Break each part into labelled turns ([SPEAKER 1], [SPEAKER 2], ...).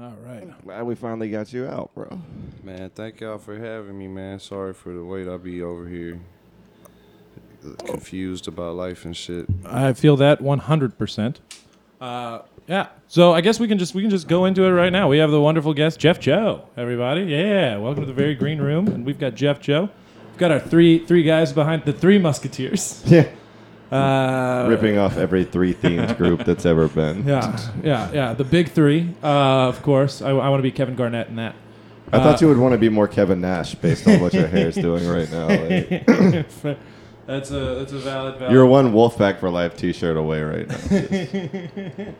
[SPEAKER 1] All right.
[SPEAKER 2] Glad we finally got you out, bro.
[SPEAKER 3] Man, thank y'all for having me, man. Sorry for the wait. I'll be over here confused about life and shit.
[SPEAKER 1] I feel that 100%. Uh, yeah. So I guess we can just we can just go into it right now. We have the wonderful guest Jeff Joe. Everybody, yeah. Welcome to the very green room, and we've got Jeff Joe. We've got our three three guys behind the three Musketeers.
[SPEAKER 2] Yeah.
[SPEAKER 1] Uh,
[SPEAKER 2] Ripping off every three themed group that's ever been.
[SPEAKER 1] Yeah, yeah, yeah. The big three, uh, of course. I, I want to be Kevin Garnett in that.
[SPEAKER 2] I thought you would want to be more Kevin Nash based on what your hair is doing right now. Like,
[SPEAKER 1] that's a that's a valid. valid
[SPEAKER 2] you're one Wolfpack for Life T-shirt away right now.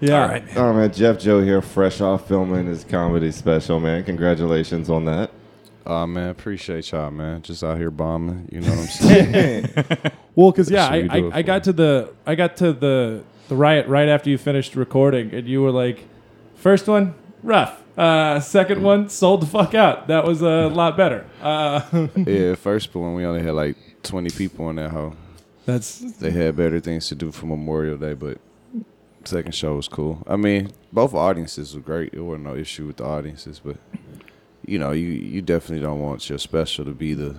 [SPEAKER 1] yeah.
[SPEAKER 4] All right, man.
[SPEAKER 2] Oh man, Jeff Joe here, fresh off filming his comedy special. Man, congratulations on that.
[SPEAKER 3] Aw, man, appreciate y'all, man. Just out here bombing. You know what I'm saying?
[SPEAKER 1] Well, because yeah, I,
[SPEAKER 3] what we do
[SPEAKER 1] I, I got to the I got to the the riot right after you finished recording, and you were like, first one rough, uh, second one sold the fuck out. That was a lot better. Uh,
[SPEAKER 3] yeah, first one we only had like 20 people in that hole.
[SPEAKER 1] that's
[SPEAKER 3] They had better things to do for Memorial Day, but second show was cool. I mean, both audiences were great. There wasn't no issue with the audiences, but you know, you you definitely don't want your special to be the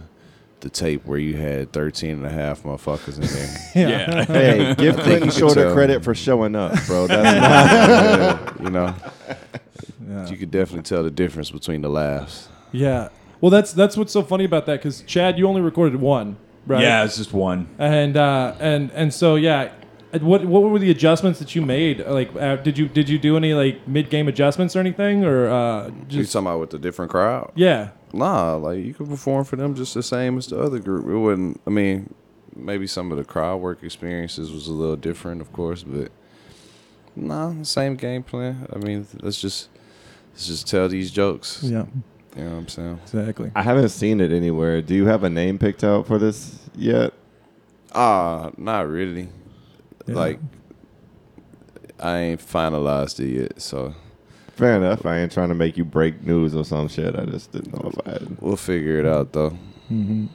[SPEAKER 3] the tape where you had 13 and a half motherfuckers in there.
[SPEAKER 4] Yeah.
[SPEAKER 2] Hey, give Clinton
[SPEAKER 3] you could
[SPEAKER 2] Shorter credit for showing up, bro. That's not,
[SPEAKER 3] Yeah, you know, you could definitely tell the difference between the laughs.
[SPEAKER 1] yeah. Well, that's that's what's so funny about that because Chad, you only recorded one, right?
[SPEAKER 4] Yeah, it's just one.
[SPEAKER 1] And uh, and and so yeah. And What what were the adjustments that you made? Like, uh, did you did you do any like mid game adjustments or anything, or uh,
[SPEAKER 3] You
[SPEAKER 1] just
[SPEAKER 3] talking about with the different crowd?
[SPEAKER 1] yeah?
[SPEAKER 3] Nah, like you could perform for them just the same as the other group. It wouldn't. I mean, maybe some of the crowd work experiences was a little different, of course, but nah, same game plan. I mean, let's just let's just tell these jokes.
[SPEAKER 1] Yeah,
[SPEAKER 3] You know what I'm saying?
[SPEAKER 1] exactly.
[SPEAKER 2] I haven't seen it anywhere. Do you have a name picked out for this yet?
[SPEAKER 3] Ah, not really.
[SPEAKER 1] Yeah.
[SPEAKER 3] Like, I ain't finalized it yet, so
[SPEAKER 2] Fair enough. I ain't trying to make you break news or some shit. I just didn't know if I had.
[SPEAKER 3] we'll figure it out though.
[SPEAKER 1] Mm-hmm.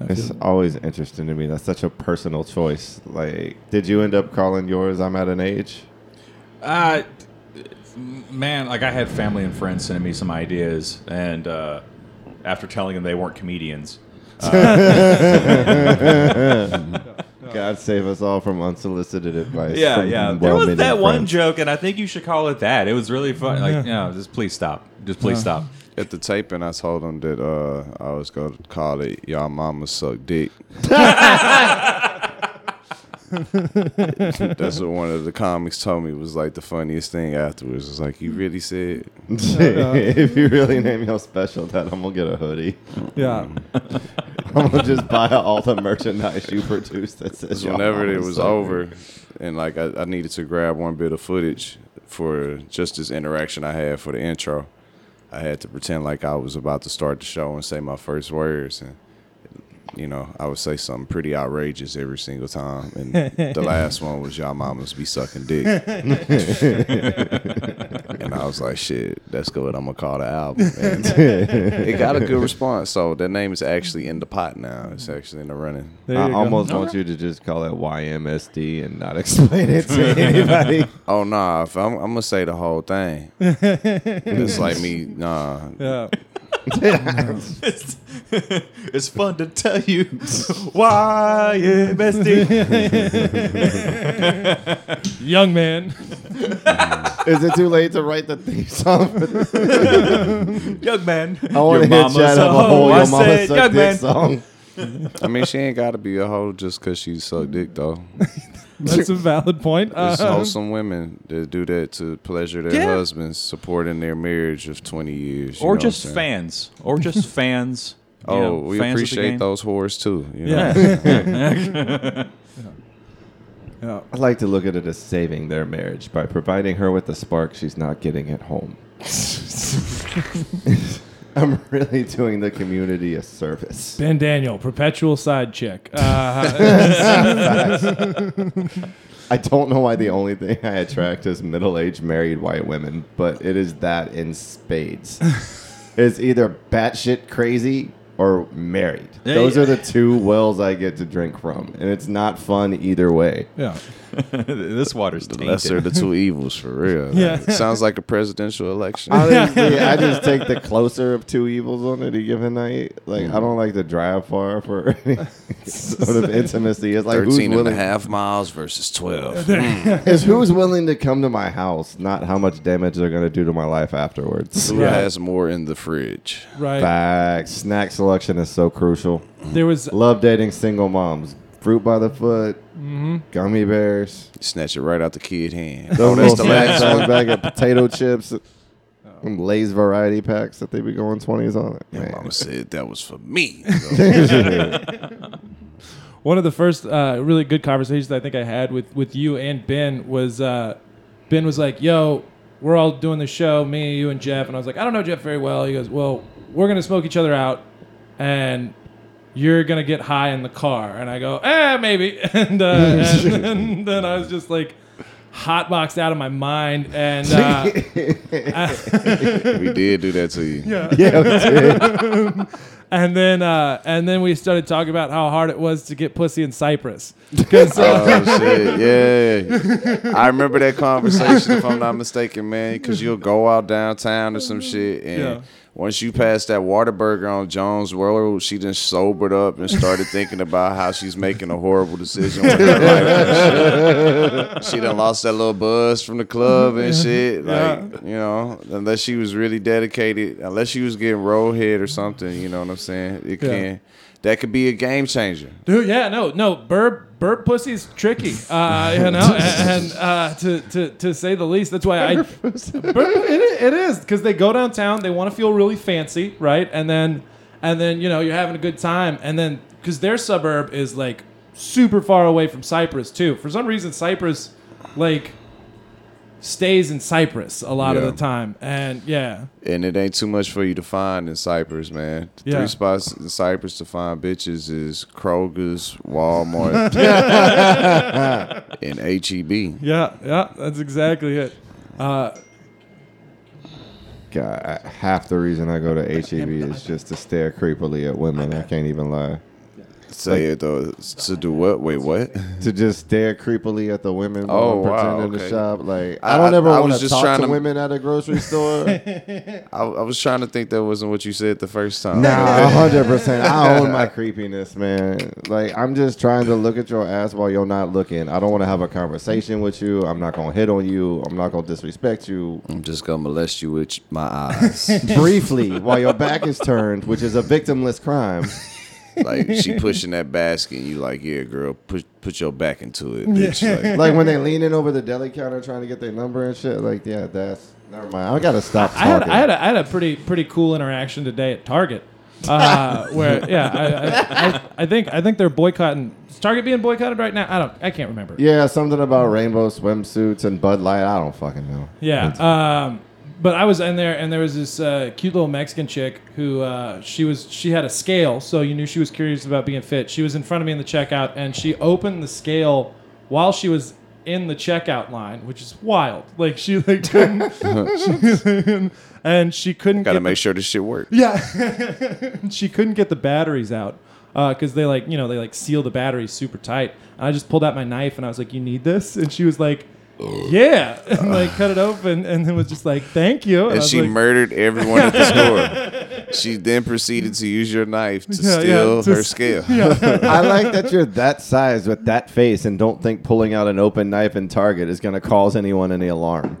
[SPEAKER 2] It's
[SPEAKER 1] feel-
[SPEAKER 2] always interesting to me. That's such a personal choice. Like, did you end up calling yours "I'm at an age"?
[SPEAKER 4] Uh, man, like I had family and friends sending me some ideas, and uh, after telling them they weren't comedians,
[SPEAKER 2] God save us all from unsolicited advice.
[SPEAKER 4] yeah,
[SPEAKER 2] from
[SPEAKER 4] yeah, there was
[SPEAKER 2] well-meaning
[SPEAKER 4] that one joke, and I think you should call it that. It was really fun. Like, no, just please stop. Just please stop.
[SPEAKER 3] At the taping, I told him that uh, I was gonna call it "Y'all Mama Suck Dick." That's what one of the comics told me was like the funniest thing afterwards. It's like you mm. really said,
[SPEAKER 2] if you really name your special that, I'm gonna get a hoodie.
[SPEAKER 1] yeah. Mm.
[SPEAKER 2] I'm gonna just buy all the merchandise you produce that says.
[SPEAKER 3] whenever it was
[SPEAKER 2] suck
[SPEAKER 3] over, and like I, I needed to grab one bit of footage for just this interaction I had for the intro, I had to pretend like I was about to start the show and say my first words and. You know, I would say something pretty outrageous every single time, and the last one was "Y'all mamas be sucking dick," and I was like, "Shit, that's good. I'm gonna call the album." And it got a good response, so that name is actually in the pot now. It's actually in the running.
[SPEAKER 1] There
[SPEAKER 2] I
[SPEAKER 1] you go.
[SPEAKER 2] almost want you to just call it YMSD and not explain it to anybody.
[SPEAKER 3] Oh nah, if I'm, I'm gonna say the whole thing. it's like me, nah.
[SPEAKER 1] Yeah.
[SPEAKER 4] it's, it's fun to tell you why, yeah, bestie.
[SPEAKER 1] Young man.
[SPEAKER 2] Is it too late to write the theme song? For this?
[SPEAKER 4] Young man.
[SPEAKER 2] I want to
[SPEAKER 4] Your
[SPEAKER 2] hear Chad
[SPEAKER 4] mama's
[SPEAKER 2] have a
[SPEAKER 4] a
[SPEAKER 2] whole
[SPEAKER 4] hoe. I
[SPEAKER 2] "Your Mama
[SPEAKER 4] said,
[SPEAKER 2] Suck Dick"
[SPEAKER 4] man.
[SPEAKER 2] song.
[SPEAKER 3] I mean, she ain't got to be a hoe just because she suck dick though.
[SPEAKER 1] That's a valid point.
[SPEAKER 3] There's
[SPEAKER 1] uh-huh.
[SPEAKER 3] wholesome women that do that to pleasure their
[SPEAKER 4] Yeah.
[SPEAKER 3] husbands, supporting their marriage of 20 years.
[SPEAKER 4] Or just
[SPEAKER 3] what I'm saying?
[SPEAKER 4] fans. Or just fans.
[SPEAKER 3] Oh,
[SPEAKER 4] know,
[SPEAKER 3] we
[SPEAKER 4] fans
[SPEAKER 3] appreciate those whores too. You know?
[SPEAKER 1] yeah. yeah.
[SPEAKER 2] I like to look at it as saving their marriage by providing her with the spark she's not getting at home. I'm really doing the community a service.
[SPEAKER 1] Ben Daniel, perpetual side chick. Uh,
[SPEAKER 2] I don't know why the only thing I attract is middle-aged married white women, but it is that in spades. it's either batshit crazy or married.
[SPEAKER 4] Yeah,
[SPEAKER 2] Those
[SPEAKER 4] yeah.
[SPEAKER 2] are the two wells I get to drink from, and it's not fun either way.
[SPEAKER 1] Yeah.
[SPEAKER 4] this water's
[SPEAKER 3] The
[SPEAKER 4] tainted.
[SPEAKER 3] lesser of the two evils, for real.
[SPEAKER 1] Yeah.
[SPEAKER 3] it sounds like a presidential election.
[SPEAKER 2] Honestly, I just take the closer of two evils on any given night. Like I mm. don't like to drive far for any sort of intimacy. It's like who's
[SPEAKER 3] 13 and a half miles versus 12.
[SPEAKER 2] is mm. who's willing to come to my house, not how much damage they're gonna do to my life afterwards.
[SPEAKER 3] Who
[SPEAKER 1] Right.
[SPEAKER 3] has more in the fridge?
[SPEAKER 1] Right.
[SPEAKER 2] Facts. Snack selection is so crucial.
[SPEAKER 1] There was
[SPEAKER 2] Love dating single moms. Fruit by the foot, gummy bears.
[SPEAKER 3] Snatch it right out the kid hand.
[SPEAKER 2] Those
[SPEAKER 3] Oh, that's
[SPEAKER 2] little
[SPEAKER 3] the last
[SPEAKER 2] snack
[SPEAKER 3] one.
[SPEAKER 2] bag of potato chips. Them Lay's variety packs that they be going twenties on.
[SPEAKER 3] Your mama said that was for me.
[SPEAKER 1] one of the first uh, really good conversations I think I had with, with you and Ben was uh, Ben was like, "Yo, we're all doing the show, me, you, and Jeff," and I was like, "I don't know Jeff very well." He goes, "Well, we're gonna smoke each other out, and you're gonna get high in the car," and I go, "Eh, maybe," and, uh, and, and then I was just like. Hotboxed out of my mind, and uh,
[SPEAKER 3] we did do that to you.
[SPEAKER 1] yeah,
[SPEAKER 2] yeah,
[SPEAKER 1] and then uh, and then we started talking about how hard it was to get pussy in Cypress because uh,
[SPEAKER 3] Oh shit! Yeah, I remember that conversation. If I'm not mistaken, man, because you'll go out downtown or some shit, and
[SPEAKER 1] Yeah.
[SPEAKER 3] Once you pass that Whataburger on Jones Road, she then sobered up and started thinking about how she's making a horrible decision with her life. She done lost that little buzz from the club and shit. Like you know, unless she was really dedicated, unless she was getting roll head or something, you know what I'm saying? It
[SPEAKER 1] Yeah.
[SPEAKER 3] can. That could be a game changer.
[SPEAKER 1] Dude, yeah, no, no, burp, burp pussy's tricky, uh, you know, and, and uh, to, to to say the least. That's why I, burp, it, i- it is because they go downtown, they want to feel really fancy, right? And then, and then you know you're having a good time, and then because their suburb is like super far away from Cypress too. For some reason, Cypress, like, stays in Cypress a lot
[SPEAKER 3] Yeah.
[SPEAKER 1] of the time, and yeah,
[SPEAKER 3] And it ain't too much for you to find in Cypress, man. The
[SPEAKER 1] Yeah.
[SPEAKER 3] Three spots in Cypress to find bitches is Kroger's, Walmart, and E HEB.
[SPEAKER 1] yeah, yeah, that's exactly it. Uh,
[SPEAKER 2] God, half the reason I go to HEB is just to stare creepily at women. I can't even lie.
[SPEAKER 3] Say it though. To do what? Wait, what?
[SPEAKER 2] To just stare creepily at the women
[SPEAKER 3] Oh,
[SPEAKER 2] I'm
[SPEAKER 3] wow,
[SPEAKER 2] pretending
[SPEAKER 3] okay.
[SPEAKER 2] to shop. Like
[SPEAKER 3] I-
[SPEAKER 2] I, don't
[SPEAKER 3] I-
[SPEAKER 2] ever
[SPEAKER 3] I
[SPEAKER 2] want to talk to
[SPEAKER 3] to-
[SPEAKER 2] women at a grocery store.
[SPEAKER 3] I, I was trying to think that wasn't what you said the first time.
[SPEAKER 2] Nah, hundred percent. I own my creepiness, man. Like I'm just trying to look at your ass while you're not looking. I don't want to have a conversation with you. I'm not gonna hit on you. I'm not gonna disrespect you.
[SPEAKER 3] I'm just gonna molest you with my eyes.
[SPEAKER 2] Briefly, while your back is turned, which is a victimless crime.
[SPEAKER 3] Like she pushing that basket, and you like, yeah, girl, put put your back into it, bitch. Like,
[SPEAKER 2] Like when they leaning over the deli counter trying to get their number and shit. Like, yeah, that's never mind. I gotta stop
[SPEAKER 1] I had. I had a, I had a pretty pretty cool interaction today at Target, uh, where yeah, I, I, I, I think I think they're boycotting. Is Target being boycotted right now? I don't. I can't remember.
[SPEAKER 2] yeah, something about rainbow swimsuits and Bud Light. I don't fucking know.
[SPEAKER 1] Yeah. Um, but I was in there, and there was this uh, cute little Mexican chick who uh, she was she had a scale, so you knew she was curious about being fit. She was in front of me in the checkout, and she opened the scale while she was in the checkout line, which is wild. Like she like couldn't, she- and she couldn't
[SPEAKER 3] gotta
[SPEAKER 1] get
[SPEAKER 3] make sure this shit works.
[SPEAKER 1] yeah, she couldn't get the batteries out because they like you know they like seal the batteries super tight. And I just pulled out my knife and I was like, "You need this?" And she was like, "Yeah," and like cut it open and then was just like, "Thank you." I
[SPEAKER 3] And she
[SPEAKER 1] like,
[SPEAKER 3] murdered everyone at the store. She then proceeded to use your knife to
[SPEAKER 1] Yeah, yeah,
[SPEAKER 3] steal
[SPEAKER 1] to
[SPEAKER 3] her
[SPEAKER 1] s-
[SPEAKER 3] scale.
[SPEAKER 2] I like that you're that size with that face and don't think pulling out an open knife in Target is going to cause anyone any alarm.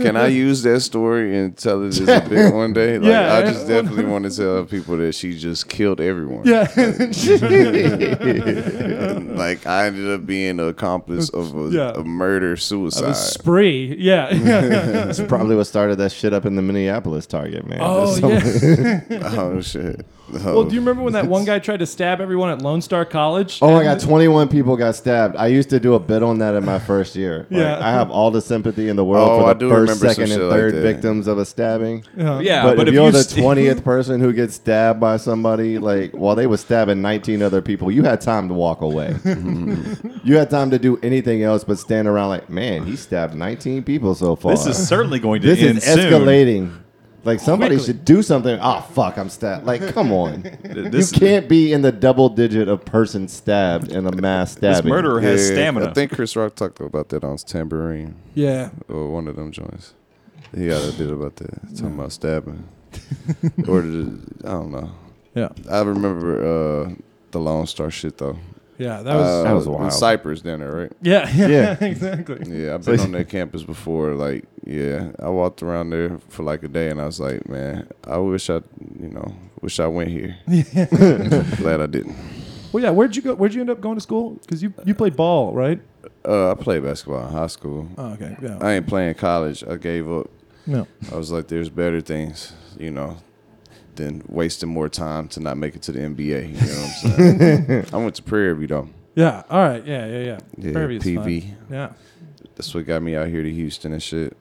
[SPEAKER 3] Can I use that story and tell it as a bit one day? Like,
[SPEAKER 1] Yeah,
[SPEAKER 3] I just definitely want to tell people that she just killed everyone.
[SPEAKER 1] yeah,
[SPEAKER 3] like I ended up being an accomplice of a,
[SPEAKER 1] Yeah.
[SPEAKER 3] a murder
[SPEAKER 1] a
[SPEAKER 3] suicide.
[SPEAKER 1] spree. Yeah.
[SPEAKER 2] That's probably what started that shit up in the Minneapolis Target, man.
[SPEAKER 1] oh yeah.
[SPEAKER 3] oh shit. Oh.
[SPEAKER 1] well, do you remember when that one guy tried to stab everyone at Lone Star College?
[SPEAKER 2] Oh my God, 21 people got stabbed. I used to do a bit on that in my first year. Like,
[SPEAKER 1] Yeah.
[SPEAKER 2] I have all the sympathy in the world
[SPEAKER 3] Oh,
[SPEAKER 2] for the first, second, and third
[SPEAKER 3] that.
[SPEAKER 2] victims of a stabbing.
[SPEAKER 1] Yeah.
[SPEAKER 4] Yeah,
[SPEAKER 2] but,
[SPEAKER 4] but,
[SPEAKER 2] if,
[SPEAKER 4] if
[SPEAKER 2] you're
[SPEAKER 4] you
[SPEAKER 2] the twentieth person who gets stabbed by somebody, like while they were stabbing nineteen other people, you had time to walk away. you had time to do anything else but stand around like, man, he stabbed nineteen people so far.
[SPEAKER 4] this is certainly going to
[SPEAKER 2] this
[SPEAKER 4] end
[SPEAKER 2] is
[SPEAKER 4] soon.
[SPEAKER 2] Escalating. Like somebody
[SPEAKER 1] Quickly.
[SPEAKER 2] should do something. Oh fuck, I'm stabbed. Like, come on.
[SPEAKER 4] This-
[SPEAKER 2] you can't be in the double digit of person stabbed in a mass stabbing.
[SPEAKER 4] This
[SPEAKER 2] stabbing.
[SPEAKER 4] murderer has
[SPEAKER 3] Yeah,
[SPEAKER 4] stamina.
[SPEAKER 3] I think Chris Rock talked about that on his Tamborine
[SPEAKER 1] Yeah.
[SPEAKER 3] or one of them joints. He got a bit about that, talking about stabbing. or the, I don't know.
[SPEAKER 1] Yeah.
[SPEAKER 3] I remember uh, the Lone Star shit though.
[SPEAKER 1] Yeah. That was.
[SPEAKER 3] uh,
[SPEAKER 2] That was
[SPEAKER 3] in
[SPEAKER 2] wild.
[SPEAKER 3] Cypress dinner, right?
[SPEAKER 1] yeah. Yeah.
[SPEAKER 2] Yeah.
[SPEAKER 1] exactly.
[SPEAKER 3] Yeah, I've been on that campus before. Like, yeah, I walked around there for like a day, and I was like, man, I wish I, you know, wish I went here. Glad I didn't.
[SPEAKER 1] Well, yeah. Where'd you go? Where'd you end up going to school? Because you you played ball, right?
[SPEAKER 3] Uh, I played basketball in high school.
[SPEAKER 1] Oh, okay. Yeah.
[SPEAKER 3] I ain't playing college. I gave up.
[SPEAKER 1] no.
[SPEAKER 3] I was like, there's better things, you know, than wasting more time to not make it to the NBA. You know what I'm saying? I went to Prairie View though.
[SPEAKER 1] Yeah. All right. Yeah. Yeah. Yeah.
[SPEAKER 3] Yeah,
[SPEAKER 1] Prairie View's fun. Yeah.
[SPEAKER 3] That's what got me out here to Houston and shit.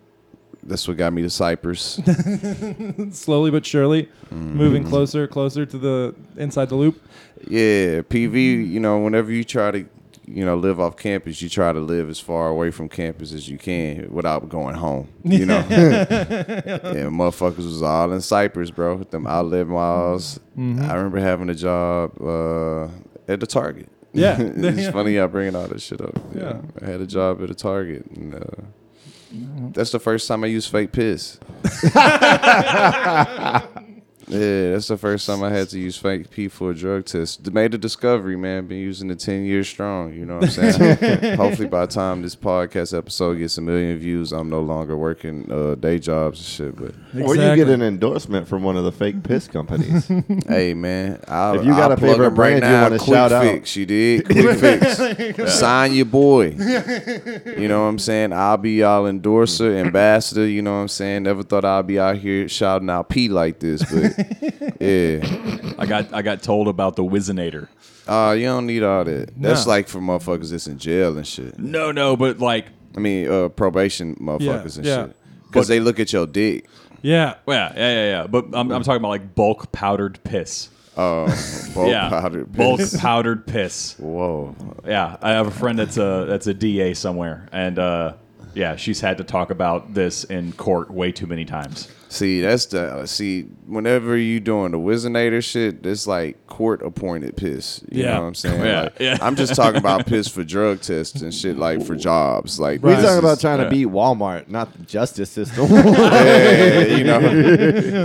[SPEAKER 3] That's what got me to Cypress.
[SPEAKER 1] Slowly but surely,
[SPEAKER 3] Mm.
[SPEAKER 1] moving closer, closer to the inside the loop.
[SPEAKER 3] Yeah, PV, you know, whenever you try to, you know, live off campus, you try to live as far away from campus as you can without going home. You know? yeah, motherfuckers was all in Cypress, bro. Them outlet miles.
[SPEAKER 1] Mm-hmm.
[SPEAKER 3] I remember having a job uh, at the Target.
[SPEAKER 1] Yeah.
[SPEAKER 3] it's funny y'all bringing all this shit up.
[SPEAKER 1] Yeah.
[SPEAKER 3] I had a job at a Target. And, uh, that's the first time I used fake piss. Yeah, that's the first time I had to use fake pee for a drug test. Made a discovery, man. Been using it ten years strong. You know what I'm saying? Hopefully, by the time this podcast episode gets a million views, I'm no longer working uh, day jobs and shit. But
[SPEAKER 2] Or you get an endorsement from one of the fake piss companies.
[SPEAKER 3] hey, man, I'll,
[SPEAKER 2] If you got
[SPEAKER 3] I'll
[SPEAKER 2] a
[SPEAKER 3] plug
[SPEAKER 2] favorite
[SPEAKER 3] 'em right
[SPEAKER 2] brand you
[SPEAKER 3] now.
[SPEAKER 2] wanna
[SPEAKER 3] Quick
[SPEAKER 2] shout out.
[SPEAKER 3] fix, you did. Quick fix. Sign your boy. You know what I'm saying? I'll be y'all endorser, ambassador. You know what I'm saying? Never thought I'd be out here shouting out pee like this, but yeah.
[SPEAKER 4] I got I got told about the Whizzinator.
[SPEAKER 3] Uh, you don't need all that. That's
[SPEAKER 1] No.
[SPEAKER 3] like for motherfuckers that's in jail and shit.
[SPEAKER 4] No, no, but like,
[SPEAKER 3] I mean, uh, probation motherfuckers and
[SPEAKER 1] yeah.
[SPEAKER 3] shit. Because they look at your dick.
[SPEAKER 1] Yeah.
[SPEAKER 4] well, yeah, yeah, yeah, yeah. But I'm, I'm talking about like bulk powdered piss.
[SPEAKER 3] Oh, bulk
[SPEAKER 4] yeah,
[SPEAKER 3] powdered
[SPEAKER 4] bulk
[SPEAKER 3] piss.
[SPEAKER 4] powdered piss.
[SPEAKER 3] Whoa.
[SPEAKER 4] Yeah, I have a friend that's a that's a DA somewhere, and uh, yeah, she's had to talk about this in court way too many times.
[SPEAKER 3] See, that's the see. Whenever you doing the Whizzinator shit, it's like court appointed piss. You
[SPEAKER 1] Yeah.
[SPEAKER 3] know what I'm saying?
[SPEAKER 4] Yeah,
[SPEAKER 3] Like,
[SPEAKER 4] yeah.
[SPEAKER 3] I'm just talking about piss for drug tests and shit, like for jobs. Like
[SPEAKER 2] We're talking about trying
[SPEAKER 4] yeah.
[SPEAKER 2] to beat Walmart, not the justice system.
[SPEAKER 3] yeah, you know,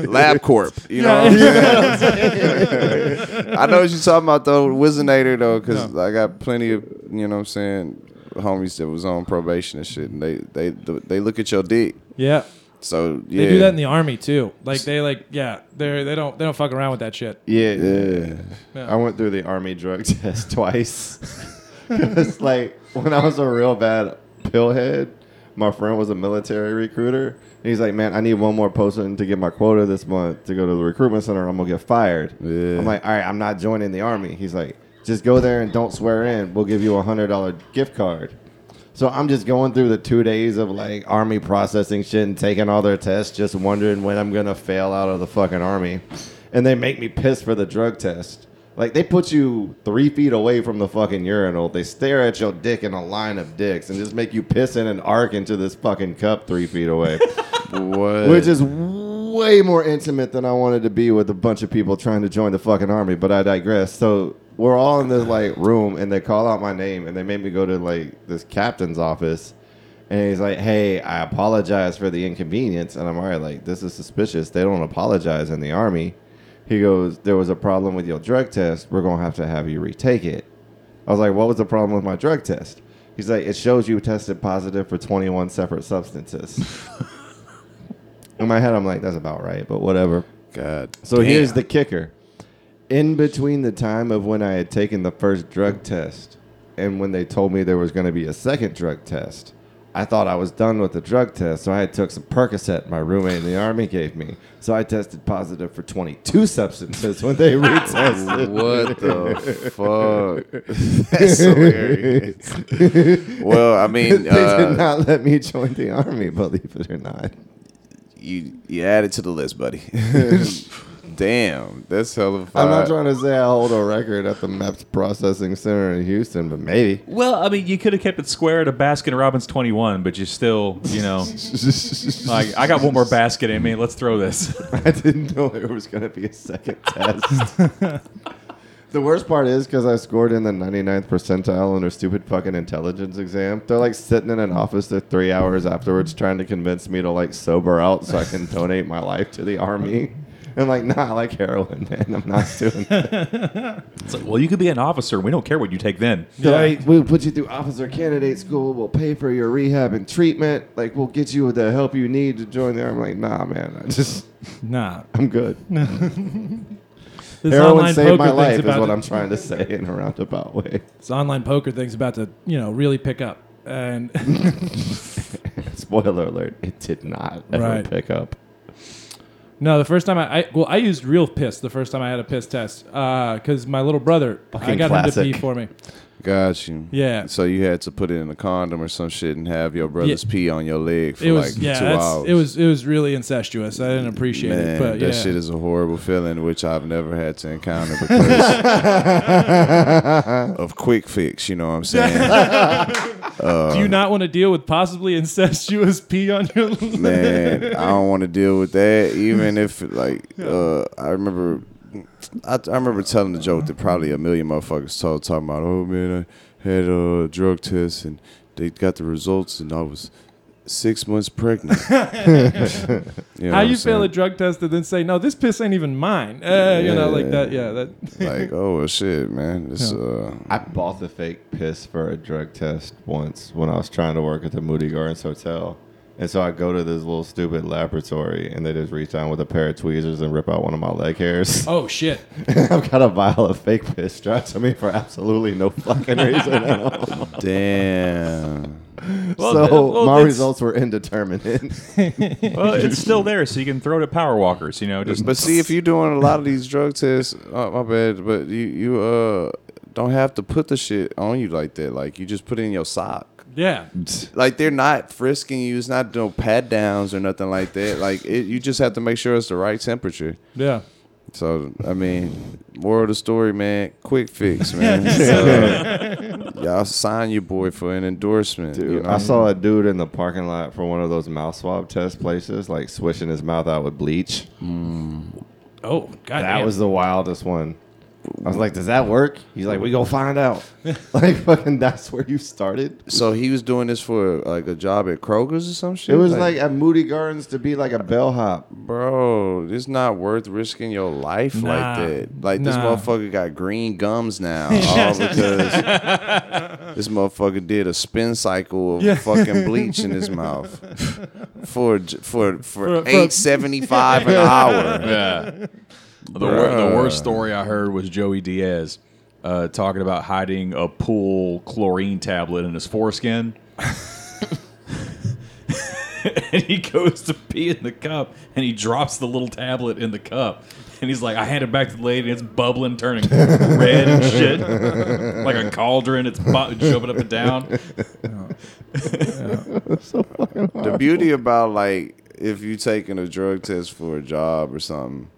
[SPEAKER 3] LabCorp. You know, what I'm saying? I know what you're talking about though, Whizzinator though, because I got plenty of you know what I'm saying homies that was on probation and shit, and they they they look at your dick.
[SPEAKER 1] Yeah.
[SPEAKER 3] So yeah,
[SPEAKER 1] They do that in the army too. Like they like yeah, they they don't they don't fuck around with that shit.
[SPEAKER 2] yeah,
[SPEAKER 3] yeah.
[SPEAKER 1] Yeah.
[SPEAKER 2] I went through the army drug test twice. it's like when I was a real bad pillhead, my friend was a military recruiter. And he's like, "Man, I need one more person to get my quota this month to go to the recruitment center. I'm gonna get fired."
[SPEAKER 3] Yeah.
[SPEAKER 2] I'm like, "All right, I'm not joining the army." He's like, "Just go there and don't swear in. We'll give you a hundred dollar gift card." So I'm just going through the two days of like army processing shit and taking all their tests, just wondering when I'm gonna fail out of the fucking army. And they make me piss for the drug test. Like they put you three feet away from the fucking urinal. They stare at your dick in a line of dicks and just make you piss in an arc into this fucking cup three feet away.
[SPEAKER 3] What?
[SPEAKER 2] Which is way more intimate than I wanted to be with a bunch of people trying to join the fucking army, but I digress. So we're all in this like room and they call out my name and they made me go to like this captain's office and he's like, Hey, I apologize for the inconvenience and I'm alright, like this is suspicious. They don't apologize in the army. He goes, There was a problem with your drug test, we're gonna have to have you retake it. I was like, What was the problem with my drug test? He's like, It shows you tested positive for twenty one separate substances. In my head, I'm like, that's about right, but whatever.
[SPEAKER 3] God.
[SPEAKER 2] So
[SPEAKER 3] damn.
[SPEAKER 2] here's the kicker. In between the time of when I had taken the first drug test and when they told me there was going to be a second drug test, I thought I was done with the drug test. So I took some Percocet my roommate in the army gave me. So I tested positive for 22 substances when they retested.
[SPEAKER 3] What the fuck? That's hilarious. well, I mean,
[SPEAKER 2] they
[SPEAKER 3] uh,
[SPEAKER 2] did not let me join the army, believe it or not.
[SPEAKER 3] You you add it to the list, buddy. Damn, that's hella
[SPEAKER 2] I'm not trying to say I hold a record at the MEPS Processing Center in Houston, but maybe.
[SPEAKER 4] Well, I mean, you could have kept it square at to Baskin Robbins 21, but you still, you know, like I got one more basket in me. Let's throw this.
[SPEAKER 2] I didn't know there was going to be a second test. The worst part is because I scored in the 99th percentile on their stupid fucking intelligence exam. They're like sitting in an office for three hours afterwards trying to convince me to like sober out so I can donate my life to the army. I'm like, nah, I like heroin, man. I'm not doing that.
[SPEAKER 4] It's like, well, you could be an officer. We don't care what you take then.
[SPEAKER 2] They're like, we'll put you through officer candidate school. We'll pay for your rehab and treatment. Like, we'll get you with the help you need to join the army. I'm like, nah, man. I just,
[SPEAKER 1] Nah.
[SPEAKER 2] I'm good.
[SPEAKER 1] This
[SPEAKER 2] Heroin
[SPEAKER 1] online
[SPEAKER 2] saved
[SPEAKER 1] poker
[SPEAKER 2] my
[SPEAKER 1] thing's
[SPEAKER 2] life, is
[SPEAKER 1] about
[SPEAKER 2] what
[SPEAKER 1] to-
[SPEAKER 2] I'm trying to say in a roundabout way.
[SPEAKER 1] This online poker thing's about to, you know, really pick up. And
[SPEAKER 2] Spoiler alert, it did not ever
[SPEAKER 1] Right.
[SPEAKER 2] pick up.
[SPEAKER 1] no, the first time I, I well, I used real piss the first time I had a piss test uh, because my little brother, I
[SPEAKER 2] Fucking
[SPEAKER 1] got him to pee for me.
[SPEAKER 3] Got you.
[SPEAKER 1] Yeah.
[SPEAKER 3] So you had to put it in a condom or some shit and have your brother's pee on your leg for
[SPEAKER 1] It was
[SPEAKER 3] like
[SPEAKER 1] yeah,
[SPEAKER 3] two hours.
[SPEAKER 1] it was it was really incestuous. I didn't appreciate
[SPEAKER 3] Man,
[SPEAKER 1] it, but
[SPEAKER 3] that
[SPEAKER 1] yeah.
[SPEAKER 3] shit is a horrible feeling, which I've never had to encounter because of quick fix. You know what I'm saying?
[SPEAKER 1] Do you not want to deal with possibly incestuous pee on your
[SPEAKER 3] Man, I don't want to deal with that. Even if like, uh, I remember, I, I remember telling the joke that probably a million motherfuckers told, talking about, oh man, I had a drug test and they got the results and I was six months pregnant. You know
[SPEAKER 1] How you
[SPEAKER 3] I'm
[SPEAKER 1] fail a drug test and then say, no, this piss ain't even mine. Uh, You know, like that. Yeah, that.
[SPEAKER 3] like, oh well, shit, man. This, uh,
[SPEAKER 2] I bought the fake piss for a drug test once when I was trying to work at the Moody Gardens Hotel. And so I go to this little stupid laboratory and they just reach down with a pair of tweezers and rip out one of my leg hairs.
[SPEAKER 1] Oh shit.
[SPEAKER 2] I've got a vial of fake piss strapped to me for absolutely no fucking reason at all.
[SPEAKER 3] damn.
[SPEAKER 4] Well,
[SPEAKER 2] so
[SPEAKER 4] th- well,
[SPEAKER 2] my
[SPEAKER 4] it's-
[SPEAKER 2] results were indeterminate.
[SPEAKER 4] Well, it's still there, so you can throw it at power walkers. You know, just
[SPEAKER 3] But see, if you're doing a lot of these drug tests, oh, my bad, but you you uh don't have to put the shit on you like that. Like you just put it in your sock.
[SPEAKER 1] Yeah.
[SPEAKER 3] Like they're not frisking you. It's not no pat downs or nothing like that. Like it, you just have to make sure it's the right temperature.
[SPEAKER 1] Yeah.
[SPEAKER 3] So I mean, moral of the story, man, quick fix, man. So, y'all sign your boy for an endorsement.
[SPEAKER 2] Dude,
[SPEAKER 3] you know?
[SPEAKER 2] I saw a dude in the parking lot for one of those mouth swab test places, like swishing his mouth out with bleach. Mm.
[SPEAKER 1] Oh, god.
[SPEAKER 2] That was the wildest one. I was like, "Does that work?" He's like, "We gonna find out." like, fucking, that's where you started.
[SPEAKER 3] So he was doing this for like a job at Kroger's or some shit.
[SPEAKER 2] It was like at Moody Gardens to be like a bellhop.
[SPEAKER 3] Bro, it's not worth risking your life
[SPEAKER 1] Nah.
[SPEAKER 3] like that. Like this
[SPEAKER 1] Nah.
[SPEAKER 3] motherfucker got green gums now, all because this motherfucker did a spin cycle of
[SPEAKER 1] Yeah.
[SPEAKER 3] fucking bleach in his mouth for for for,
[SPEAKER 1] For- for-
[SPEAKER 3] eight seventy five an hour.
[SPEAKER 4] yeah. The, wor- the worst story I heard was Joey Diaz uh, talking about hiding a pool chlorine tablet in his foreskin. and he goes to pee in the cup and he drops the little tablet in the cup. And he's like, I hand it back to the lady, and it's bubbling, turning red and shit. like a cauldron, it's bu- jumping up and down.
[SPEAKER 3] The beauty about like if you're taking a drug test for a job or something,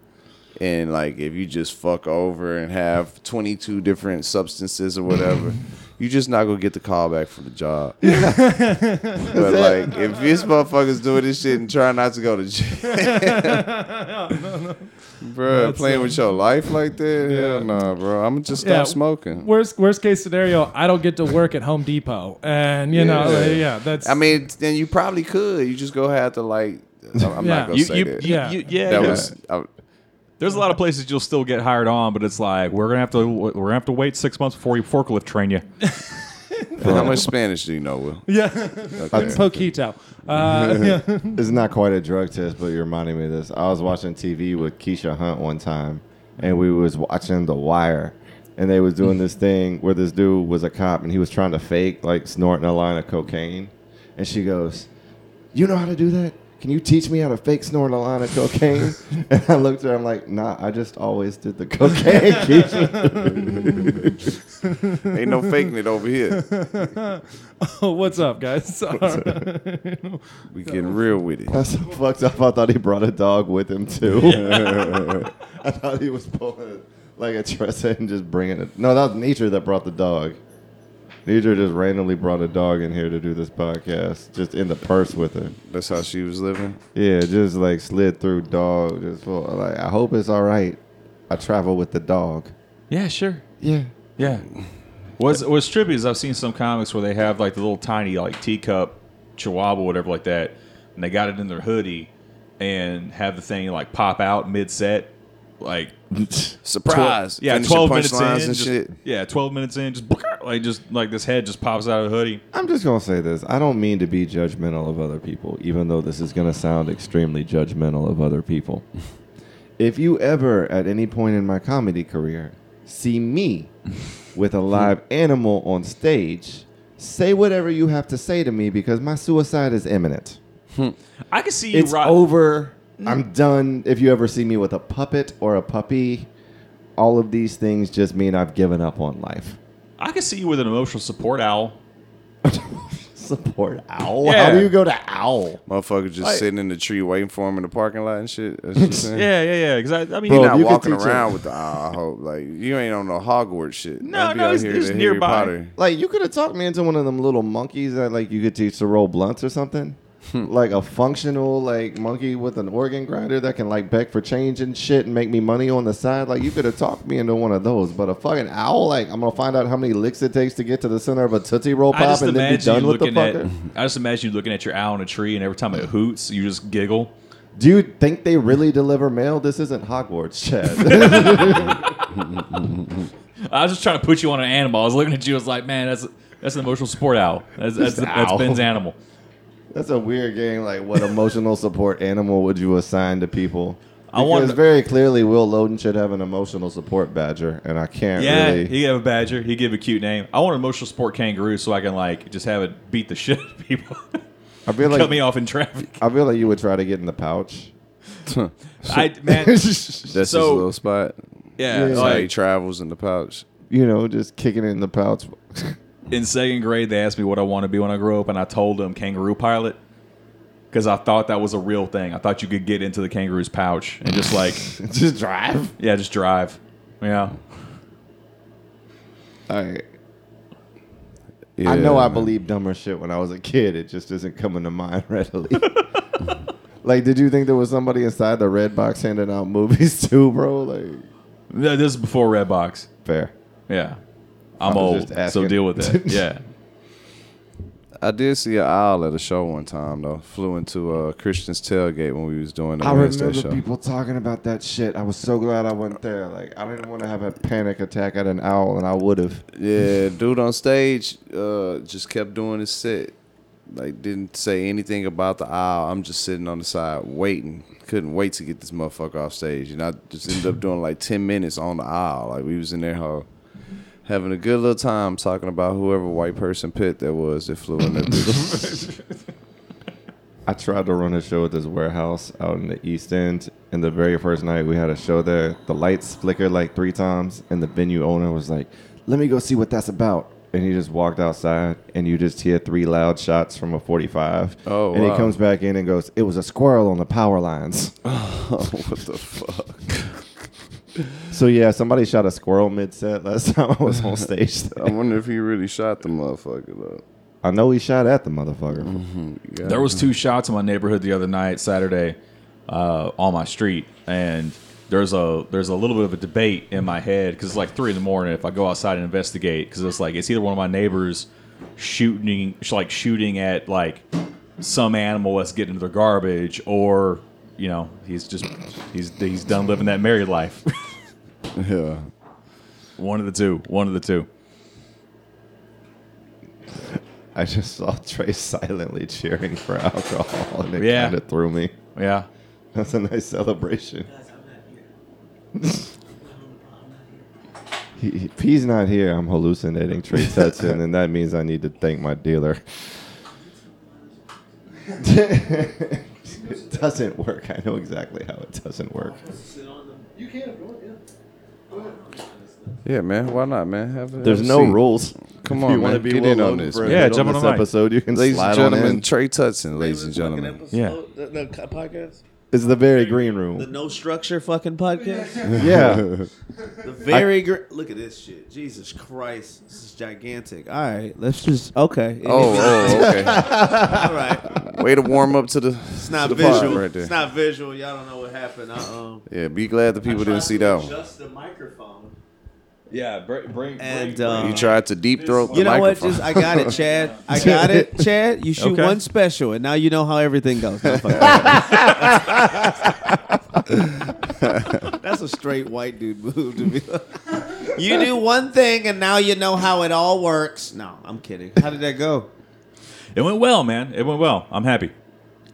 [SPEAKER 3] and like if you just fuck over and have twenty two different substances or whatever, you just not gonna get the call back for the job. but like if this motherfucker's doing this shit and trying not to go to jail. Bro, playing with your life like that? Hell no, bro. I'm gonna just stop
[SPEAKER 1] Yeah.
[SPEAKER 3] smoking.
[SPEAKER 1] Worst worst case scenario, I don't get to work at Home Depot, and you know,
[SPEAKER 3] Yeah.
[SPEAKER 1] like, yeah, that's.
[SPEAKER 3] I mean, then you probably could. You just go have to like. I'm I'm
[SPEAKER 1] Yeah.
[SPEAKER 3] not gonna
[SPEAKER 4] You,
[SPEAKER 3] say
[SPEAKER 4] you,
[SPEAKER 3] that.
[SPEAKER 4] you-
[SPEAKER 1] Yeah.
[SPEAKER 4] you- yeah,
[SPEAKER 3] that
[SPEAKER 4] yeah.
[SPEAKER 3] was. I,
[SPEAKER 4] There's a lot of places you'll still get hired on, but it's like we're gonna have to we're gonna have to wait six months before we forklift train you.
[SPEAKER 3] how much Spanish do you know, Will?
[SPEAKER 1] yeah,
[SPEAKER 3] Okay.
[SPEAKER 1] poquito. Uh, yeah.
[SPEAKER 2] It's not quite a drug test, but you're reminding me of this. I was watching TV with Keisha Hunt one time, and we was watching The Wire, and they was doing this thing where this dude was a cop, and he was trying to fake like snorting a line of cocaine, and she goes, "You know how to do that? Can you teach me how to fake snort a line of cocaine? and I looked at her, I'm like, nah, I just always did the cocaine. Keisha.
[SPEAKER 3] Ain't no faking it over here.
[SPEAKER 1] Oh, what's up, guys?
[SPEAKER 3] We getting real with it.
[SPEAKER 2] That's so fucked up. I thought he brought a dog with him too. I thought he was pulling like a Tressa and just bringing it. No, that was Nature that brought the dog. Nature just randomly brought a dog in here to do this podcast, just in the purse with her.
[SPEAKER 3] That's how she was living.
[SPEAKER 2] Yeah, just like slid through dog. Just full, like I hope it's all right. I travel with the dog.
[SPEAKER 4] Yeah, sure.
[SPEAKER 2] Yeah.
[SPEAKER 4] Yeah. What's what's trippy is I've seen some comics where they have like the little tiny like teacup chihuahua whatever like that, and they got it in their hoodie, and have the thing like pop out mid set, like
[SPEAKER 3] Surprise.
[SPEAKER 4] yeah,
[SPEAKER 3] Finishing
[SPEAKER 4] twelve minutes in,
[SPEAKER 3] and
[SPEAKER 4] just-
[SPEAKER 3] shit.
[SPEAKER 4] yeah, twelve minutes in, just like just like this head just pops out of the hoodie.
[SPEAKER 2] I'm just gonna say this. I don't mean to be judgmental of other people, even though this is gonna sound extremely judgmental of other people. if you ever, at any point in my comedy career, see me with a live animal on stage, say whatever you have to say to me because my suicide is imminent.
[SPEAKER 4] I can see you
[SPEAKER 2] It's over. Mm. I'm done. If you ever see me with a puppet or a puppy, all of these things just mean I've given up on life.
[SPEAKER 4] I could see you with an emotional support owl.
[SPEAKER 2] Support owl.
[SPEAKER 4] Yeah.
[SPEAKER 2] How do you go to owl?
[SPEAKER 3] Motherfucker just
[SPEAKER 2] Like-
[SPEAKER 3] sitting in the tree waiting for him in the parking lot and shit. That's what you're saying?
[SPEAKER 4] Yeah, yeah, yeah. Because I, I mean,
[SPEAKER 2] Bro,
[SPEAKER 3] You're not
[SPEAKER 2] you could
[SPEAKER 3] walking
[SPEAKER 2] teach
[SPEAKER 3] around
[SPEAKER 2] him-
[SPEAKER 3] with the eye. I hope like you ain't on no Hogwarts shit.
[SPEAKER 4] No,
[SPEAKER 3] Don't be
[SPEAKER 4] no,
[SPEAKER 3] out
[SPEAKER 4] it's-
[SPEAKER 3] here
[SPEAKER 4] it's
[SPEAKER 3] to Harry
[SPEAKER 4] nearby.
[SPEAKER 3] Potter.
[SPEAKER 2] Like you could have talked me into one of them little monkeys that like you could teach to roll blunts or something. like a functional like monkey with an organ grinder that can like beg for change and shit and make me money on the side. Like you could have talked me into one of those. But a fucking owl, like I'm gonna find out how many licks it takes to get to the center of a tootsie roll pop and then be done with the
[SPEAKER 4] looking at.
[SPEAKER 2] fucker.
[SPEAKER 4] I just imagine you looking at your owl in a tree, and every time it hoots, you just giggle.
[SPEAKER 2] Do you think they really deliver mail? This isn't Hogwarts, Chad.
[SPEAKER 4] I was just trying to put you on an animal. I was looking at you. I was like, man, that's that's an emotional support owl. That's that's, that's
[SPEAKER 2] owl.
[SPEAKER 4] Ben's animal.
[SPEAKER 2] That's a weird game. Like, what emotional support animal would you assign to people?
[SPEAKER 4] I
[SPEAKER 2] want
[SPEAKER 4] wanted-
[SPEAKER 2] very clearly, Will Loden should have an emotional support badger, and I can't
[SPEAKER 4] Yeah,
[SPEAKER 2] really.
[SPEAKER 4] he gave a badger. He gave a cute name. I want an emotional support kangaroo so I can like just have it beat the shit out of people.
[SPEAKER 2] I feel like
[SPEAKER 4] Cut
[SPEAKER 2] like
[SPEAKER 4] me off in traffic.
[SPEAKER 2] I feel like you would try to get in the pouch.
[SPEAKER 4] I man,
[SPEAKER 3] That's his
[SPEAKER 4] So-
[SPEAKER 3] little spot.
[SPEAKER 4] yeah,
[SPEAKER 2] Yeah.
[SPEAKER 3] That's how he travels in the pouch.
[SPEAKER 2] you know, just kicking it in the pouch.
[SPEAKER 4] In second grade, they asked me what I want to be when I grow up, and I told them kangaroo pilot because I thought that was a real thing. I thought you could get into the kangaroo's pouch and just like
[SPEAKER 2] just drive.
[SPEAKER 4] yeah, just drive. Yeah.
[SPEAKER 2] All right.
[SPEAKER 3] Yeah,
[SPEAKER 2] I know I
[SPEAKER 3] man.
[SPEAKER 2] believed dumber shit when I was a kid. It just isn't coming to mind readily. like, did you think there was somebody inside the red box handing out movies too, bro? Like,
[SPEAKER 4] No, This is before Redbox.
[SPEAKER 2] fair.
[SPEAKER 4] Yeah. I'm old, so deal with that. Yeah.
[SPEAKER 3] I did see an owl at a show one time though. Flew into uh, Christian's tailgate when we was doing the
[SPEAKER 2] I
[SPEAKER 3] Wednesday
[SPEAKER 2] remember
[SPEAKER 3] show.
[SPEAKER 2] people talking about that shit. I was so glad I went there. Like, I didn't want to have a panic attack at an owl, and I would have.
[SPEAKER 3] Yeah, dude on stage uh, just kept doing his set. Like didn't say anything about the owl. I'm just sitting on the side waiting. Couldn't wait to get this motherfucker off stage. And I just ended up doing like ten minutes on the owl. Like we was in there ho, having a good little time talking about whoever white person pit that was that flew in that bitch.
[SPEAKER 2] I tried to run a show at this warehouse out in the East End, and the very first night we had a show there, the lights flickered like three times, and the venue owner was like, "Let me go see what that's about." And he just walked outside, and you just hear three loud shots from a 45.
[SPEAKER 3] Oh,
[SPEAKER 2] And he comes back in and goes, "It was a squirrel on the power lines."
[SPEAKER 3] oh, what the fuck?
[SPEAKER 2] So yeah, somebody shot a squirrel mid set last time I was on stage.
[SPEAKER 3] I wonder if he really shot the motherfucker though.
[SPEAKER 2] I know he shot at the motherfucker.
[SPEAKER 3] Yeah.
[SPEAKER 4] There was two shots in my neighborhood the other night, Saturday, uh, on my street, and there's a there's a little bit of a debate in my head because it's like three in the morning. If I go outside and investigate, because it's like it's either one of my neighbors shooting like shooting at like some animal that's getting into their garbage, or you know he's just he's he's done living that married life.
[SPEAKER 3] yeah.
[SPEAKER 4] one of the two. One of the two.
[SPEAKER 2] I just saw Tre silently cheering for alcohol, and it
[SPEAKER 4] Yeah.
[SPEAKER 2] kind of threw me.
[SPEAKER 4] Yeah.
[SPEAKER 2] That's a nice celebration.
[SPEAKER 5] Guys, I'm not here.
[SPEAKER 2] He, he- if he's not here, I'm hallucinating Tre Tutson, and that means I need to thank my dealer. doesn't work. I know exactly how it doesn't work.
[SPEAKER 5] Oh, you can if you want, yeah. Go ahead.
[SPEAKER 3] Yeah, man. Why not, man? Have a,
[SPEAKER 2] There's
[SPEAKER 3] have a
[SPEAKER 2] no
[SPEAKER 3] seat.
[SPEAKER 2] rules.
[SPEAKER 3] Come
[SPEAKER 2] If
[SPEAKER 3] on,
[SPEAKER 2] you wanna
[SPEAKER 3] man.
[SPEAKER 2] be
[SPEAKER 3] Get in on this, man.
[SPEAKER 4] Yeah,
[SPEAKER 2] bit on
[SPEAKER 4] jump on
[SPEAKER 2] this
[SPEAKER 4] the mic.
[SPEAKER 2] episode. You can
[SPEAKER 3] Ladies
[SPEAKER 2] slide
[SPEAKER 3] and
[SPEAKER 2] on
[SPEAKER 3] gentlemen,
[SPEAKER 2] in.
[SPEAKER 3] Tre Tutson, ladies and
[SPEAKER 6] Fucking
[SPEAKER 3] gentlemen.
[SPEAKER 6] episode-
[SPEAKER 4] Yeah.
[SPEAKER 6] The, the podcast?
[SPEAKER 2] It's the very green room.
[SPEAKER 6] The no structure fucking podcast?
[SPEAKER 2] Yeah.
[SPEAKER 6] The very gr- Look at this shit. Jesus Christ. This is gigantic. All right. Let's just. Okay.
[SPEAKER 3] Oh, oh, okay.
[SPEAKER 6] All right.
[SPEAKER 3] Way to warm up to the.
[SPEAKER 6] It's not
[SPEAKER 3] the
[SPEAKER 6] visual.
[SPEAKER 3] right there.
[SPEAKER 6] It's not visual. Y'all don't know what happened. I, um,
[SPEAKER 3] Yeah, be glad the people didn't see that one.
[SPEAKER 6] Adjust the microphone.
[SPEAKER 4] Yeah, bring, bring,
[SPEAKER 6] And, uh,
[SPEAKER 3] You tried to deep throat the
[SPEAKER 6] You know what? Just I got it, Chad. I got it, Chad. You shoot
[SPEAKER 4] Okay.
[SPEAKER 6] one special, and now you know how everything goes. No. That's a straight white dude move to be. you do one thing, and now you know how it all works. No, I'm kidding. How did that go?
[SPEAKER 4] It went well, man. It went well. I'm happy.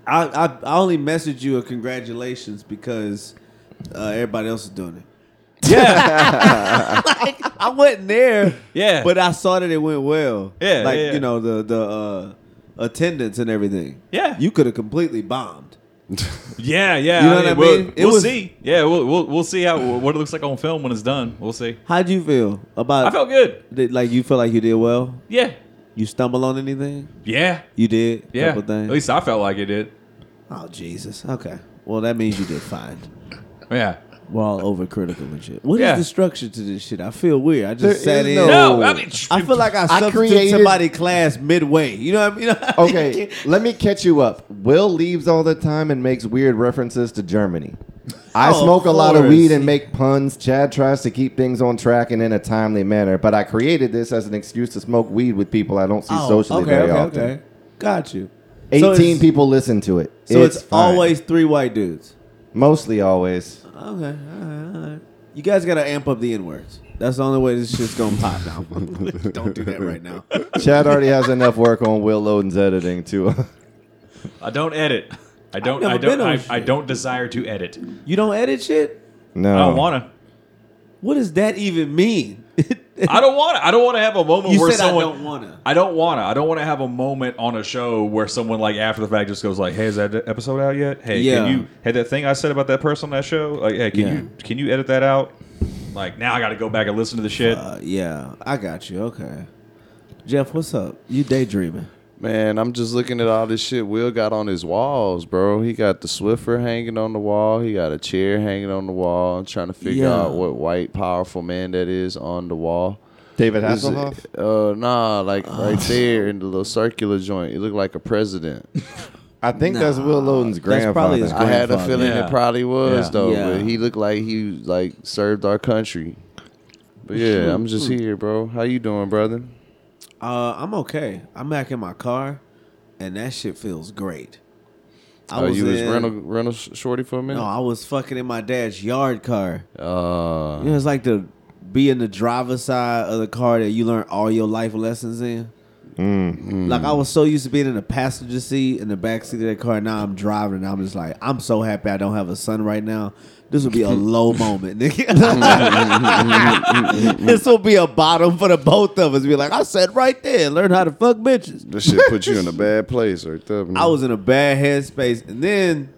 [SPEAKER 6] I I, I only messaged you a congratulations because uh, everybody else is doing it.
[SPEAKER 4] Yeah,
[SPEAKER 6] like I wasn't there.
[SPEAKER 4] Yeah.
[SPEAKER 6] But I saw that it went well.
[SPEAKER 4] Yeah,
[SPEAKER 6] Like,
[SPEAKER 4] yeah, yeah.
[SPEAKER 6] you know, the the uh attendance and everything.
[SPEAKER 4] Yeah.
[SPEAKER 6] You could have completely bombed.
[SPEAKER 4] yeah, yeah.
[SPEAKER 6] You know what I
[SPEAKER 4] we'll,
[SPEAKER 6] mean?
[SPEAKER 4] We'll
[SPEAKER 6] was-
[SPEAKER 4] see. Yeah, we'll, we'll we'll see how what it looks like on film when it's done. We'll see.
[SPEAKER 6] How'd you feel about
[SPEAKER 4] I felt good.
[SPEAKER 6] did, like you feel like you did well?
[SPEAKER 4] Yeah,
[SPEAKER 6] You stumble on anything?
[SPEAKER 4] yeah,
[SPEAKER 6] You did?
[SPEAKER 4] yeah.
[SPEAKER 6] Couple things.
[SPEAKER 4] At least I felt like it did.
[SPEAKER 6] Oh Jesus. Okay. Well that means you did fine.
[SPEAKER 4] Yeah.
[SPEAKER 6] We're all overcritical and shit. What is
[SPEAKER 4] Yeah.
[SPEAKER 6] the structure to this shit? I feel weird. I just
[SPEAKER 2] There
[SPEAKER 6] sat
[SPEAKER 2] is
[SPEAKER 6] in.
[SPEAKER 2] no-
[SPEAKER 4] No, I mean,
[SPEAKER 6] I feel like I
[SPEAKER 2] I
[SPEAKER 6] substituted
[SPEAKER 2] created-
[SPEAKER 6] somebody class midway. You know what I mean?
[SPEAKER 2] Okay, let me catch you up. Will leaves all the time and makes weird references to Germany. I
[SPEAKER 6] Oh,
[SPEAKER 2] smoke a lot of
[SPEAKER 6] course.
[SPEAKER 2] weed and make puns. Chad tries to keep things on track and in a timely manner, but I created this as an excuse to smoke weed with people I don't see
[SPEAKER 6] Oh,
[SPEAKER 2] socially
[SPEAKER 6] okay,
[SPEAKER 2] very
[SPEAKER 6] okay,
[SPEAKER 2] often.
[SPEAKER 6] okay. Got you.
[SPEAKER 2] 18
[SPEAKER 6] So it's-
[SPEAKER 2] people listen to it.
[SPEAKER 6] So it's,
[SPEAKER 2] fine.
[SPEAKER 6] always three white dudes.
[SPEAKER 2] mostly always.
[SPEAKER 6] Okay, all right, all right. You guys gotta amp up the N words. That's the only way this shit's gonna pop now. Don't do that right now.
[SPEAKER 2] Chad already has enough work on Will Loden's editing too.
[SPEAKER 4] Uh, I don't edit. I don't. I don't. I. I don't desire to edit.
[SPEAKER 6] You don't edit shit?
[SPEAKER 2] no,
[SPEAKER 4] I don't want to.
[SPEAKER 6] What does that even mean?
[SPEAKER 4] I don't want to. I don't want to have a moment
[SPEAKER 6] you
[SPEAKER 4] where
[SPEAKER 6] said
[SPEAKER 4] someone.
[SPEAKER 6] I don't wanna.
[SPEAKER 4] I don't want to. I don't want to have a moment on a show where someone like after the fact just goes like, "Hey, is that episode out yet? Hey,
[SPEAKER 6] Yeah.
[SPEAKER 4] can you had that thing I said about that person on that show? Like, hey, can
[SPEAKER 6] Yeah.
[SPEAKER 4] you can you edit that out? Like now I got to go back and listen to the shit.
[SPEAKER 6] Uh, yeah, I got you. Okay. Jeff, what's up? You daydreaming?
[SPEAKER 3] Man, I'm just looking at all this shit Will got on his walls, bro. He got the Swiffer hanging on the wall. He got a chair hanging on the wall. I'm trying to figure
[SPEAKER 6] Yeah.
[SPEAKER 3] out what white powerful man that is on the wall.
[SPEAKER 2] David
[SPEAKER 3] Is it-
[SPEAKER 2] Hasselhoff.
[SPEAKER 3] Uh, nah, like right there in the little circular joint. He looked like a president.
[SPEAKER 2] I think that's Will Loden's
[SPEAKER 6] That's probably
[SPEAKER 2] grandfather.
[SPEAKER 6] his
[SPEAKER 3] I had a
[SPEAKER 6] grandfather.
[SPEAKER 3] feeling
[SPEAKER 4] Yeah.
[SPEAKER 3] it probably was
[SPEAKER 4] Yeah.
[SPEAKER 3] though,
[SPEAKER 6] Yeah.
[SPEAKER 3] but he looked like he like served our country. But yeah, I'm just here, bro. How you doing, brother?
[SPEAKER 6] Uh, I'm okay. I'm back in my car, and that shit feels great. I
[SPEAKER 3] Oh, you was
[SPEAKER 6] in-
[SPEAKER 3] rental rental shorty for a minute.
[SPEAKER 6] No, I was fucking in my dad's yard car.
[SPEAKER 3] uh,
[SPEAKER 6] You know, it's like to be in the driver's side of the car that you learn all your life lessons in. Like I was so used to being in the passenger seat in the back seat of that car. Now I'm driving, and I'm just like, I'm so happy I don't have a son right now. This will be a low moment. nigga. this will be a bottom for the both of us. Be like, I said right there, learn how to fuck bitches.
[SPEAKER 3] this shit put you in a bad place right there. man.
[SPEAKER 6] I was in a bad headspace, and then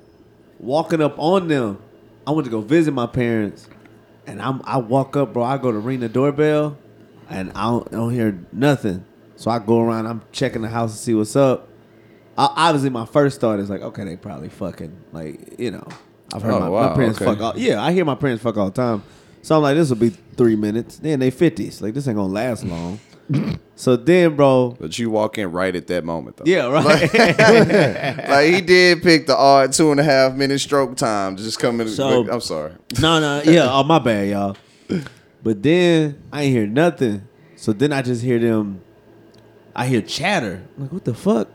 [SPEAKER 6] walking up on them, I went to go visit my parents, and I'm I walk up, bro. I go to ring the doorbell, and I don't, I don't hear nothing. So I go around, I'm checking the house to see what's up. I, obviously, my first thought is like, okay, they probably fucking like you know. I've heard
[SPEAKER 3] Oh,
[SPEAKER 6] my,
[SPEAKER 3] wow,
[SPEAKER 6] my parents
[SPEAKER 3] okay.
[SPEAKER 6] fuck all. Yeah, I hear my parents fuck all the time. So I'm like, this will be three minutes. Then they fifties. Like this ain't gonna last long. so then, bro.
[SPEAKER 3] But you walk in right at that moment, though.
[SPEAKER 6] Yeah, right.
[SPEAKER 3] like he did pick the odd two and a half minute stroke time just coming. in.
[SPEAKER 6] So-
[SPEAKER 3] I'm sorry.
[SPEAKER 6] No, no, yeah. Oh, my bad, y'all. But then I ain't hear nothing. So then I just hear them. I hear chatter. I'm like, what the fuck?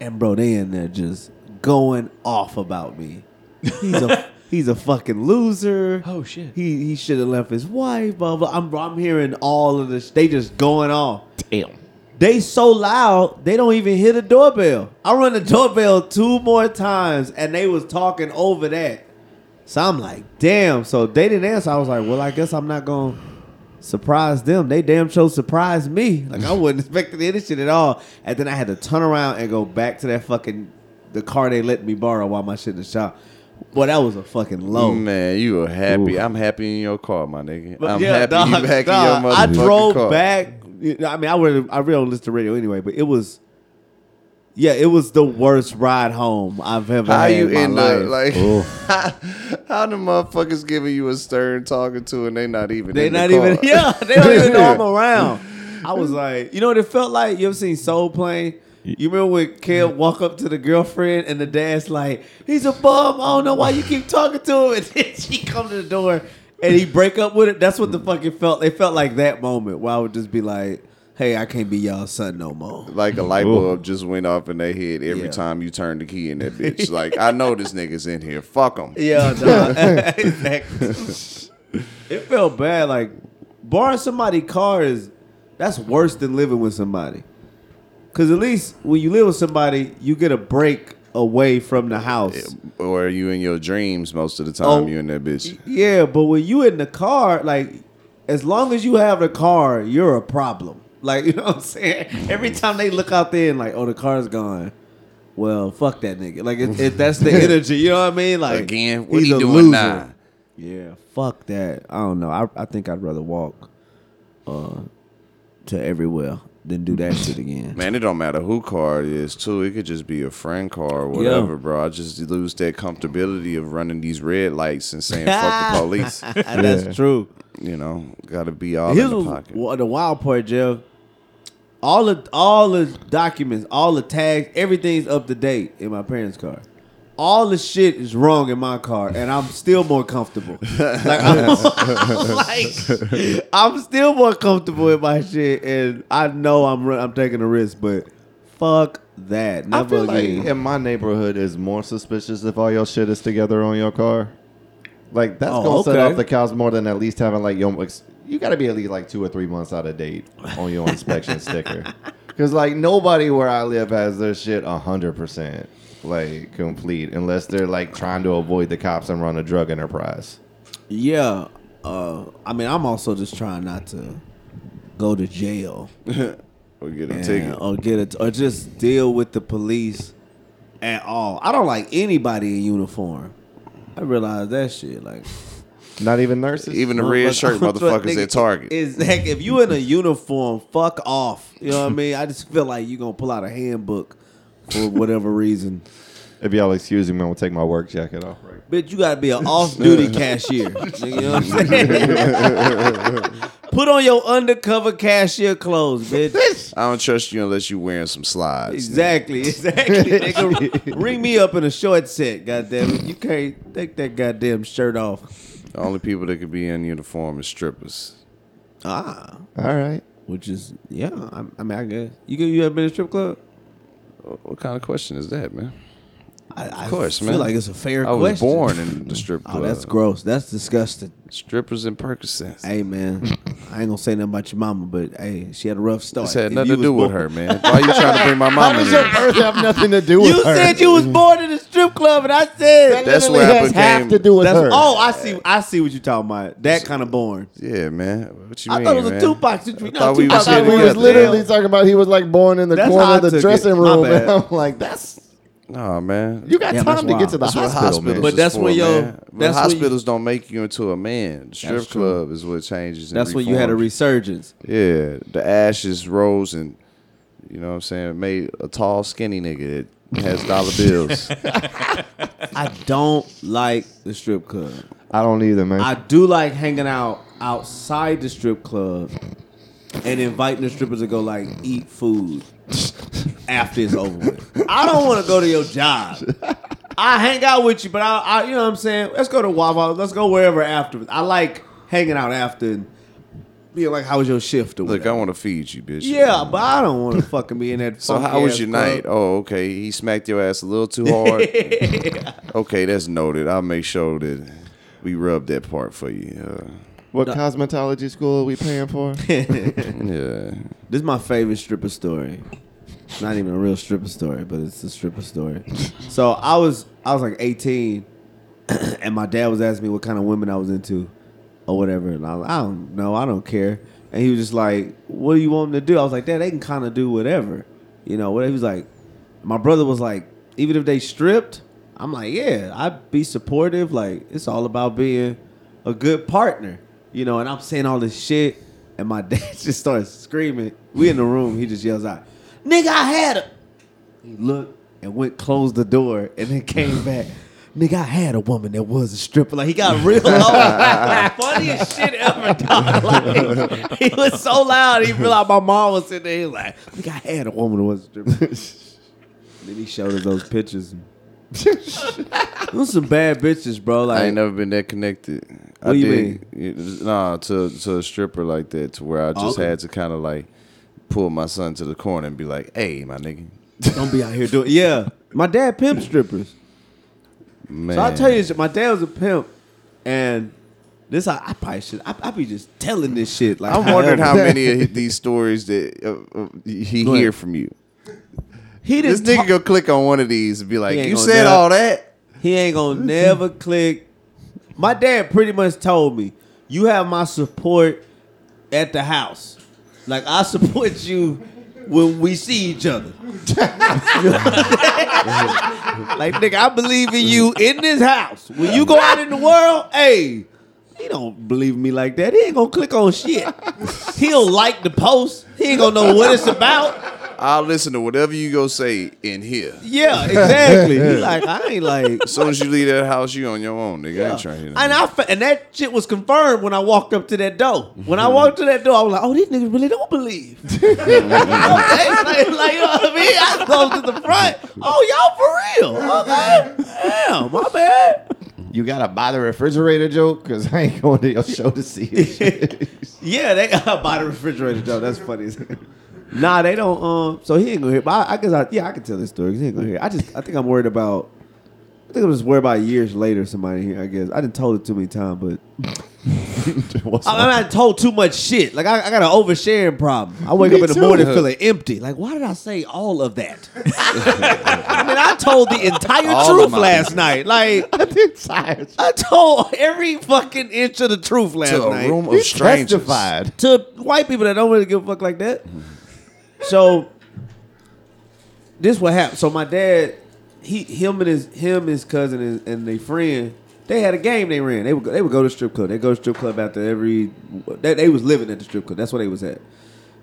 [SPEAKER 6] And bro, they in there just going off about me. He's a he's a fucking loser.
[SPEAKER 4] Oh, shit.
[SPEAKER 6] He he should have left his wife. Blah blah. I'm I'm hearing all of this. They just going off.
[SPEAKER 2] Damn.
[SPEAKER 6] They so loud, they don't even hear the doorbell. I run the doorbell two more times, and they was talking over that. So I'm like, damn. So they didn't answer. I was like, well, I guess I'm not gonna surprise them. They damn sure surprised me. Like I wasn't expecting any shit at all. And then I had to turn around and go back to that fucking the car they let me borrow while my shit in the shop. Boy, that was a fucking low.
[SPEAKER 3] Man, you were happy. I'm happy in your car, my nigga.
[SPEAKER 6] But
[SPEAKER 3] I'm
[SPEAKER 6] yeah,
[SPEAKER 3] happy
[SPEAKER 6] dog,
[SPEAKER 3] you back
[SPEAKER 6] dog,
[SPEAKER 3] in your
[SPEAKER 6] I drove
[SPEAKER 3] car.
[SPEAKER 6] back. I mean, I would I really don't listen to radio anyway, but it was, yeah, it was the worst ride home I've ever
[SPEAKER 3] How
[SPEAKER 6] had
[SPEAKER 3] you
[SPEAKER 6] in my
[SPEAKER 3] end
[SPEAKER 6] life.
[SPEAKER 3] up like? how the motherfuckers giving you a stern talking to and they not even?
[SPEAKER 6] They
[SPEAKER 3] in the
[SPEAKER 6] not
[SPEAKER 3] car?
[SPEAKER 6] even yeah. They don't even know I'm around. I was like, you know what it felt like? You ever seen Soul Plane? You remember when Kev walk up to the girlfriend and the dad's like, he's a bum. I don't know why you keep talking to him. And then she come to the door and he break up with it. That's what the fucking felt. It felt like that moment where I would just be like, hey, I can't be y'all son no more.
[SPEAKER 3] Like a light bulb just went off in their head every
[SPEAKER 6] Yeah.
[SPEAKER 3] time you turn the key in that bitch. like I know this nigga's in here. Fuck him.
[SPEAKER 6] Yeah, dog. exactly. it felt bad. Like borrowing somebody's car is that's worse than living with somebody. Cause at least when you live with somebody, you get a break away from the house.
[SPEAKER 3] Or you in your dreams most of the time.
[SPEAKER 6] Oh.
[SPEAKER 3] you in that bitch.
[SPEAKER 6] Yeah, but when you in the car, like as long as you have the car, you're a problem. Like you know what I'm saying. Every time they look out there and like, oh, the car's gone. Well, fuck that nigga. Like if, it, that's the energy. You know what I mean? Like
[SPEAKER 3] Again, what
[SPEAKER 6] he's
[SPEAKER 3] he
[SPEAKER 6] a
[SPEAKER 3] doing
[SPEAKER 6] loser.
[SPEAKER 3] now?
[SPEAKER 6] Yeah, fuck that. I don't know. I I think I'd rather walk uh to everywhere than do that shit again.
[SPEAKER 3] Man, it don't matter who car it is, too. It could just be a friend car or whatever, bro. I just lose that comfortability of running these red lights and saying fuck the police.
[SPEAKER 6] That's true.
[SPEAKER 3] You know, got to be all
[SPEAKER 6] Here's
[SPEAKER 3] in the pocket.
[SPEAKER 6] the wild part, Jeff. All the all the documents, all the tags, everything's up to date in my parents' car. All the shit is wrong in my car, and I'm still more comfortable. like, I'm, like, I'm still more comfortable in my shit, and I know I'm I'm taking a risk, but fuck that.
[SPEAKER 2] I
[SPEAKER 6] Never
[SPEAKER 2] feel like in my neighborhood is more suspicious if all your shit is together on your car. Like that's
[SPEAKER 6] Oh,
[SPEAKER 2] gonna set off the cows more than at least having like your. You got to be at least like two or three months out of date on your inspection sticker, because like nobody where I live has their shit hundred percent like complete, unless they're like trying to avoid the cops and run a drug enterprise.
[SPEAKER 6] Yeah. Uh, I mean, I'm also just trying not to go to jail.
[SPEAKER 3] Or get a
[SPEAKER 6] and-
[SPEAKER 3] ticket.
[SPEAKER 6] or get it or just deal with the police at all. I don't like anybody in uniform. I realize that shit. Like
[SPEAKER 2] Not even nurses.
[SPEAKER 3] Even the red shirt motherfuckers
[SPEAKER 6] Nigga,
[SPEAKER 3] at Target.
[SPEAKER 6] Is like if you in a uniform, fuck off. You know what I mean? I just feel like you gonna pull out a handbook for whatever reason.
[SPEAKER 2] if y'all excuse me, I'm gonna take my work jacket off. Right.
[SPEAKER 6] Bitch, you gotta be an off-duty cashier. You know what I'm saying? Put on your undercover cashier clothes, bitch.
[SPEAKER 3] I don't trust you unless you wearing some slides.
[SPEAKER 6] Exactly, exactly. Nigga, ring me up in a short set, goddamn it. You can't take that goddamn shirt off.
[SPEAKER 3] The only people that could be in uniform is strippers.
[SPEAKER 6] Ah,
[SPEAKER 2] All right.
[SPEAKER 6] which is yeah. I, I mean, I guess you you ever been to a strip club?
[SPEAKER 3] What kind of question is that, man?
[SPEAKER 6] I,
[SPEAKER 3] Of course,
[SPEAKER 6] I feel
[SPEAKER 3] man.
[SPEAKER 6] like it's a fair
[SPEAKER 3] I was
[SPEAKER 6] question.
[SPEAKER 3] born in the strip club.
[SPEAKER 6] Oh, that's gross. That's disgusting.
[SPEAKER 3] Strippers and Percocets.
[SPEAKER 6] Hey man, I ain't gonna say nothing about your mama, but hey, she had a rough start.
[SPEAKER 3] This had
[SPEAKER 6] If
[SPEAKER 3] nothing
[SPEAKER 6] you
[SPEAKER 3] to
[SPEAKER 6] was
[SPEAKER 3] do with
[SPEAKER 6] born-
[SPEAKER 3] her, man. Why you trying to bring my mama How in?
[SPEAKER 2] Your birth have nothing to do with her?
[SPEAKER 6] You
[SPEAKER 2] her.
[SPEAKER 6] said you was born in a strip club, and I said
[SPEAKER 3] That's
[SPEAKER 2] Literally
[SPEAKER 3] where I
[SPEAKER 2] has
[SPEAKER 3] became-
[SPEAKER 2] half to do with
[SPEAKER 6] That's,
[SPEAKER 2] her.
[SPEAKER 6] oh, I see. I see what you're talking about. That kind of born.
[SPEAKER 3] Yeah, man. What you
[SPEAKER 6] I
[SPEAKER 3] mean,
[SPEAKER 6] thought it was
[SPEAKER 3] man?
[SPEAKER 6] a Tupac situation.
[SPEAKER 3] I thought we
[SPEAKER 6] Tupac
[SPEAKER 3] was
[SPEAKER 2] I
[SPEAKER 3] here
[SPEAKER 2] thought we was
[SPEAKER 3] together.
[SPEAKER 2] literally talking about he was like born in the
[SPEAKER 6] That's how
[SPEAKER 2] corner
[SPEAKER 6] I
[SPEAKER 2] of the
[SPEAKER 6] took it.
[SPEAKER 2] dressing
[SPEAKER 6] My
[SPEAKER 2] room.
[SPEAKER 6] bad.
[SPEAKER 2] And I'm like, that's
[SPEAKER 3] Nah, man.
[SPEAKER 2] you got
[SPEAKER 6] Yeah, that's
[SPEAKER 2] time to get to the
[SPEAKER 3] That's what
[SPEAKER 2] hospital,
[SPEAKER 3] hospitals.
[SPEAKER 6] But
[SPEAKER 3] is
[SPEAKER 6] that's
[SPEAKER 3] for,
[SPEAKER 6] when your-
[SPEAKER 3] man. But
[SPEAKER 6] that's when you-
[SPEAKER 3] hospitals don't make you into a man. Strip
[SPEAKER 6] true.
[SPEAKER 3] club is what changes. and
[SPEAKER 6] That's when you had a
[SPEAKER 3] reforms.
[SPEAKER 6] resurgence.
[SPEAKER 3] Yeah, the ashes rose and you know what I'm saying made a tall, skinny nigga that has dollar bills.
[SPEAKER 6] I don't like the strip club.
[SPEAKER 2] I don't either, man.
[SPEAKER 6] I do like hanging out outside the strip club and inviting the strippers to go like eat food after it's over with. I don't want to go to your job. I hang out with you, but I, I, you know what I'm saying. Let's go to Wawa. Let's go wherever after. I like hanging out after and being like, "How was your shift?" Or
[SPEAKER 3] Look, I want to feed you, bitch.
[SPEAKER 6] Yeah, but I don't want to fucking be in that.
[SPEAKER 3] So how was your
[SPEAKER 6] club.
[SPEAKER 3] night? Oh, okay. He smacked your ass a little too hard. okay, that's noted. I'll make sure that we rub that part for you. Uh,
[SPEAKER 2] what cosmetology school are we paying for?
[SPEAKER 3] yeah.
[SPEAKER 6] This is my favorite stripper story. Not even a real stripper story, but it's a stripper story. So I was I was like 18, and my dad was asking me what kind of women I was into, or whatever. And I, was, like, I don't know, I don't care. And he was just like, "What do you want them to do?" I was like, "Dad, they can kind of do whatever, you know." What he was like, my brother was like even if they stripped, I'm like, yeah, I'd be supportive. Like it's all about being a good partner, you know. And I'm saying all this shit, and my dad just starts screaming. We in the room. He just yells out, "Nigga, I had her." He looked and went closed the door, and then came back. Nigga, I had a woman that was a stripper. Like he got real loud. Funniest shit ever, dog. Like, he was so loud. He realized my mom was sitting there. He was like, nigga, I had a woman that was a stripper. then he showed us those pictures. Those some bad bitches, bro. Like,
[SPEAKER 3] I ain't never been that connected.
[SPEAKER 6] What
[SPEAKER 3] I
[SPEAKER 6] do you
[SPEAKER 3] did, mean? Nah, to to a stripper like that, to where I just
[SPEAKER 6] Okay.
[SPEAKER 3] had to kind of like pull my son to the corner and be like, "Hey, my nigga,
[SPEAKER 6] don't be out here doing. Yeah, my dad pimp strippers.
[SPEAKER 3] man."
[SPEAKER 6] So I'll tell you my dad was a pimp, and this I, I probably should. I, I be just telling this shit. Like
[SPEAKER 3] I'm wondering how many of these stories that uh, uh, he
[SPEAKER 6] Go ahead.
[SPEAKER 3] hear from you.
[SPEAKER 6] he
[SPEAKER 3] This nigga go click on one of these and be like, "You said all that."
[SPEAKER 6] He ain't gonna never click. My dad pretty much told me, "You have my support at the house. Like I support you when we see each other. like nigga, I believe in you in this house. When you go out in the world, hey." He don't believe me like that. He ain't gonna click on shit. He'll like the post. He ain't gonna know what it's about.
[SPEAKER 3] I'll listen to whatever you go say in here.
[SPEAKER 6] Yeah, exactly. He like, I ain't like
[SPEAKER 3] As soon as you leave that house, you on your own, nigga. I ain't trying to hear
[SPEAKER 6] And
[SPEAKER 3] that.
[SPEAKER 6] I fa- and that shit was confirmed when I walked up to that door. When I walked to that door, I was like, "Oh, these niggas really don't believe." okay, like, like, you know what I mean? I go to the front. Oh, y'all for real? Okay, damn, my bad.
[SPEAKER 2] You gotta buy the refrigerator joke because I ain't going to your show to see it.
[SPEAKER 6] Yeah, they gotta buy the refrigerator door. That's funny. As nah, they don't. Um, so he ain't gonna hear. But I, I guess I, yeah, I can tell this story. 'cause He ain't gonna hear. I just, I think I'm worried about. I think I'm just worried about years later. Somebody here, I guess. I didn't told it too many times, but
[SPEAKER 2] What's
[SPEAKER 6] I, I, I told too much shit. Like I, I got an oversharing problem. I wake
[SPEAKER 2] Me
[SPEAKER 6] up in the
[SPEAKER 2] too.
[SPEAKER 6] morning feeling empty. Like why did I say all of that? I mean, I told the entire
[SPEAKER 3] All
[SPEAKER 6] truth
[SPEAKER 3] of mine.
[SPEAKER 6] last night. Like
[SPEAKER 2] tired?
[SPEAKER 6] I told every fucking inch of the truth last
[SPEAKER 3] to a
[SPEAKER 6] night
[SPEAKER 3] room of strangers.
[SPEAKER 2] testified.
[SPEAKER 6] to white people that don't really give a fuck like that. So this what happened. So my dad, he, him and his, him, his cousin, and, and their friend, they had a game they ran. They would, they would go to strip club. They go to strip club after every. They, they was living at the strip club. That's where they was at.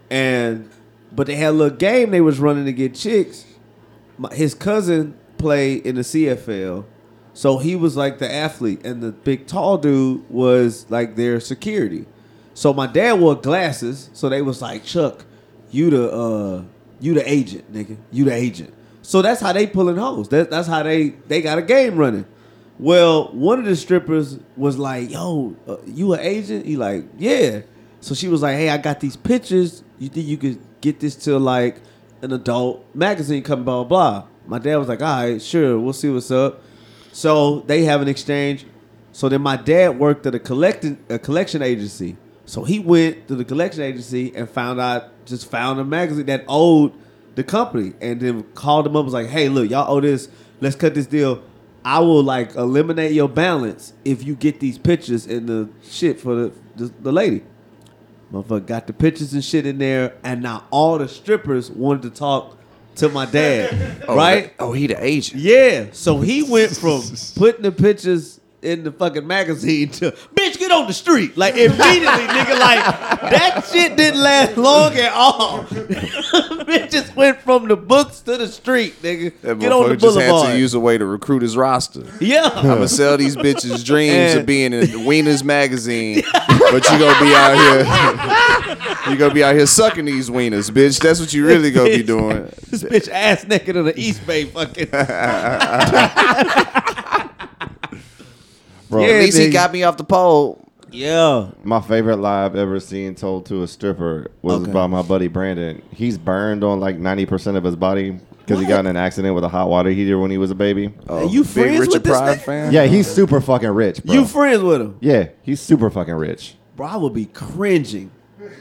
[SPEAKER 6] And but they had a little game they was running to get chicks. My, his cousin played in the CFL, so he was like the athlete, and the big tall dude was like their security. So my dad wore glasses, so they was like, Chuck, you the uh, you the agent, nigga, you the agent. So that's how they pulling hoes. That, that's how they they got a game running. Well, one of the strippers was like, "Yo, uh, you an agent?" He like, "Yeah." So she was like, "Hey, I got these pictures. You think you could get this to like an adult magazine? Come blah blah." My dad was like, "All right, sure. We'll see what's up." So they have an exchange. So then my dad worked at a collecting a collection agency. So he went to the collection agency and found out just found a magazine that owed the company and then called them up was like, "Hey, look, y'all owe this. Let's cut this deal. I will like eliminate your balance if you get these pictures and the shit for the the, the lady." Motherfucker got the pictures and shit in there, and now all the strippers wanted to talk to my dad,
[SPEAKER 3] Oh,
[SPEAKER 6] right?
[SPEAKER 3] that- oh, he the agent.
[SPEAKER 6] Yeah. So he went from putting the pictures in the fucking magazine to bitch get on the street like immediately nigga like that shit didn't last long at all bitches went from the books to the street nigga
[SPEAKER 3] That
[SPEAKER 6] get on the
[SPEAKER 3] motherfucker just had
[SPEAKER 6] boulevard
[SPEAKER 3] to use a way to recruit his roster.
[SPEAKER 6] yeah
[SPEAKER 3] I'm gonna sell these bitches dreams
[SPEAKER 6] And-
[SPEAKER 3] of being in the Wiener's magazine, but you gonna be out here. you gonna be out here sucking these wieners, bitch. That's what you really gonna be doing.
[SPEAKER 6] this bitch ass naked on the East Bay fucking
[SPEAKER 2] Bro,
[SPEAKER 6] Yeah,
[SPEAKER 3] At least he got me off the pole.
[SPEAKER 6] yeah
[SPEAKER 2] My favorite lie I've ever seen told to a stripper was
[SPEAKER 6] Okay.
[SPEAKER 2] about my buddy Brandon. He's burned on like 90% of his body because he got in an accident with a hot water heater when he was a baby.
[SPEAKER 3] Oh,
[SPEAKER 6] you
[SPEAKER 3] big
[SPEAKER 6] friends
[SPEAKER 3] Richard
[SPEAKER 6] with this
[SPEAKER 3] Pryor fan?
[SPEAKER 2] Yeah, he's super fucking rich, bro.
[SPEAKER 6] you friends with him
[SPEAKER 2] yeah, he's super fucking rich.
[SPEAKER 6] bro I would be cringing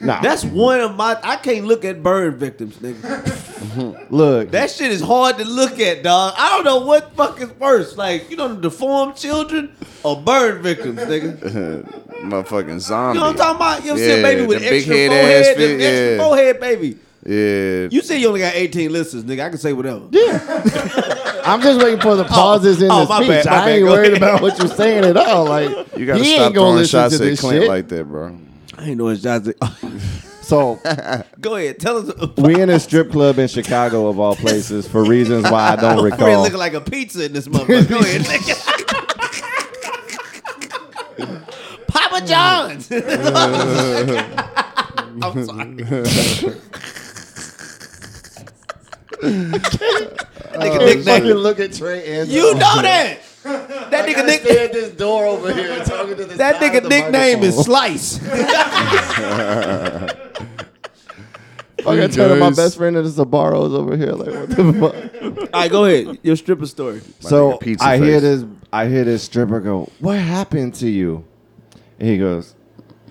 [SPEAKER 2] Nah,
[SPEAKER 6] that's one of my I can't look at burn victims nigga Mm-hmm.
[SPEAKER 2] look.
[SPEAKER 6] That shit is hard to look at, dog. I don't know what the fuck is worse. Like, you know, the deformed children or burn victims, nigga.
[SPEAKER 3] Motherfucking zombie.
[SPEAKER 6] You know what I'm talking about? You know, see
[SPEAKER 3] Yeah,
[SPEAKER 6] a baby with
[SPEAKER 3] the big
[SPEAKER 6] extra
[SPEAKER 3] head
[SPEAKER 6] forehead,
[SPEAKER 3] ass
[SPEAKER 6] the
[SPEAKER 3] fit,
[SPEAKER 6] extra
[SPEAKER 3] yeah.
[SPEAKER 6] forehead baby.
[SPEAKER 3] Yeah.
[SPEAKER 6] You say you only got 18 listeners, nigga. I can say whatever. Yeah.
[SPEAKER 2] I'm just waiting for the oh, pauses in
[SPEAKER 6] oh,
[SPEAKER 2] the
[SPEAKER 6] my
[SPEAKER 2] speech.
[SPEAKER 6] bad,
[SPEAKER 2] I ain't worried
[SPEAKER 6] ahead.
[SPEAKER 2] about what you're saying at all. Like
[SPEAKER 3] You gotta
[SPEAKER 2] he
[SPEAKER 3] stop
[SPEAKER 2] ain't gonna
[SPEAKER 3] throwing
[SPEAKER 2] listen
[SPEAKER 3] shots
[SPEAKER 2] to
[SPEAKER 3] at
[SPEAKER 2] this
[SPEAKER 3] Clint
[SPEAKER 2] shit.
[SPEAKER 3] like that, bro.
[SPEAKER 6] I ain't know it's Johnson.
[SPEAKER 2] So
[SPEAKER 6] Go ahead, tell us.
[SPEAKER 2] we in a strip club in Chicago of all places for reasons why I don't
[SPEAKER 6] Really
[SPEAKER 2] recall.
[SPEAKER 6] looking like a pizza in this motherfucker. Go ahead. Papa John's. I'm sorry. nigga uh,
[SPEAKER 2] Fucking
[SPEAKER 6] nickname.
[SPEAKER 2] look at Trey and
[SPEAKER 6] You know that. That nigga nick-
[SPEAKER 2] at this door over here talking to the
[SPEAKER 6] that nigga nickname is. Slice.
[SPEAKER 2] Fuck, I tell my best friend that it's a Barrows over here. Like what the fuck?
[SPEAKER 6] All right, go ahead. Your stripper story.
[SPEAKER 2] so
[SPEAKER 3] Pizza
[SPEAKER 2] I hear
[SPEAKER 3] Face.
[SPEAKER 2] this. I hear this stripper go. What happened to you? And he goes.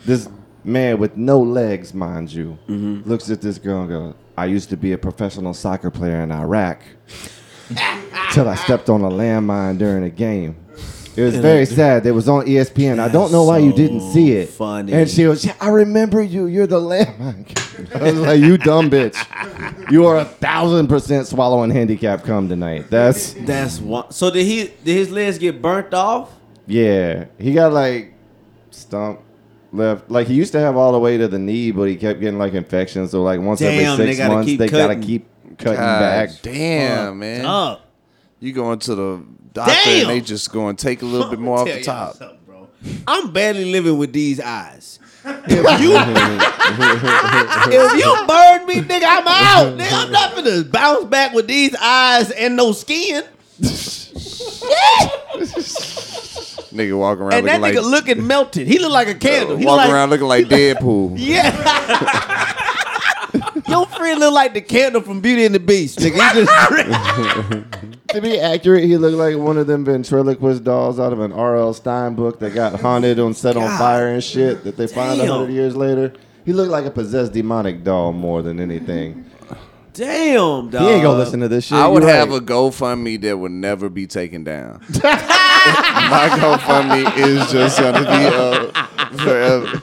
[SPEAKER 2] This man with no legs, mind you, mm-hmm. looks at this girl and goes. I used to be a professional soccer player in Iraq. Till I stepped on a landmine during a game. It was very sad. It was on ESPN. I don't know why you didn't see it.
[SPEAKER 6] funny.
[SPEAKER 2] And she was, "Yeah, I remember you. You're the landmine. kid." I was like, you dumb bitch. You are a thousand percent swallowing handicap come tonight. That's
[SPEAKER 6] That's one. So did he? Did his legs get burnt off?
[SPEAKER 2] yeah. He got like stump left. Like he used to have all the way to the knee, but he kept getting like infections. So like once
[SPEAKER 6] Damn,
[SPEAKER 2] every
[SPEAKER 6] they
[SPEAKER 2] six
[SPEAKER 6] gotta
[SPEAKER 2] months,
[SPEAKER 6] keep
[SPEAKER 2] they gotta keep cutting
[SPEAKER 3] God
[SPEAKER 2] back.
[SPEAKER 3] damn, man.
[SPEAKER 6] Up.
[SPEAKER 3] You going to the doctor
[SPEAKER 6] Damn.
[SPEAKER 3] and they just going to take a little bit more off the top.
[SPEAKER 6] bro. I'm barely living with these eyes. If you if you burn me, nigga, I'm out. Nigga, I'm not gonna bounce back with these eyes and no skin.
[SPEAKER 3] Nigga walking around
[SPEAKER 6] And that nigga
[SPEAKER 3] like
[SPEAKER 6] looking melted. He look like a candle. Uh, he
[SPEAKER 3] walking
[SPEAKER 6] like,
[SPEAKER 3] around looking like Deadpool.
[SPEAKER 6] Yeah. Your friend look like the candle from Beauty and the Beast, nigga. He just
[SPEAKER 2] To be accurate, he looked like one of them ventriloquist dolls out of an R.L. Stine book that got haunted and set on fire and shit that they find a
[SPEAKER 6] damn.
[SPEAKER 2] hundred years later. He looked like a possessed demonic doll more than anything.
[SPEAKER 6] damn, dog.
[SPEAKER 2] He ain't gonna listen to this shit.
[SPEAKER 3] I would
[SPEAKER 2] You
[SPEAKER 3] have a GoFundMe that would never be taken down. My GoFundMe is just gonna be up forever.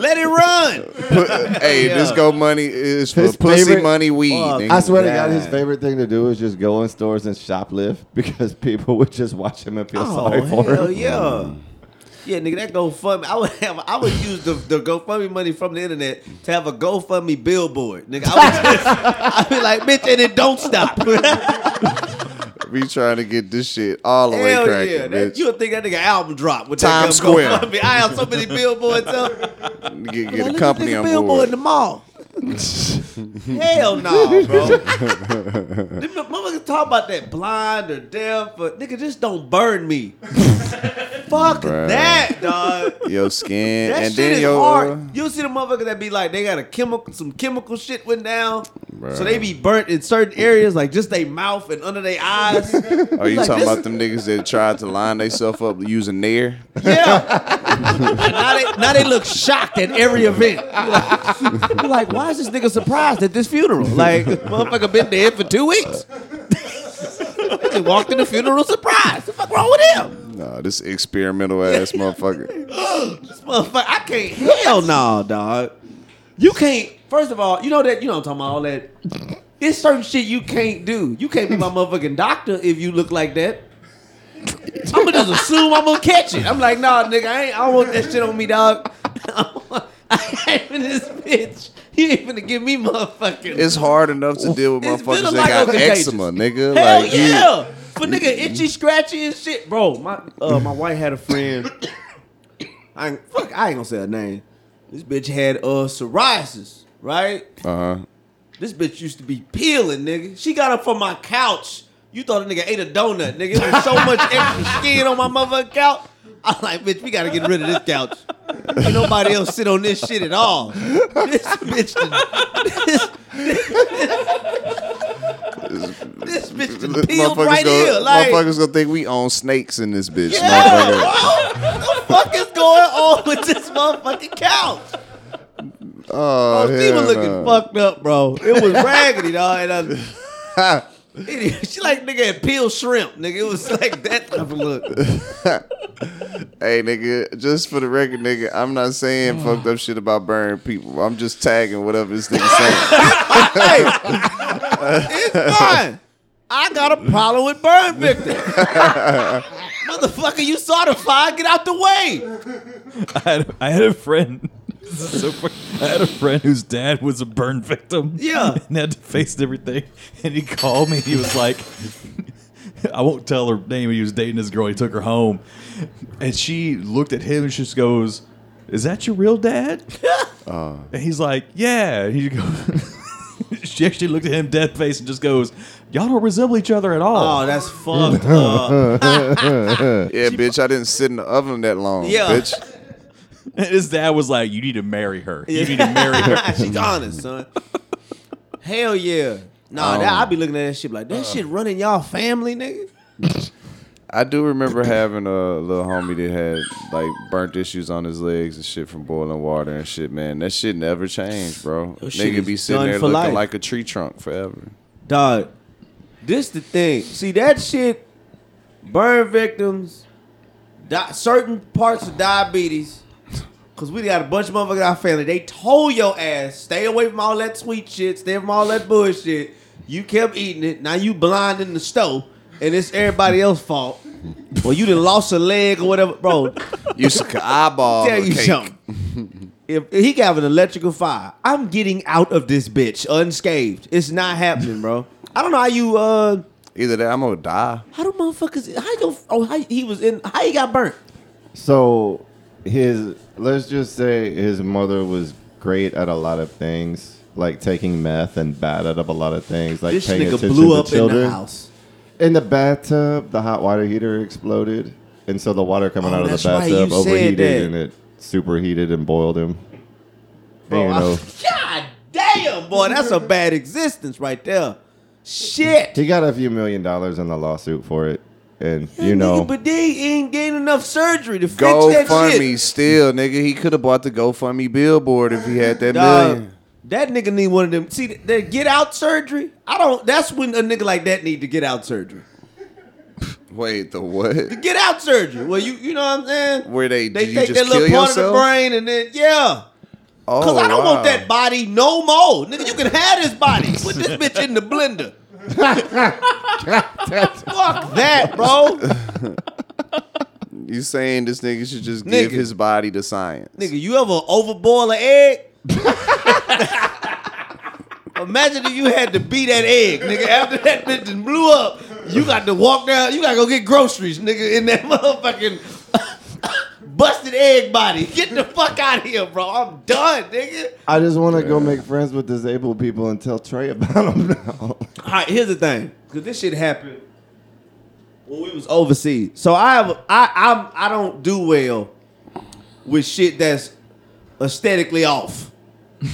[SPEAKER 6] Let it run.
[SPEAKER 3] Hey, this Go money is for
[SPEAKER 2] His
[SPEAKER 3] pussy
[SPEAKER 2] favorite-
[SPEAKER 3] money weed.
[SPEAKER 6] Fuck.
[SPEAKER 3] nigga.
[SPEAKER 2] I swear to God, his favorite thing to do is just go in stores and shoplift because people would just watch him and feel
[SPEAKER 6] Oh
[SPEAKER 2] sorry for
[SPEAKER 6] hell
[SPEAKER 2] him.
[SPEAKER 6] yeah. Yeah, nigga, that GoFundMe. I would have. I would use the, the GoFundMe money from the internet to have a GoFundMe billboard, nigga. I would just, I'd be like, bitch, and it don't stop.
[SPEAKER 3] We trying to get this shit all the way
[SPEAKER 6] Hell
[SPEAKER 3] cracking,
[SPEAKER 6] yeah, that,
[SPEAKER 3] bitch.
[SPEAKER 6] you would think that nigga album drop with
[SPEAKER 3] Times Square.
[SPEAKER 6] I have so many billboards up.
[SPEAKER 3] Get, get a company on
[SPEAKER 6] billboard in the mall. Hell no, bro. Them motherfuckers talk about that blind or deaf, but nigga, just don't burn me. Fuck
[SPEAKER 3] Bruh.
[SPEAKER 6] that, dog.
[SPEAKER 3] Your skin,
[SPEAKER 6] That
[SPEAKER 3] and
[SPEAKER 6] shit
[SPEAKER 3] then
[SPEAKER 6] is
[SPEAKER 3] your
[SPEAKER 6] hard. Uh, you see the motherfuckers that be like, they got a chemical, some chemical shit went down, so they be burnt in certain areas, like just their mouth and under their eyes.
[SPEAKER 3] Are you
[SPEAKER 6] Like,
[SPEAKER 3] talking
[SPEAKER 6] this-
[SPEAKER 3] about them niggas that tried to line themselves up using Nair?
[SPEAKER 6] Yeah. Now they now they look shocked at every event. You're like, why is this nigga surprised at this funeral? Like, motherfucker been dead for two weeks. he walked in the funeral surprised. What the fuck wrong with him?
[SPEAKER 3] Nah, this experimental ass motherfucker.
[SPEAKER 6] This motherfucker, I can't. Hell no, dog. You can't. First of all, you know that you know what I'm talking about all that. It's certain shit you can't do. You can't be my motherfucking doctor if you look like that. I'm gonna just assume I'm gonna catch it. I'm like, nah, nigga, I ain't. I don't want that shit on me, dog. I ain't in this bitch. You ain't finna give me motherfucking.
[SPEAKER 3] It's hard enough to deal with
[SPEAKER 6] It's
[SPEAKER 3] motherfuckers
[SPEAKER 6] vitiligo
[SPEAKER 3] that got
[SPEAKER 6] contagious.
[SPEAKER 3] eczema, nigga.
[SPEAKER 6] Hell
[SPEAKER 3] like you-
[SPEAKER 6] yeah! For nigga itchy, scratchy and shit, bro. My uh, my wife had a friend. I ain't, fuck, I ain't gonna say her name. This bitch had uh psoriasis, right?
[SPEAKER 3] Uh-huh.
[SPEAKER 6] This bitch used to be peeling, nigga. She got up from my couch. You thought a nigga ate a donut, nigga. It was so much extra skin on my motherfucking couch. I'm like, bitch, we gotta get rid of this couch. Ain't nobody else sit on this shit at all. This bitch, done- this, this bitch done peeled
[SPEAKER 3] Motherfuckers,
[SPEAKER 6] right
[SPEAKER 3] gonna,
[SPEAKER 6] here. Like,
[SPEAKER 3] motherfuckers gonna think we own snakes in this bitch.
[SPEAKER 6] yeah, What the fuck is going on with this motherfucking couch?
[SPEAKER 3] Oh,
[SPEAKER 6] Oh, she was looking
[SPEAKER 3] no.
[SPEAKER 6] fucked up, bro. It was raggedy, dog. And I, Idiot. She like nigga had peeled shrimp, nigga. It was like that type of look.
[SPEAKER 3] Hey, nigga, just for the record, nigga, I'm not saying mm. fucked up shit about burning people. I'm just tagging whatever this nigga saying.
[SPEAKER 6] hey, it's fine. I got a problem with burn victims. Motherfucker, you saw the fire, get out the way.
[SPEAKER 4] I had, I had a friend. This is so funny. I had a friend whose dad was a burn victim.
[SPEAKER 6] Yeah.
[SPEAKER 4] and had to face everything. And he called me. He was like, I won't tell her name. He was dating this girl. He took her home, and she looked at him and she just goes, "Is that your real dad?" Uh. and he's like, "Yeah." And he goes. she actually looked at him dead face and just goes, "Y'all don't resemble each other at all."
[SPEAKER 6] Oh, that's fucked up.
[SPEAKER 3] Yeah, bitch, I didn't sit in the oven that long.
[SPEAKER 6] Yeah.
[SPEAKER 3] Bitch.
[SPEAKER 4] And his dad was like, "You need to marry her. You need to marry her."
[SPEAKER 6] She's honest, son. Hell yeah. Nah, that, um, I be looking at that shit like that shit uh, running y'all family, nigga.
[SPEAKER 3] I do remember having a little homie that had like burnt issues on his legs and shit from boiling water and shit, man. That shit never changed, bro.
[SPEAKER 6] Shit
[SPEAKER 3] Nigga
[SPEAKER 6] is
[SPEAKER 3] be sitting
[SPEAKER 6] done
[SPEAKER 3] there
[SPEAKER 6] for
[SPEAKER 3] looking
[SPEAKER 6] life.
[SPEAKER 3] like a tree trunk forever.
[SPEAKER 6] Dog, this the thing. See that shit, burn victims, di- certain parts of diabetes. Cause we got a bunch of motherfuckers in our family. They told your ass, stay away from all that sweet shit, stay from all that bullshit. You kept eating it. Now you blind in the stove, and it's everybody else's fault. Well, you done lost a leg or whatever, bro.
[SPEAKER 3] Used to eyeball
[SPEAKER 6] tell you
[SPEAKER 3] cake.
[SPEAKER 6] something. If if he got an electrical fire, I'm getting out of this bitch unscathed. It's not happening, bro. I don't know how you uh
[SPEAKER 3] Either that, I'm gonna die.
[SPEAKER 6] how do motherfuckers how you oh how he was in how he got burnt?
[SPEAKER 2] So his let's just say his mother was great at a lot of things, like taking meth and bad at a lot of things, like
[SPEAKER 6] This
[SPEAKER 2] paying
[SPEAKER 6] nigga
[SPEAKER 2] attention
[SPEAKER 6] blew
[SPEAKER 2] to
[SPEAKER 6] up
[SPEAKER 2] children.
[SPEAKER 6] in the house.
[SPEAKER 2] In the bathtub, the hot water heater exploded, and so the water coming
[SPEAKER 6] Oh,
[SPEAKER 2] out of the
[SPEAKER 6] that's right,
[SPEAKER 2] bathtub
[SPEAKER 6] you said
[SPEAKER 2] overheated,
[SPEAKER 6] that.
[SPEAKER 2] and it superheated and boiled him.
[SPEAKER 6] Bro,
[SPEAKER 2] you
[SPEAKER 6] I-
[SPEAKER 2] know,
[SPEAKER 6] God damn, boy, that's a bad existence right there. Shit.
[SPEAKER 2] he got a few million dollars in the lawsuit for it, and you know,
[SPEAKER 6] nigga, but they ain't getting enough surgery to fix that shit.
[SPEAKER 3] GoFundMe
[SPEAKER 6] shit.
[SPEAKER 3] still, nigga. He could have bought the GoFundMe billboard if he had that
[SPEAKER 6] Dog,
[SPEAKER 3] million.
[SPEAKER 6] that nigga need one of them. See, the get out surgery. I don't. That's when a nigga like that need to get out surgery.
[SPEAKER 3] Wait, the what?
[SPEAKER 6] The get out surgery. Well, you you know what I'm saying?
[SPEAKER 3] Where they
[SPEAKER 6] They take that little part of the brain and then yeah.
[SPEAKER 3] Oh,
[SPEAKER 6] Cause I don't
[SPEAKER 3] wow.
[SPEAKER 6] want that body no more. Nigga, you can have this body. Put this bitch in the blender. Fuck that, bro.
[SPEAKER 3] You saying this nigga should just
[SPEAKER 6] Nigga.
[SPEAKER 3] give his body to science?
[SPEAKER 6] Nigga, you ever overboil an egg? Imagine if you had to beat that egg, nigga. After that bitch done blew up, you got to walk down. You got to go get groceries, nigga, in that motherfucking busted egg body. Get the fuck out of here, bro. I'm done, nigga.
[SPEAKER 2] I just want to go make friends with disabled people and tell Trey about them now.
[SPEAKER 6] All right, here's the thing, because this shit happened when we was overseas. So I have, I, I'm, I don't do well with shit that's aesthetically off.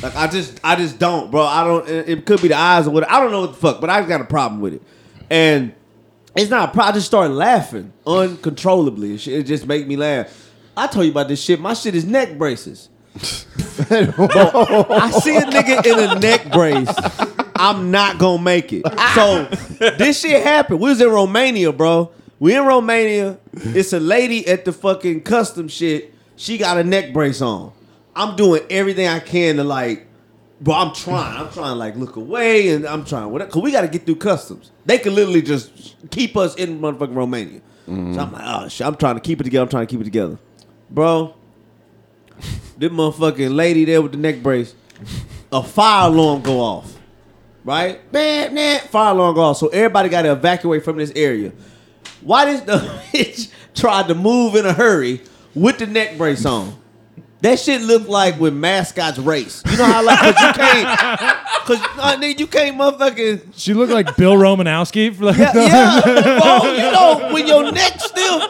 [SPEAKER 6] Like I just, I just don't, bro. I don't. It, could be the eyes or what. I don't know what the fuck, but I got a problem with it, and it's not a problem. I just started laughing uncontrollably. It just make me laugh. I told you about this shit. My shit is neck braces. I see a nigga in a neck brace. I'm not gonna make it. So this shit happened. We was in Romania, bro. We in Romania. It's a lady at the fucking custom shit. She got a neck brace on. I'm doing everything I can to like, bro. I'm trying. I'm trying to like look away, and I'm trying whatever. Cause we got to get through customs. They can literally just keep us in motherfucking Romania. So mm. I'm like, oh shit. I'm trying to keep it together. I'm trying to keep it together, bro. This motherfucking lady there with the neck brace, a fire alarm go off. Right? Bam, nah, fire alarm go off. So everybody got to evacuate from this area. Why this the bitch tried to move in a hurry with the neck brace on? That shit looked like when mascots race. You know how like cause you can't cause uh, nigga, you can't motherfucking
[SPEAKER 1] She looked like Bill Romanowski. For like
[SPEAKER 6] yeah, yeah, bro. You know when your neck still,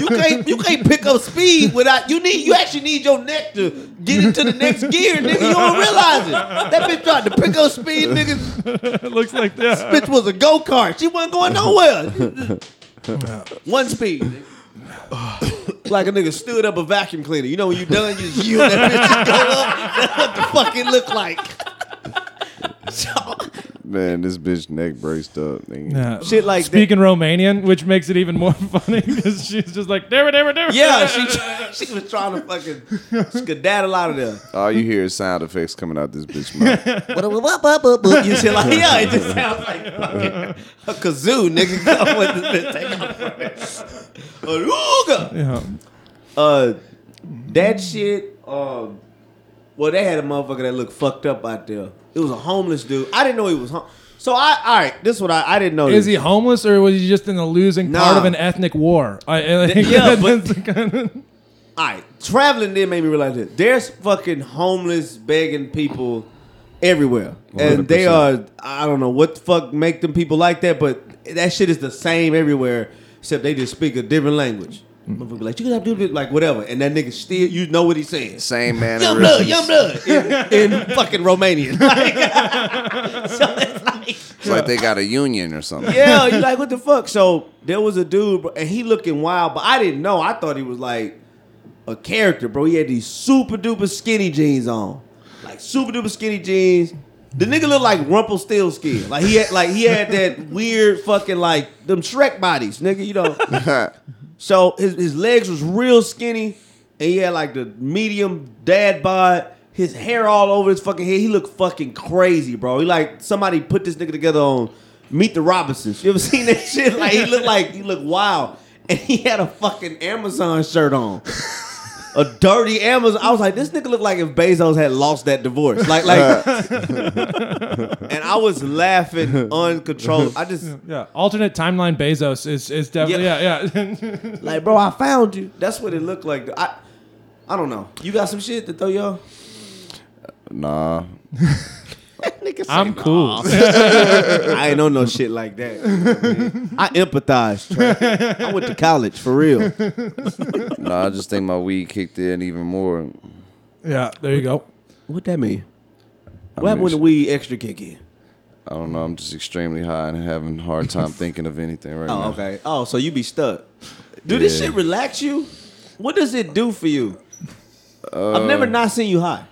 [SPEAKER 6] you can't you can't pick up speed without you need you actually need your neck to get into the next gear, nigga. You don't realize it. That bitch tried to pick up speed, nigga.
[SPEAKER 1] it looks like that.
[SPEAKER 6] Bitch was a go kart. She wasn't going nowhere. One speed. nigga. Like a nigga stood up a vacuum cleaner. You know when you done, you just yield that bitch to go up. That's what the fuck it looked like. So,
[SPEAKER 3] Man, this bitch neck braced up. Nigga.
[SPEAKER 1] Yeah.
[SPEAKER 6] Shit like that.
[SPEAKER 1] Speaking Romanian, which makes it even more funny because she's just like, "Damn it, damn it, damn it."
[SPEAKER 6] Yeah, she she was trying to fucking skedaddle out of there.
[SPEAKER 3] All you hear is sound effects coming out this bitch mouth.
[SPEAKER 6] You shit like yeah, it just sounds like fucking a kazoo, nigga. Come with this bitch, take off from it. Aruga.
[SPEAKER 1] Yeah.
[SPEAKER 6] Uh, that shit. Um, well, they had a motherfucker that looked fucked up out there. It was a homeless dude. I didn't know he was. Hom- so I, all right, this is what I, I didn't know.
[SPEAKER 1] Is he homeless or was he just in the losing part of an ethnic war? I, I think
[SPEAKER 6] Yeah,
[SPEAKER 1] that's
[SPEAKER 6] but-
[SPEAKER 1] kind of-
[SPEAKER 6] All right, traveling there made me realize this. There's fucking homeless, begging people everywhere, and they are. I don't know what the fuck make them people like that, but that shit is the same everywhere, except they just speak a different language. Motherfucker be like, you can have to do this, like whatever, and that nigga still, you know what he's saying.
[SPEAKER 3] Same man.
[SPEAKER 6] Young blood, young blood, in, in fucking Romanian. Like, so it's like,
[SPEAKER 3] It's like they got a union or something.
[SPEAKER 6] yeah, you like what the fuck? So there was a dude, bro, and he looking wild, but I didn't know. I thought he was like a character, bro. He had these super duper skinny jeans on, like super duper skinny jeans. The nigga looked like Rumpelstiltskin. Like he had, like he had that weird fucking like them Shrek bodies, nigga. You know. so his his legs was real skinny, and he had like the medium dad bod. His hair all over his fucking head. He looked fucking crazy, bro. He like somebody put this nigga together on Meet the Robinsons. You ever seen that shit? Like he looked like he looked wild, and he had a fucking Amazon shirt on. A dirty Amazon. I was like, this nigga looked like if Bezos had lost that divorce. Like, like, and I was laughing uncontrolled. I just
[SPEAKER 1] yeah. Alternate timeline Bezos is is definitely yeah yeah.
[SPEAKER 6] like, bro, I found you. That's what it looked like. I, I don't know. You got some shit to throw y'all?
[SPEAKER 3] Nah.
[SPEAKER 1] I'm cool.
[SPEAKER 6] I ain't know no shit like that. man. I empathize. Trey. I went to college for real.
[SPEAKER 3] no, I just think my weed kicked in even more.
[SPEAKER 1] yeah, there you go.
[SPEAKER 6] What that mean?
[SPEAKER 3] I
[SPEAKER 6] What happened when the weed extra kick in?
[SPEAKER 3] I don't know. I'm just extremely high and having a hard time thinking of anything right
[SPEAKER 6] Oh,
[SPEAKER 3] now.
[SPEAKER 6] okay. Oh, so you be stuck. Do this
[SPEAKER 3] Yeah.
[SPEAKER 6] shit relax you? What does it do for you? I've uh, never not seen you high.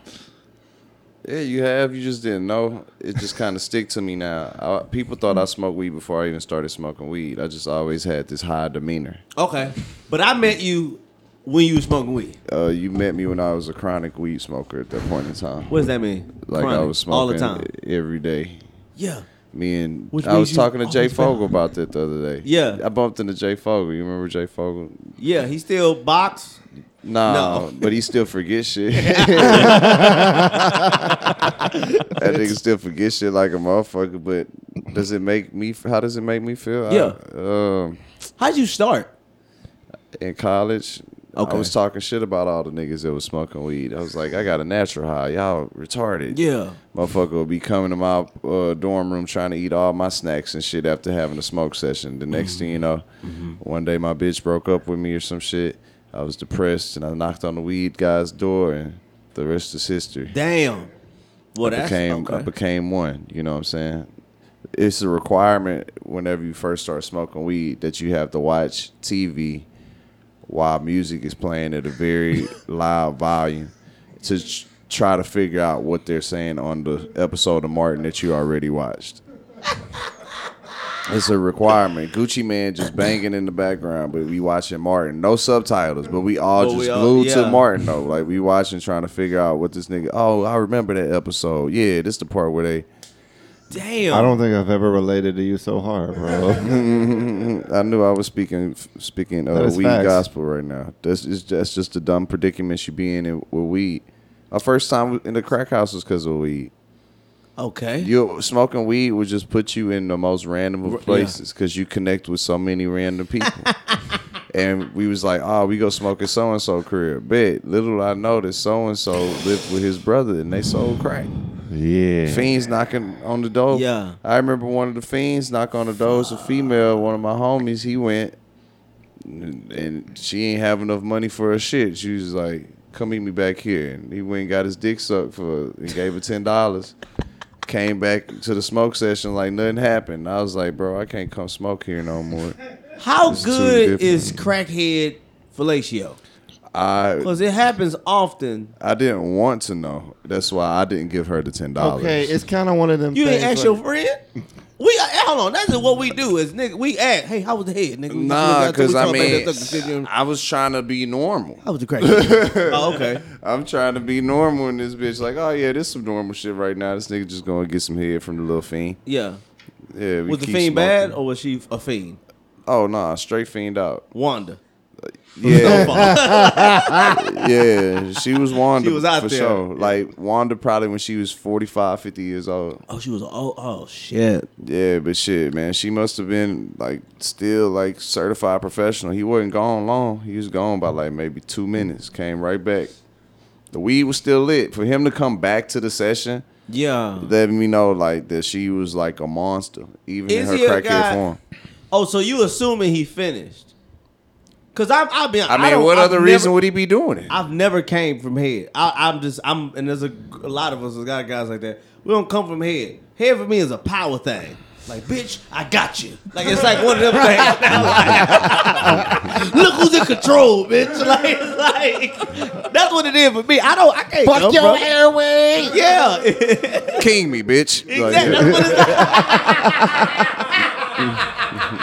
[SPEAKER 3] Yeah, you have. You just didn't know. It just kind of stick to me now. I, people thought I smoked weed before I even started smoking weed. I just always had this high demeanor.
[SPEAKER 6] Okay. But I met you when you was smoking weed.
[SPEAKER 3] Uh, you met me when I was a chronic weed smoker at that point in time.
[SPEAKER 6] What does that mean?
[SPEAKER 3] Like I was smoking
[SPEAKER 6] all the time.
[SPEAKER 3] every day.
[SPEAKER 6] Yeah.
[SPEAKER 3] Me and
[SPEAKER 6] Which
[SPEAKER 3] I was talking to Jay Fogle about that the other day.
[SPEAKER 6] Yeah.
[SPEAKER 3] I bumped into Jay Fogle. You remember Jay Fogle?
[SPEAKER 6] Yeah, he still box.
[SPEAKER 3] Nah,
[SPEAKER 6] No.
[SPEAKER 3] but he still forgets shit. that nigga still forget shit like a motherfucker. But does it make me? How does it make me feel?
[SPEAKER 6] Yeah.
[SPEAKER 3] I, um,
[SPEAKER 6] How'd you start?
[SPEAKER 3] in college,
[SPEAKER 6] Okay.
[SPEAKER 3] I was talking shit about all the niggas that was smoking weed. I was like, I got a natural high. Y'all retarded.
[SPEAKER 6] Yeah.
[SPEAKER 3] Motherfucker would be coming to my uh, dorm room trying to eat all my snacks and shit after having a smoke session. The next thing you know, one day my bitch broke up with me or some shit. I was depressed and I knocked on the weed guy's door and the rest is history.
[SPEAKER 6] Damn. Well,
[SPEAKER 3] I
[SPEAKER 6] that's
[SPEAKER 3] became I became one. You know what I'm saying? It's a requirement whenever you first start smoking weed that you have to watch TV while music is playing at a very loud volume to try to figure out what they're saying on the episode of Martin that you already watched. It's a requirement. Gucci Mane just banging in the background, but we watching Martin. No subtitles, but we all
[SPEAKER 6] But
[SPEAKER 3] just
[SPEAKER 6] we all-
[SPEAKER 3] glued
[SPEAKER 6] yeah.
[SPEAKER 3] to Martin though. Like we watching, trying to figure out what this nigga. Oh, I remember that episode. Yeah, this the part where they.
[SPEAKER 6] Damn.
[SPEAKER 2] I don't think I've ever related to you so hard, bro.
[SPEAKER 3] I knew I was speaking speaking
[SPEAKER 2] That
[SPEAKER 3] uh,
[SPEAKER 2] is
[SPEAKER 3] weed
[SPEAKER 2] facts.
[SPEAKER 3] gospel right now. That's is that's just the dumb predicament you be in with weed. Our first time in the crack house was because of weed.
[SPEAKER 6] Okay.
[SPEAKER 3] You smoking weed would just put you in the most random of places because you connect with so many random people. and we was like, oh, we go smoke at so and so crib. Bet little I know that so and so lived with his brother and they sold crack.
[SPEAKER 2] yeah.
[SPEAKER 3] Fiends knocking on the door.
[SPEAKER 6] Yeah.
[SPEAKER 3] I remember one of the fiends knock on the door. It's a female. One of my homies. He went, and and she ain't have enough money for her shit. She was like, "Come meet me back here." And he went and got his dick sucked for. and gave her ten dollars. Came back to the smoke session like nothing happened. I was like, "Bro, I can't come smoke here no more."
[SPEAKER 6] How
[SPEAKER 3] It's too
[SPEAKER 6] good
[SPEAKER 3] different.
[SPEAKER 6] is crackhead fellatio?
[SPEAKER 3] I
[SPEAKER 6] Because it happens often.
[SPEAKER 3] I didn't want to know. That's why I didn't give her the ten dollars.
[SPEAKER 2] Okay, it's kind of one of them.
[SPEAKER 6] You ain't
[SPEAKER 2] things
[SPEAKER 6] ask
[SPEAKER 2] like-
[SPEAKER 6] your friend? Hold on. That's just what we do is nigga. We ask, hey, how was the head, nigga?
[SPEAKER 3] Nah, because I mean,
[SPEAKER 6] that stuff, you know.
[SPEAKER 3] I was trying to be normal.
[SPEAKER 6] I was a crack? oh, okay.
[SPEAKER 3] I'm trying to be normal, in this bitch like, oh yeah, this some normal shit right now. This nigga just gonna get some head from the little fiend.
[SPEAKER 6] Yeah.
[SPEAKER 3] Yeah,
[SPEAKER 6] Was the fiend
[SPEAKER 3] smoking.
[SPEAKER 6] bad or was she a fiend?
[SPEAKER 3] Oh nah, straight fiend out.
[SPEAKER 6] Wanda.
[SPEAKER 3] Yeah, yeah, she was Wanda.
[SPEAKER 6] She was out
[SPEAKER 3] for
[SPEAKER 6] there.
[SPEAKER 3] sure. Like Wanda probably when she was 45, 50 years old.
[SPEAKER 6] Oh, she was. Oh, oh shit.
[SPEAKER 3] Yeah, but shit, man, she must have been like still like certified professional. He wasn't gone long. He was gone by like maybe two minutes. Came right back. The weed was still lit. For him to come back to the session,
[SPEAKER 6] Yeah.
[SPEAKER 3] let me know like that she was like a monster, even
[SPEAKER 6] Is
[SPEAKER 3] in her
[SPEAKER 6] a
[SPEAKER 3] crackhead form.
[SPEAKER 6] Oh, so you assuming he finished? Cause I've, I've been.
[SPEAKER 3] I mean,
[SPEAKER 6] don't-
[SPEAKER 3] what
[SPEAKER 6] I've
[SPEAKER 3] other
[SPEAKER 6] never-
[SPEAKER 3] reason would he be doing it?
[SPEAKER 6] I've never came from head. I, I'm just I'm and there's a, a lot of us a lot of guys like that. We don't come from head. Head for me is a power thing. Like bitch, I got you. Like it's like one of them things. Like, look who's in control, bitch. Like it's like that's what it is for me. I don't. I can't.
[SPEAKER 2] Fuck your
[SPEAKER 6] from-
[SPEAKER 2] airway.
[SPEAKER 6] Yeah,
[SPEAKER 3] King me, bitch. Like,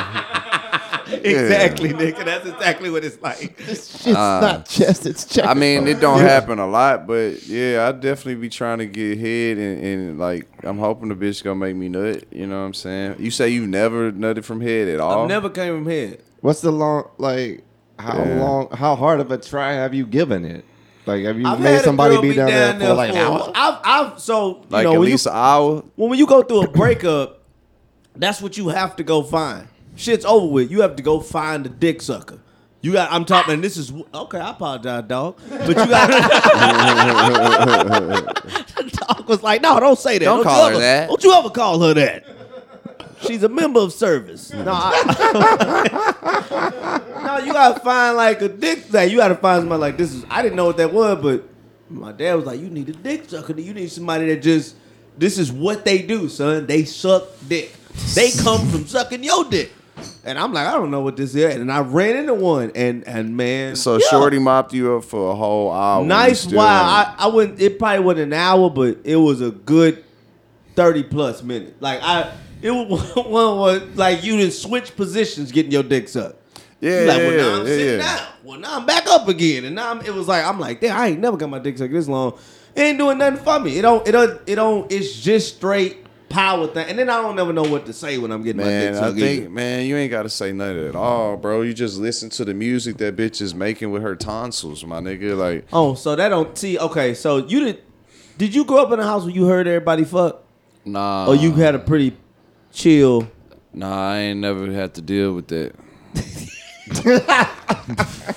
[SPEAKER 6] exactly. That's what it's exactly, nigga. That's exactly what it's like.
[SPEAKER 2] Uh, it's not chest. It's chest.
[SPEAKER 3] I mean, it don't happen a lot, but yeah, I definitely be trying to get head and, and like I'm hoping the bitch gonna make me nut. You know what I'm saying? You say you've never nutted from head at all?
[SPEAKER 6] I've never came from head.
[SPEAKER 2] What's the long like? How
[SPEAKER 3] Yeah.
[SPEAKER 2] long? How hard of a try have you given it? Like, have you
[SPEAKER 6] I've
[SPEAKER 2] made somebody be down, there for like an hour?
[SPEAKER 6] I've, I've so you
[SPEAKER 3] like
[SPEAKER 6] know
[SPEAKER 3] at
[SPEAKER 6] when you,
[SPEAKER 3] least an hour.
[SPEAKER 6] when when you go through a breakup, that's what you have to go find. Shit's over with. You have to go find the dick sucker. You got. I'm talking. And this is okay. I apologize, dog. But you got. the dog was like, "No, don't say that.
[SPEAKER 3] Don't
[SPEAKER 6] you
[SPEAKER 3] call her
[SPEAKER 6] ever,
[SPEAKER 3] that."
[SPEAKER 6] Don't you ever call her that. She's a member of service. No, I, no, you gotta find like a dick thing. You gotta find somebody like this. Is I didn't know what that was, but my dad was like, "You need a dick sucker. You need somebody that just this is what they do, son. They suck dick. They come from sucking your dick." And I'm like, I don't know what this is. And I ran into one, and and man,
[SPEAKER 3] So
[SPEAKER 6] yeah.
[SPEAKER 3] Shorty mopped you up for a whole hour.
[SPEAKER 6] Nice while. I, I wouldn't. It probably wasn't an hour, but it was a good thirty plus minutes. Like I, it was one was like you didn't switch positions getting your dicks up.
[SPEAKER 3] yeah,
[SPEAKER 6] like,
[SPEAKER 3] yeah,
[SPEAKER 6] well, now I'm
[SPEAKER 3] yeah,
[SPEAKER 6] sitting
[SPEAKER 3] yeah.
[SPEAKER 6] down. Well, now I'm back up again, and now I'm, it was like I'm like, damn, I ain't never got my dick sucked this long. It ain't doing nothing for me. It don't. It don't. It don't. It's just straight power thing. And then I don't never know what to say when I'm getting my
[SPEAKER 3] Man,
[SPEAKER 6] dick
[SPEAKER 3] I think,
[SPEAKER 6] either.
[SPEAKER 3] man, you ain't got to say nothing at all, bro. You just listen to the music that bitch is making with her tonsils, my nigga. Like,
[SPEAKER 6] Oh, so that don't see. Okay, so you did. Did you grow up in a house where you heard everybody fuck,
[SPEAKER 3] nah.
[SPEAKER 6] or you had a pretty chill?
[SPEAKER 3] Nah, I ain't never had to deal with that.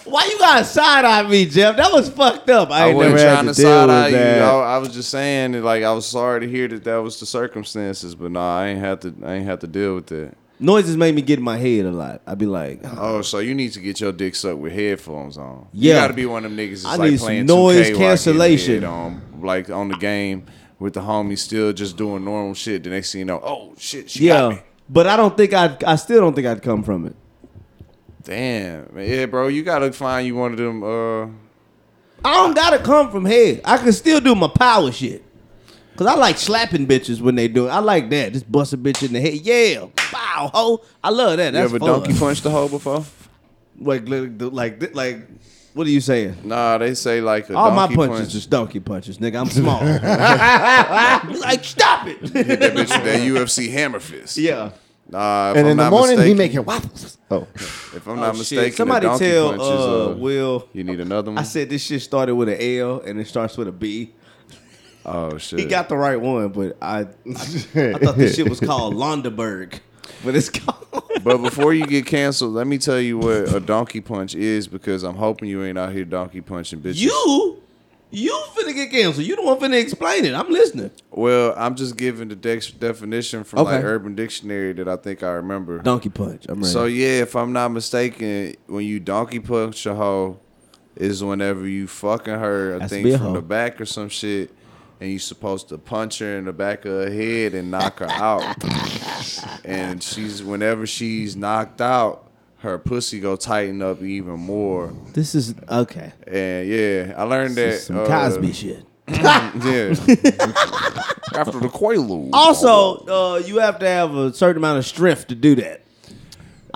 [SPEAKER 6] Why you got side eye me, Jeff? That was fucked up. I
[SPEAKER 3] I,
[SPEAKER 6] ain't
[SPEAKER 3] wasn't
[SPEAKER 6] never had
[SPEAKER 3] trying
[SPEAKER 6] to
[SPEAKER 3] to side eye you. I, I was just saying that, like, I was sorry to hear that that was the circumstances, but nah, I ain't had to. I ain't had to deal with that.
[SPEAKER 6] Noises made me get in my head a lot. I'd be like,
[SPEAKER 3] Oh, so you need to get your dick sucked with headphones on.
[SPEAKER 6] Yeah.
[SPEAKER 3] you got to be one of them niggas. That's
[SPEAKER 6] I
[SPEAKER 3] like
[SPEAKER 6] need some noise
[SPEAKER 3] 2K
[SPEAKER 6] cancellation.
[SPEAKER 3] on, like on the game with the homies still just doing normal shit. The next thing you know, oh shit, she got
[SPEAKER 6] yeah.
[SPEAKER 3] me.
[SPEAKER 6] But I don't think I'd. I still don't think I'd come from it.
[SPEAKER 3] Damn, yeah, bro, you gotta find you one of them. Uh,
[SPEAKER 6] I don't gotta come from head. I can still do my power shit. Cause I like slapping bitches when they do it. I like that. Just bust a bitch in the head. Yeah, bow, ho. I love that.
[SPEAKER 3] you
[SPEAKER 6] That's
[SPEAKER 3] ever
[SPEAKER 6] fun.
[SPEAKER 3] donkey punched the hoe before?
[SPEAKER 6] Like, like, like, like, what are you saying?
[SPEAKER 3] Nah, they say like a
[SPEAKER 6] All my punches
[SPEAKER 3] punch.
[SPEAKER 6] is donkey punches, nigga. I'm small. like, stop it.
[SPEAKER 3] Hit that bitch with that UFC hammer fist.
[SPEAKER 6] yeah.
[SPEAKER 3] Nah, if
[SPEAKER 2] and
[SPEAKER 3] I'm
[SPEAKER 2] in the
[SPEAKER 3] not
[SPEAKER 2] morning, he
[SPEAKER 3] mistaken,
[SPEAKER 2] making waffles. Oh,
[SPEAKER 3] If I'm
[SPEAKER 6] Oh,
[SPEAKER 3] not
[SPEAKER 6] shit.
[SPEAKER 3] mistaken,
[SPEAKER 6] Somebody tell
[SPEAKER 3] punch is,
[SPEAKER 6] uh,
[SPEAKER 3] uh,
[SPEAKER 6] Will.
[SPEAKER 3] You need another one.
[SPEAKER 6] I said this shit started with an L and it starts with a B.
[SPEAKER 3] oh shit.
[SPEAKER 6] He got the right one, but I I, I thought this shit was called Londerberg. But it's called
[SPEAKER 3] But before you get canceled, let me tell you what a donkey punch is because I'm hoping you ain't out here donkey punching bitches.
[SPEAKER 6] You you finna get canceled. You the one finna explain it. I'm listening.
[SPEAKER 3] Well, I'm just giving the dex- definition from
[SPEAKER 6] Okay.
[SPEAKER 3] like Urban Dictionary that I think I remember.
[SPEAKER 6] Donkey punch. I'm ready.
[SPEAKER 3] So yeah, if I'm not mistaken, when you donkey punch a hoe, is whenever you fucking her, I
[SPEAKER 6] Has to
[SPEAKER 3] think
[SPEAKER 6] be a
[SPEAKER 3] from
[SPEAKER 6] hoe.
[SPEAKER 3] the back or some shit, and you supposed to punch her in the back of her head and knock her out. and she's whenever she's knocked out, her pussy go tighten up even more.
[SPEAKER 6] This is okay.
[SPEAKER 3] And yeah, I learned that
[SPEAKER 6] some
[SPEAKER 3] uh,
[SPEAKER 6] Cosby shit.
[SPEAKER 3] Yeah. After the Quaalude.
[SPEAKER 6] Also, uh, you have to have a certain amount of strength to do that.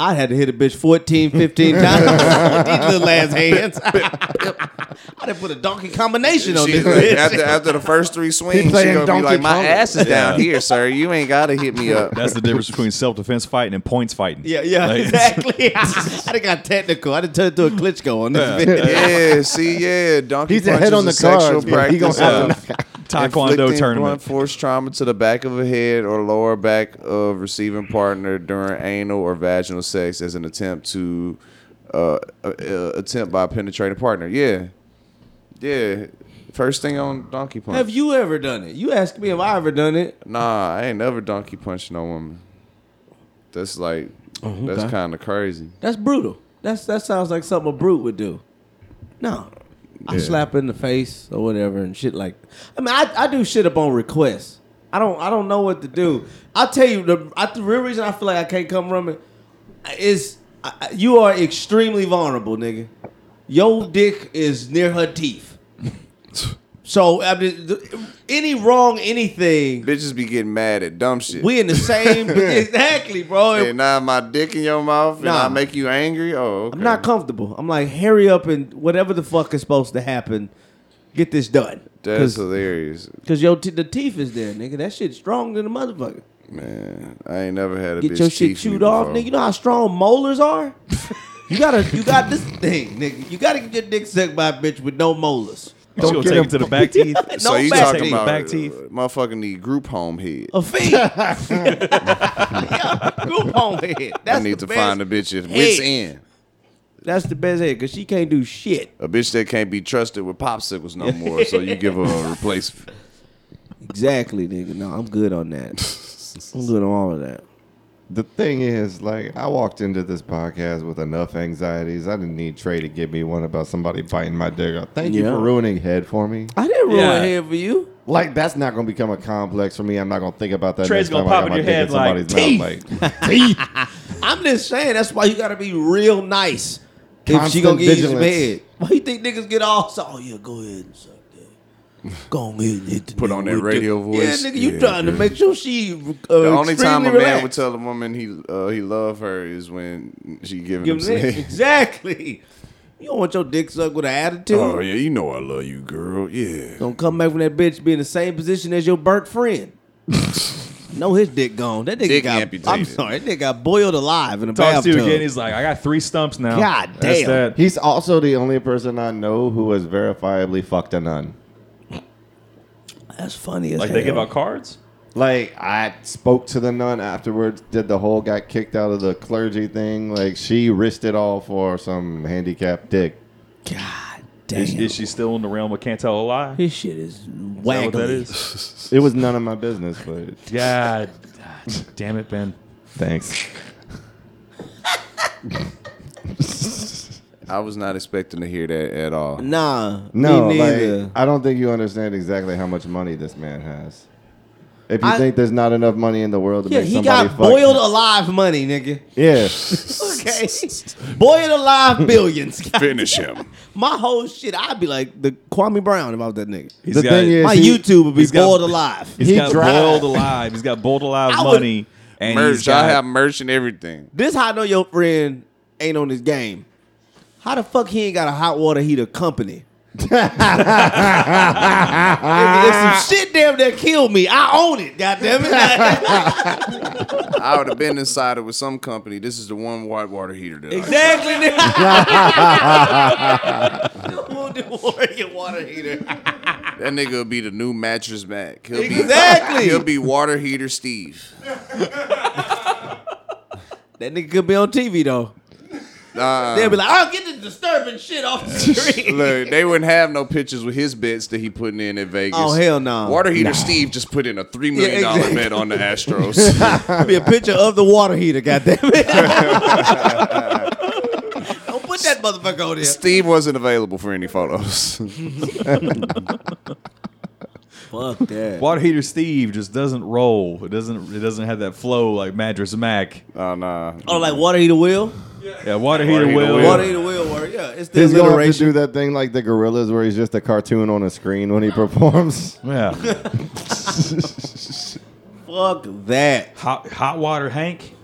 [SPEAKER 6] I had to hit a bitch 14, 15 times with these little ass hands. I done put a donkey combination on
[SPEAKER 3] She-
[SPEAKER 6] this bitch.
[SPEAKER 3] after after the first three swings, she
[SPEAKER 2] playing
[SPEAKER 3] gonna be
[SPEAKER 2] Donkey
[SPEAKER 3] like, "My
[SPEAKER 2] Kong."
[SPEAKER 3] ass is down here, sir. You ain't gotta hit me up."
[SPEAKER 4] That's the difference between self defense fighting and points fighting.
[SPEAKER 6] yeah, yeah,
[SPEAKER 4] Like,
[SPEAKER 6] exactly. I done got technical. I done turned into a Klitschko on this bitch.
[SPEAKER 3] yeah, see, yeah, donkey
[SPEAKER 2] He's
[SPEAKER 3] punch
[SPEAKER 2] ahead
[SPEAKER 3] is
[SPEAKER 2] on the
[SPEAKER 3] sexual
[SPEAKER 2] cards, man. He gonna
[SPEAKER 3] practice
[SPEAKER 2] have uh,
[SPEAKER 3] of
[SPEAKER 4] Taekwondo
[SPEAKER 3] inflicting
[SPEAKER 4] tournament.
[SPEAKER 3] blunt force trauma to the back of a head or lower back of receiving partner during anal or vaginal sex as an attempt to uh, uh, uh, attempt by penetrating partner. Yeah, yeah. First thing on donkey punch.
[SPEAKER 6] Have you ever done it? You asked me if I ever done it.
[SPEAKER 3] Nah, I ain't never donkey punched no woman. That's like that's
[SPEAKER 6] okay.
[SPEAKER 3] kind of crazy.
[SPEAKER 6] That's brutal. That's that sounds like something a brute would do. No. I
[SPEAKER 3] Yeah.
[SPEAKER 6] slap in the face or whatever and shit like I mean I, I do shit up on request. I don't I don't know what to do. I'll tell you the I, the real reason I feel like I can't come from it is I, you are extremely vulnerable, nigga. Your dick is near her teeth. So I mean, any wrong anything,
[SPEAKER 3] Bitches be getting mad at dumb shit.
[SPEAKER 6] we in the same exactly, bro.
[SPEAKER 3] and now my dick in your mouth and
[SPEAKER 6] Nah.
[SPEAKER 3] I make you angry. Oh, okay.
[SPEAKER 6] I'm not comfortable. I'm like, hurry up and whatever the fuck is supposed to happen, get this done.
[SPEAKER 3] That's hilarious.
[SPEAKER 6] Cause, hilarious, your t- the teeth is there, nigga. That shit strong than a motherfucker.
[SPEAKER 3] man. I ain't never had a
[SPEAKER 6] Get
[SPEAKER 3] bitch
[SPEAKER 6] your shit
[SPEAKER 3] teeth me
[SPEAKER 6] chewed off,
[SPEAKER 3] before.
[SPEAKER 6] nigga. You know how strong molars are? you gotta, you got this thing, nigga. You gotta get your dick sucked by a bitch with no molars.
[SPEAKER 4] She gonna
[SPEAKER 2] get
[SPEAKER 4] take
[SPEAKER 2] him-
[SPEAKER 4] it to the back teeth.
[SPEAKER 3] So
[SPEAKER 6] no
[SPEAKER 3] you
[SPEAKER 6] back
[SPEAKER 3] talking
[SPEAKER 6] teeth.
[SPEAKER 3] about
[SPEAKER 4] Back teeth.
[SPEAKER 3] uh, motherfucking need group home head?
[SPEAKER 6] a fee. yeah, group home head. That's
[SPEAKER 3] I need
[SPEAKER 6] the
[SPEAKER 3] to
[SPEAKER 6] best.
[SPEAKER 3] find a bitch at wits
[SPEAKER 6] head.
[SPEAKER 3] end.
[SPEAKER 6] That's the best head because she can't do shit.
[SPEAKER 3] A bitch that can't be trusted with popsicles no more. so you give her a replacement.
[SPEAKER 6] Exactly, nigga. No, I'm good on that. I'm good on all of that.
[SPEAKER 2] The thing is, like, I walked into this podcast with enough anxieties. I didn't need Tre to give me one about somebody biting my dick. Thank you
[SPEAKER 6] Yeah.
[SPEAKER 2] for ruining head for me.
[SPEAKER 6] I didn't ruin
[SPEAKER 4] Yeah.
[SPEAKER 6] head for you.
[SPEAKER 2] Like, that's not going to become a complex for me. I'm not going to think about that.
[SPEAKER 4] Tre's
[SPEAKER 2] next
[SPEAKER 4] gonna
[SPEAKER 2] time I
[SPEAKER 4] pop
[SPEAKER 2] got
[SPEAKER 4] in
[SPEAKER 2] my
[SPEAKER 4] your
[SPEAKER 2] dick
[SPEAKER 4] head like,
[SPEAKER 2] somebody's mouth. Like,
[SPEAKER 6] I'm just saying that's why you gotta be real nice. if she
[SPEAKER 2] Constant
[SPEAKER 6] gonna give you some
[SPEAKER 2] vigilance.
[SPEAKER 6] head. Why you think niggas get all so oh yeah, go ahead and suck that. Go on ahead and hit the
[SPEAKER 3] Put on that
[SPEAKER 6] with
[SPEAKER 3] radio
[SPEAKER 6] the-
[SPEAKER 3] voice.
[SPEAKER 6] Yeah, nigga, you
[SPEAKER 3] Yeah,
[SPEAKER 6] trying to
[SPEAKER 3] yeah.
[SPEAKER 6] make sure she uh,
[SPEAKER 3] The only time a man
[SPEAKER 6] relaxed.
[SPEAKER 3] would tell a woman he uh, he love her is when she giving
[SPEAKER 6] Give
[SPEAKER 3] him
[SPEAKER 6] him
[SPEAKER 3] some head.
[SPEAKER 6] Exactly. You don't want your dick sucked with an attitude.
[SPEAKER 3] Oh yeah, you know I love you, girl. Yeah.
[SPEAKER 6] Don't come back from that bitch be in the same position as your burnt friend. no, his dick gone. That nigga
[SPEAKER 3] Dick
[SPEAKER 6] got. I'm
[SPEAKER 3] amputated.
[SPEAKER 6] sorry, that nigga got boiled alive in a
[SPEAKER 4] Talks to
[SPEAKER 6] bathtub.
[SPEAKER 4] you again. He's like, I got three stumps now.
[SPEAKER 6] God
[SPEAKER 4] That's
[SPEAKER 6] damn.
[SPEAKER 4] that.
[SPEAKER 2] he's also the only person I know who has verifiably fucked a nun.
[SPEAKER 6] That's funny as
[SPEAKER 4] Like
[SPEAKER 6] hell.
[SPEAKER 4] they give out cards.
[SPEAKER 2] Like I spoke to the nun afterwards. Did the whole got kicked out of the clergy thing? Like she risked it all for some handicapped dick.
[SPEAKER 6] God damn.
[SPEAKER 4] Is, is she still in the realm of can't tell a lie? Is
[SPEAKER 6] His shit is
[SPEAKER 4] that what
[SPEAKER 6] waggly.
[SPEAKER 4] that is?
[SPEAKER 2] It was none of my business, but
[SPEAKER 4] God, damn it, Ben.
[SPEAKER 2] thanks.
[SPEAKER 3] I was not expecting to hear that at all.
[SPEAKER 6] Nah,
[SPEAKER 2] No,
[SPEAKER 6] me neither.
[SPEAKER 2] like I don't think you understand exactly how much money this man has. If you
[SPEAKER 6] I-
[SPEAKER 2] think there's not enough money in the world to
[SPEAKER 6] yeah,
[SPEAKER 2] make
[SPEAKER 6] he got
[SPEAKER 2] fuck,
[SPEAKER 6] boiled alive money, nigga.
[SPEAKER 2] Yeah,
[SPEAKER 6] Okay, boiled alive billions.
[SPEAKER 3] Finish him.
[SPEAKER 6] My whole shit, I'd be like the Kwame Brown if I was that nigga.
[SPEAKER 4] He's
[SPEAKER 2] the
[SPEAKER 4] got,
[SPEAKER 2] thing is,
[SPEAKER 6] My
[SPEAKER 2] he-
[SPEAKER 6] YouTube would be
[SPEAKER 4] he's got-
[SPEAKER 6] boiled alive.
[SPEAKER 4] he's
[SPEAKER 2] he
[SPEAKER 4] got
[SPEAKER 2] drive-
[SPEAKER 4] boiled alive. He's got boiled alive
[SPEAKER 6] I would-
[SPEAKER 4] money. And
[SPEAKER 3] Merch.
[SPEAKER 4] got,
[SPEAKER 3] I have merch and everything.
[SPEAKER 6] This how I know your friend ain't on his game. How the fuck he ain't got a hot water heater company? if, if some shit damn that killed me, I own it. God damn it!
[SPEAKER 3] I would have been inside it with some company. This is the one white water heater that
[SPEAKER 6] exactly. nigga. Won't do Warrior water heater.
[SPEAKER 3] That nigga will be the new Mattress Mack. He'll
[SPEAKER 6] Exactly.
[SPEAKER 3] Be, he'll be water heater Steve.
[SPEAKER 6] That nigga could be on TV though.
[SPEAKER 3] Uh,
[SPEAKER 6] They'll be like, "I'll get the disturbing shit off the screen."
[SPEAKER 3] look, they wouldn't have no pictures with his bets that he putting in at Vegas.
[SPEAKER 6] Oh, hell no.
[SPEAKER 3] Water heater Steve just put in a three million dollar
[SPEAKER 6] exactly.
[SPEAKER 3] bet on the Astros.
[SPEAKER 6] be a picture of the water heater. Goddamn it! Don't put that motherfucker on there.
[SPEAKER 3] Steve wasn't available for any photos.
[SPEAKER 6] Fuck that.
[SPEAKER 4] Water heater Steve just doesn't roll. It doesn't. It doesn't have that flow like Mattress Mack.
[SPEAKER 3] Oh nah.
[SPEAKER 6] Oh, like water heater wheel?
[SPEAKER 4] Yeah, water heater
[SPEAKER 3] heater
[SPEAKER 4] will.
[SPEAKER 3] wheel.
[SPEAKER 6] Water heater wheel work. Yeah, it's the
[SPEAKER 2] He's going to
[SPEAKER 6] alliteration.
[SPEAKER 2] do that thing like the Gorillaz where he's just a cartoon on a screen when he performs.
[SPEAKER 4] Yeah.
[SPEAKER 6] Fuck that.
[SPEAKER 4] hot hot water Hank.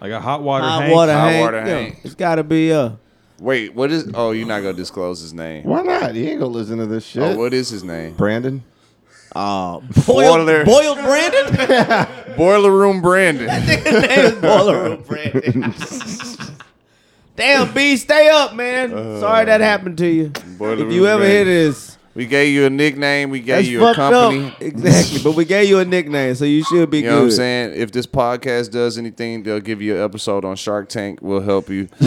[SPEAKER 4] I got hot water
[SPEAKER 6] Hot
[SPEAKER 4] Hank.
[SPEAKER 6] water
[SPEAKER 3] Hot
[SPEAKER 6] Hank.
[SPEAKER 3] water
[SPEAKER 6] yeah,
[SPEAKER 3] Hank.
[SPEAKER 6] It's got to be uh.
[SPEAKER 3] Wait, what is? Oh, you're not gonna disclose his name.
[SPEAKER 2] Why not? He ain't gonna listen to this shit.
[SPEAKER 3] Oh, what is his name?
[SPEAKER 2] Brandon.
[SPEAKER 6] Uh,
[SPEAKER 3] Boiler.
[SPEAKER 6] boiled, boiled Brandon?
[SPEAKER 3] Boiler Room Brandon.
[SPEAKER 6] Name is Boiler Room Brandon. Damn, B, stay up, man. Sorry that happened to you.
[SPEAKER 3] Boiler
[SPEAKER 6] if you
[SPEAKER 3] Room
[SPEAKER 6] ever hear this,
[SPEAKER 3] We gave you a nickname. We gave
[SPEAKER 6] that's
[SPEAKER 3] you a company.
[SPEAKER 6] up. Exactly, but we gave you a nickname, so you should be
[SPEAKER 3] You
[SPEAKER 6] good.
[SPEAKER 3] know what I'm saying? If this podcast does anything, they'll give you an episode on Shark Tank. We'll help you.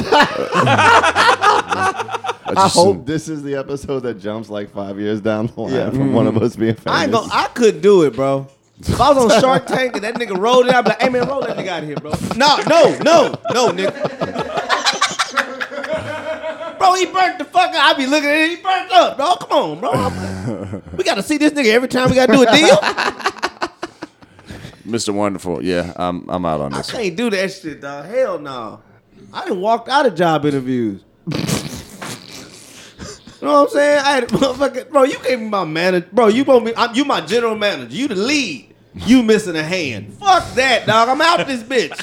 [SPEAKER 2] I
[SPEAKER 3] just-
[SPEAKER 2] hope this is the episode that jumps like five years down the line
[SPEAKER 6] Yeah.
[SPEAKER 2] from one of mm-hmm. us being famous.
[SPEAKER 6] I ain't gonna, I could do it, bro. If I was on Shark Tank and that nigga rolled it, I'd be like, hey man, roll that nigga out of here, bro. No, no, no, no, nigga. bro, he burnt the fuck up. I be looking at it, he burnt up, bro. Come on, bro. I'm- we gotta see this nigga every time we gotta do a deal.
[SPEAKER 3] Mr. Wonderful. Yeah, I'm I'm out on
[SPEAKER 6] I
[SPEAKER 3] this. one.
[SPEAKER 6] can't do that shit, dog. Hell no. I done walked out of job interviews. You know what I'm saying? I had a motherfucker, bro. You can't be my manager, bro. You won't be. I'm, you my general manager. You the lead. You missing a hand. Fuck that, dog. I'm out this bitch.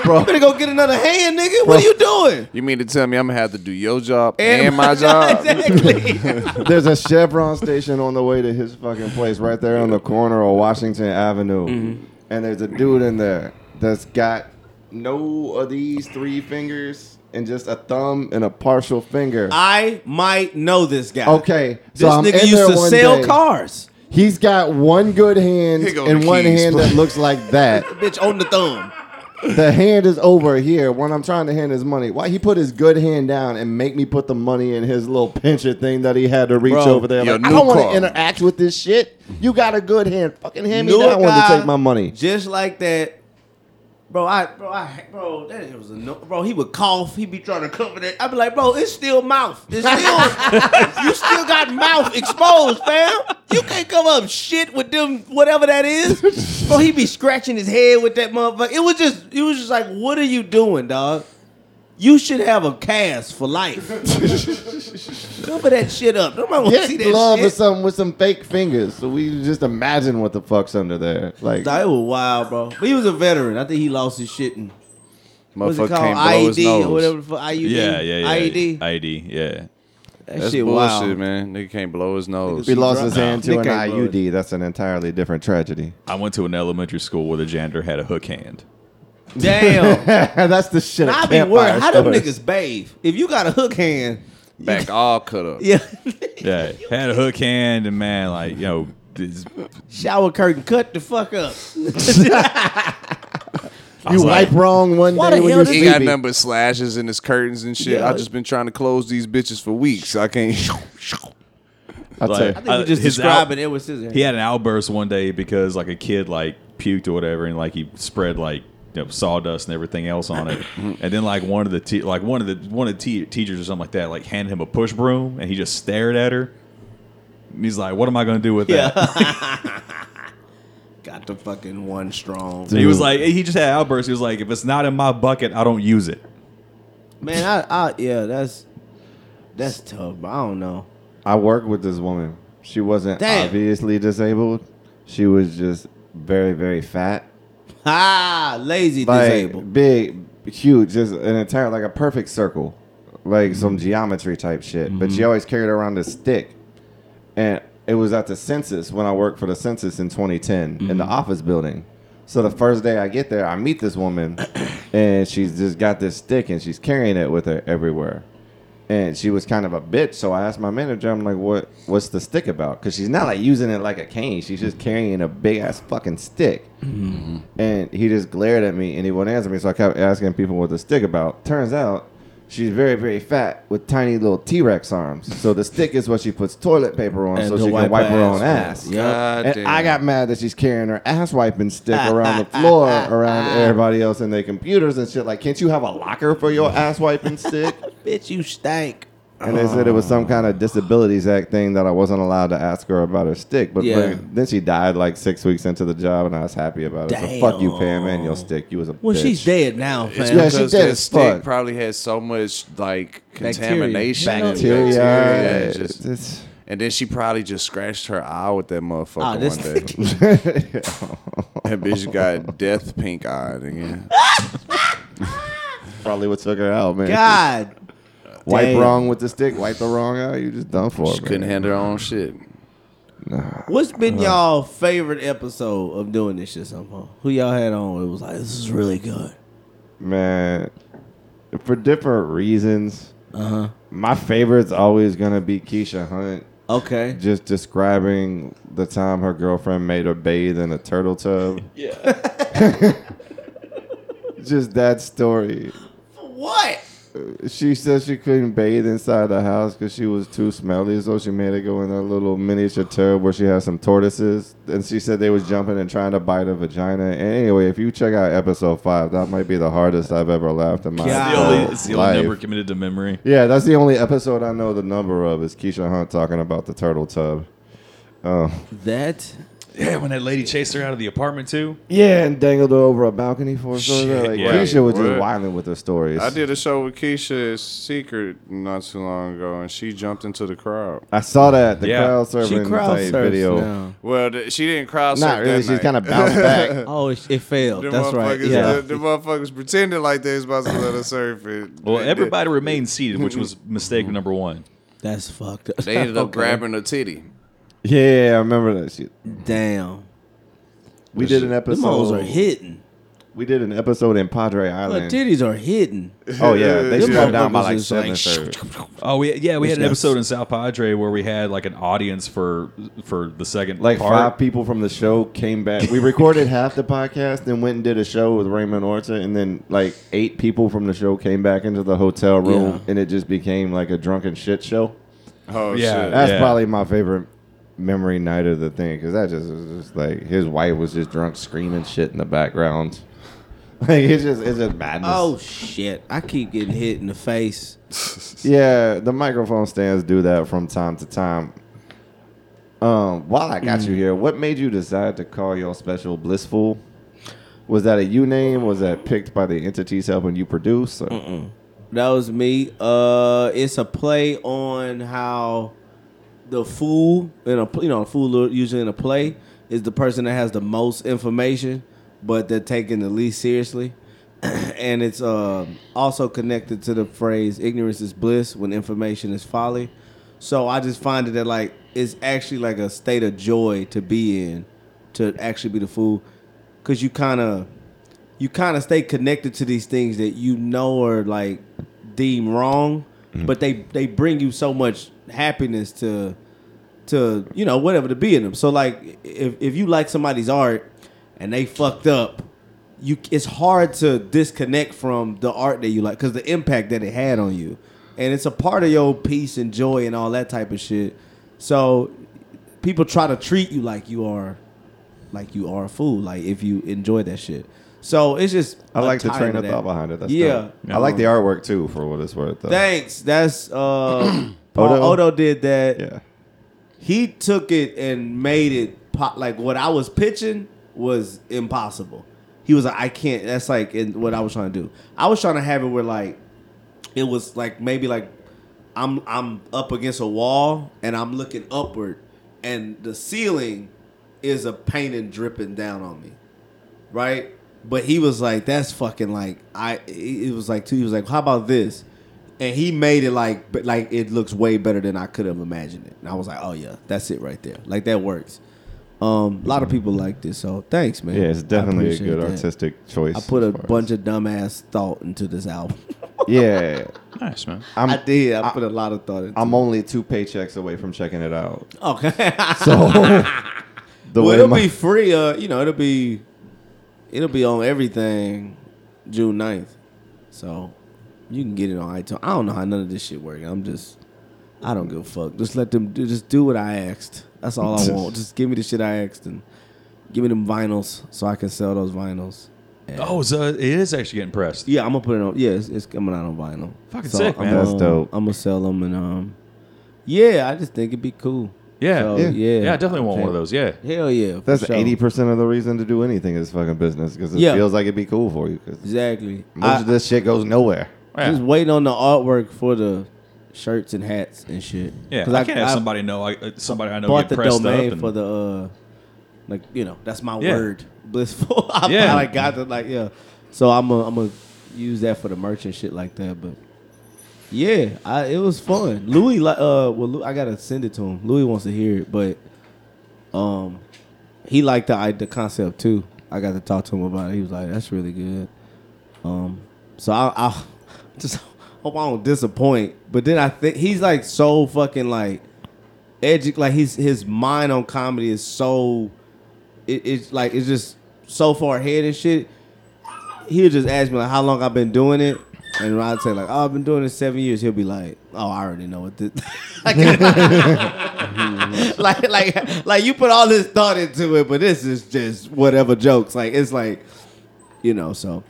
[SPEAKER 2] Bro.
[SPEAKER 6] I'm gonna go get another hand, nigga. What are you doing?
[SPEAKER 3] You mean to tell me I'm gonna have to do your job and, my job?
[SPEAKER 6] exactly.
[SPEAKER 2] There's a Chevron station on the way to his fucking place right there on the corner of Washington Avenue.
[SPEAKER 6] Mm-hmm.
[SPEAKER 2] And there's a dude in there that's got no of these three fingers and just a thumb and a partial finger.
[SPEAKER 6] I might know this guy.
[SPEAKER 2] okay.
[SPEAKER 6] This
[SPEAKER 2] So I'm
[SPEAKER 6] nigga
[SPEAKER 2] in
[SPEAKER 6] used
[SPEAKER 2] there
[SPEAKER 6] to sell
[SPEAKER 2] day.
[SPEAKER 6] cars.
[SPEAKER 2] He's got one good hand
[SPEAKER 3] go
[SPEAKER 2] and one
[SPEAKER 3] keys,
[SPEAKER 2] hand
[SPEAKER 3] bro.
[SPEAKER 2] that looks like that.
[SPEAKER 6] Bitch on the thumb.
[SPEAKER 2] the hand is over here when I'm trying to hand his money. Why he put his good hand down and make me put the money in his little pincher thing that he had to reach
[SPEAKER 6] Bro,
[SPEAKER 2] over there? Like, I don't want to interact with this shit. You got a good hand. Fucking hand me
[SPEAKER 6] Knew a
[SPEAKER 2] that one to take my money.
[SPEAKER 6] Just like that. Bro, I, bro, I, bro, that was a no, bro. He would cough. He'd be trying to cover that. I'd be like, bro, it's still mouth. It's still, you still got mouth exposed, fam. You can't come up shit with them, whatever that is. Bro, he'd be scratching his head with that motherfucker. It was just, it was just like, what are you doing, dog? You should have a cast for life. cover that shit up. Nobody want to see
[SPEAKER 2] Get
[SPEAKER 6] that
[SPEAKER 2] glove or
[SPEAKER 6] shit.
[SPEAKER 2] something with some fake fingers, so we just imagine what the fuck's under there. Like,
[SPEAKER 6] Nah, it was wild, bro. But he was a veteran. I think he lost his shit in what's it
[SPEAKER 3] Motherfucker
[SPEAKER 6] called?
[SPEAKER 3] can't blow his
[SPEAKER 6] IED
[SPEAKER 3] nose.
[SPEAKER 6] or whatever the fuck. IUD.
[SPEAKER 4] Yeah, yeah, yeah.
[SPEAKER 6] IED.
[SPEAKER 4] IED. Yeah.
[SPEAKER 6] That
[SPEAKER 3] That's
[SPEAKER 6] shit
[SPEAKER 3] bullshit,
[SPEAKER 6] wild.
[SPEAKER 3] man. Nigga can't blow his nose.
[SPEAKER 2] if he lost his hand to
[SPEAKER 6] Nick
[SPEAKER 2] an
[SPEAKER 6] can't.
[SPEAKER 2] IUD, that's an entirely different tragedy.
[SPEAKER 4] I went to an elementary school where the janitor had a hook hand.
[SPEAKER 6] Damn.
[SPEAKER 2] that's the shit.
[SPEAKER 6] I
[SPEAKER 2] at
[SPEAKER 6] be worried. How them niggas bathe? If you got a hook hand,
[SPEAKER 3] Back all cut up.
[SPEAKER 6] yeah,
[SPEAKER 4] Yeah, had a hook hand, and man, like you know, this,
[SPEAKER 6] shower curtain cut the fuck up.
[SPEAKER 2] You
[SPEAKER 4] was like,
[SPEAKER 2] wipe wrong one
[SPEAKER 6] Why
[SPEAKER 2] day
[SPEAKER 6] the
[SPEAKER 2] when you're
[SPEAKER 6] does
[SPEAKER 3] He
[SPEAKER 6] he
[SPEAKER 3] got
[SPEAKER 2] sleepy.
[SPEAKER 3] nothing but slashes in his curtains and shit.
[SPEAKER 6] Yeah.
[SPEAKER 3] I just been trying to close these bitches for weeks. I can't.
[SPEAKER 2] I'll tell you.
[SPEAKER 6] I think you're just
[SPEAKER 4] his
[SPEAKER 6] describing
[SPEAKER 4] out-
[SPEAKER 6] it with scissors.
[SPEAKER 4] He had an outburst one day because like a kid like puked or whatever, and like he spread like you know, sawdust and everything else on it. and then like one of the te- like one of the one of the te- teachers or something like that like handed him a push broom, and he just stared at her. And he's like, "What am I going to do with that?"
[SPEAKER 6] got the fucking one strong.
[SPEAKER 4] he was like, he just had outbursts. He was like, "If it's not in my bucket, I don't use it."
[SPEAKER 6] Man, I, I yeah, that's that's tough. I don't know.
[SPEAKER 2] I worked with this woman. She wasn't
[SPEAKER 6] Damn.
[SPEAKER 2] obviously disabled. She was just very, very fat.
[SPEAKER 6] Ah, lazy
[SPEAKER 2] Like
[SPEAKER 6] disabled.
[SPEAKER 2] big, huge, just an entire like a perfect circle. Like some mm-hmm. geometry type shit. But she mm-hmm. always carried around a stick. And it was at the census when I worked for the census in 2010 in the mm-hmm. office building. So the first day I get there, I meet this woman and she's just got this stick and she's carrying it with her everywhere. And she was kind of a bitch, so I asked my manager, I'm like, "What? What's the stick about?" Because she's not like using it like a cane; she's just carrying a big ass fucking stick. Mm-hmm. And he just glared at me, and he wouldn't answer me. So I kept asking people what the stick about. Turns out, she's very, very fat with tiny little T Rex arms. So the stick is what she puts toilet paper on,
[SPEAKER 6] And
[SPEAKER 2] so she
[SPEAKER 6] wipe
[SPEAKER 2] can wipe
[SPEAKER 6] her
[SPEAKER 2] her own
[SPEAKER 6] ass
[SPEAKER 2] ass.
[SPEAKER 6] with.
[SPEAKER 3] God
[SPEAKER 2] And
[SPEAKER 3] damn.
[SPEAKER 2] I got mad that she's carrying her ass wiping stick around the floor around everybody else and their computers and shit. Like, can't you have a locker for your ass wiping stick?
[SPEAKER 6] Bitch, you stank.
[SPEAKER 2] And they said it was some kind of disabilities act thing that I wasn't allowed to ask her about her stick. But
[SPEAKER 6] Yeah.
[SPEAKER 2] like, then she died like six weeks into the job, and I was happy about it. So fuck you, Pam, and your stick. You was a
[SPEAKER 6] Well,
[SPEAKER 2] bitch.
[SPEAKER 6] she's dead now,
[SPEAKER 3] It's
[SPEAKER 6] fam.
[SPEAKER 2] Yeah, she
[SPEAKER 3] because
[SPEAKER 2] dead
[SPEAKER 3] that
[SPEAKER 2] as
[SPEAKER 3] stick
[SPEAKER 2] fuck.
[SPEAKER 3] probably had so much like
[SPEAKER 6] Bacteria.
[SPEAKER 3] contamination, and
[SPEAKER 2] Bacteria.
[SPEAKER 3] bacteria, and,
[SPEAKER 2] It's-
[SPEAKER 3] just-
[SPEAKER 2] it's-
[SPEAKER 3] and then she probably just scratched her eye with that motherfucker
[SPEAKER 6] Ah, this
[SPEAKER 3] one day. that bitch got death pink eyed again.
[SPEAKER 2] probably what took her out, man.
[SPEAKER 6] God.
[SPEAKER 2] Wipe
[SPEAKER 6] damn.
[SPEAKER 2] wrong with the stick, wipe the wrong eye. You just done for.
[SPEAKER 3] She
[SPEAKER 2] man.
[SPEAKER 3] couldn't handle her own shit. Nah.
[SPEAKER 6] What's been y'all favorite episode of doing this shit somehow? Who y'all had on? It was like this is really good.
[SPEAKER 2] Man, for different reasons.
[SPEAKER 6] Uh huh.
[SPEAKER 2] My favorite's always gonna be Keisha Hunt.
[SPEAKER 6] Okay.
[SPEAKER 2] Just describing the time her girlfriend made her bathe in a turtle tub. Yeah. just that story.
[SPEAKER 6] For what?
[SPEAKER 2] She said she couldn't bathe inside the house because she was too smelly, so she made it go in a little miniature tub where she had some tortoises. And she said they was jumping and trying to bite her vagina. And anyway, if you check out episode five, that might be the hardest I've ever laughed in my
[SPEAKER 6] God.
[SPEAKER 4] It's the only, it's the only
[SPEAKER 2] life.
[SPEAKER 4] number committed to memory.
[SPEAKER 2] Yeah, that's the only episode I know the number of is Keisha Hunt talking about the turtle tub. Oh.
[SPEAKER 6] That
[SPEAKER 4] Yeah, when that lady chased her out of the apartment too.
[SPEAKER 2] Yeah, and dangled her over a balcony for a story.
[SPEAKER 4] Shit,
[SPEAKER 2] Like
[SPEAKER 4] yeah.
[SPEAKER 2] Keisha was just
[SPEAKER 3] What?
[SPEAKER 2] wilding with her stories.
[SPEAKER 3] I did a show with Keisha Secret not too long ago, and she jumped into the crowd.
[SPEAKER 2] I saw that the
[SPEAKER 4] Yeah.
[SPEAKER 2] crowd
[SPEAKER 6] she
[SPEAKER 2] serving
[SPEAKER 6] crowd
[SPEAKER 2] type
[SPEAKER 6] surfs
[SPEAKER 2] video.
[SPEAKER 6] now.
[SPEAKER 3] Well, th- she didn't crowd surf
[SPEAKER 2] Not really.
[SPEAKER 3] that
[SPEAKER 2] She's
[SPEAKER 3] night.
[SPEAKER 2] kind of bounced back.
[SPEAKER 6] Oh, it, it failed.
[SPEAKER 3] The
[SPEAKER 6] That's right.
[SPEAKER 3] motherfuckers,
[SPEAKER 6] Yeah.
[SPEAKER 3] the, the motherfuckers pretended like they was about to let her surf it.
[SPEAKER 4] Well,
[SPEAKER 3] They-
[SPEAKER 4] everybody remained seated, which was mistake number one.
[SPEAKER 6] That's fucked up.
[SPEAKER 3] They ended up
[SPEAKER 6] Okay.
[SPEAKER 3] grabbing a titty.
[SPEAKER 2] Yeah, I remember that shit.
[SPEAKER 6] Damn.
[SPEAKER 2] We did an
[SPEAKER 6] Them hoes
[SPEAKER 2] episode.
[SPEAKER 6] are hitting.
[SPEAKER 2] We did an episode in Padre
[SPEAKER 6] But
[SPEAKER 2] Island.
[SPEAKER 6] titties are hitting.
[SPEAKER 2] Oh yeah, they
[SPEAKER 6] Them
[SPEAKER 2] shut down by
[SPEAKER 6] motherfuckers
[SPEAKER 2] like
[SPEAKER 6] is
[SPEAKER 2] seven
[SPEAKER 6] like,
[SPEAKER 2] third.
[SPEAKER 4] Oh, we, yeah, we had an episode in South Padre where we had like an audience for for the second
[SPEAKER 2] Like
[SPEAKER 4] part.
[SPEAKER 2] five people from the show came back. We recorded half the podcast, then went and did a show with Raymond Orta, and then like eight people from the show came back into the hotel room,
[SPEAKER 6] Yeah.
[SPEAKER 2] and it just became like a drunken shit show.
[SPEAKER 3] Oh
[SPEAKER 4] Yeah.
[SPEAKER 3] shit!
[SPEAKER 2] That's
[SPEAKER 4] Yeah.
[SPEAKER 2] probably my favorite memory night of the thing because that just was just like his wife was just drunk screaming shit in the background. Like it's just it's just madness.
[SPEAKER 6] Oh shit! I keep getting hit in the face.
[SPEAKER 2] yeah, the microphone stands do that from time to time. Um, while I got you here, what made you decide to call your special Blissful? Was that a you name? Was that picked by the entities helping you produce?
[SPEAKER 6] That was me. Uh, it's a play on how the fool in a you know a fool usually in a play is the person that has the most information, but they're taken the least seriously. and it's uh, also connected to the phrase "ignorance is bliss" when information is folly. So I just find it that like it's actually like a state of joy to be in, to actually be the fool, because you kind of you kind of stay connected to these things that you know are like deemed wrong, but they they bring you so much happiness to to you know whatever to be in them. So like if if you like somebody's art and they fucked up, you it's hard to disconnect from the art that you like because the impact that it had on you, and it's a part of your peace and joy and all that type of shit. So people try to treat you like you are like you are a fool. Like if you enjoy that shit. So it's just
[SPEAKER 2] I like the train of thought behind it. That's
[SPEAKER 6] yeah.
[SPEAKER 2] dope. I like the artwork too, for what it's worth. Though.
[SPEAKER 6] Thanks. That's uh
[SPEAKER 2] Odo?
[SPEAKER 6] Odo did that.
[SPEAKER 2] Yeah.
[SPEAKER 6] He took it and made it pop like what I was pitching was impossible. He was like, I can't that's like in what I was trying to do. I was trying to have it where like it was like maybe like I'm I'm up against a wall and I'm looking upward and the ceiling is a painting dripping down on me. Right? But he was like, that's fucking like I it was like too. he was like, how about this? And he made it like but like it looks way better than I could have imagined it. And I was like, oh yeah, that's it right there. Like that works. Um, a lot of people like this, so thanks, man.
[SPEAKER 2] Yeah, it's definitely a
[SPEAKER 6] appreciate
[SPEAKER 2] good
[SPEAKER 6] that.
[SPEAKER 2] artistic choice.
[SPEAKER 6] I put a
[SPEAKER 2] as as-
[SPEAKER 6] bunch of dumbass thought into this album.
[SPEAKER 2] Yeah,
[SPEAKER 4] Nice man.
[SPEAKER 2] I'm.
[SPEAKER 6] I did. I, put a lot of thought into
[SPEAKER 2] I'm
[SPEAKER 6] it.
[SPEAKER 2] only two paychecks away from checking it out.
[SPEAKER 6] Okay.
[SPEAKER 2] So the
[SPEAKER 6] well,
[SPEAKER 2] way
[SPEAKER 6] it'll
[SPEAKER 2] my,
[SPEAKER 6] be free. Uh, you know, it'll be it'll be on everything June 9th. So you can get it on iTunes. I don't know how none of this shit works. I'm just I don't give a fuck. Just let them do just do what I asked. That's all I want. Just give me the shit I asked and give me them vinyls so I can sell those vinyls.
[SPEAKER 4] Oh, so it is actually getting pressed.
[SPEAKER 6] Yeah, I'm gonna put it on. Yeah, it's, it's coming out on vinyl.
[SPEAKER 4] Fucking sick,
[SPEAKER 6] I'm,
[SPEAKER 4] man.
[SPEAKER 2] That's
[SPEAKER 6] um,
[SPEAKER 2] dope.
[SPEAKER 6] I'm gonna sell them and um, yeah, I just think it'd be cool.
[SPEAKER 4] Yeah.
[SPEAKER 6] So,
[SPEAKER 2] Yeah.
[SPEAKER 6] yeah,
[SPEAKER 4] Yeah, I definitely want
[SPEAKER 6] think-
[SPEAKER 4] one of those. Yeah.
[SPEAKER 6] Hell yeah, for
[SPEAKER 2] That's
[SPEAKER 6] sure.
[SPEAKER 2] eighty percent of the reason to do anything is fucking business because it
[SPEAKER 6] Yeah.
[SPEAKER 2] feels like it'd be cool for you. Because
[SPEAKER 6] Exactly.
[SPEAKER 2] most
[SPEAKER 6] I,
[SPEAKER 2] of this shit goes nowhere.
[SPEAKER 4] Yeah.
[SPEAKER 6] Just waiting on the artwork for the shirts and hats and shit.
[SPEAKER 4] Yeah,
[SPEAKER 6] 'Cause
[SPEAKER 4] I, can't have somebody know. I, uh, somebody I know
[SPEAKER 6] bought
[SPEAKER 4] get
[SPEAKER 6] the
[SPEAKER 4] pressed
[SPEAKER 6] domain
[SPEAKER 4] up. And,
[SPEAKER 6] for the uh like you know that's my
[SPEAKER 4] Yeah.
[SPEAKER 6] word blissful I
[SPEAKER 4] Yeah.
[SPEAKER 6] like got the like yeah so I'm gonna I'm gonna use that for the merch and shit like that but yeah I it was fun Louis like uh well Lou, I gotta send it to him Louis wants to hear it but um he liked the I- the concept too I got to talk to him about it he was like that's really good um so I I just hope I don't disappoint but then I think he's like so fucking like edu- like his his mind on comedy is so it, it's like it's just so far ahead and shit. He'll just ask me like how long I've been doing it, and I'd say like oh I've been doing it seven years. He'll be like oh I already know what this. like like like you put all this thought into it, but this is just whatever jokes. Like it's like you know so.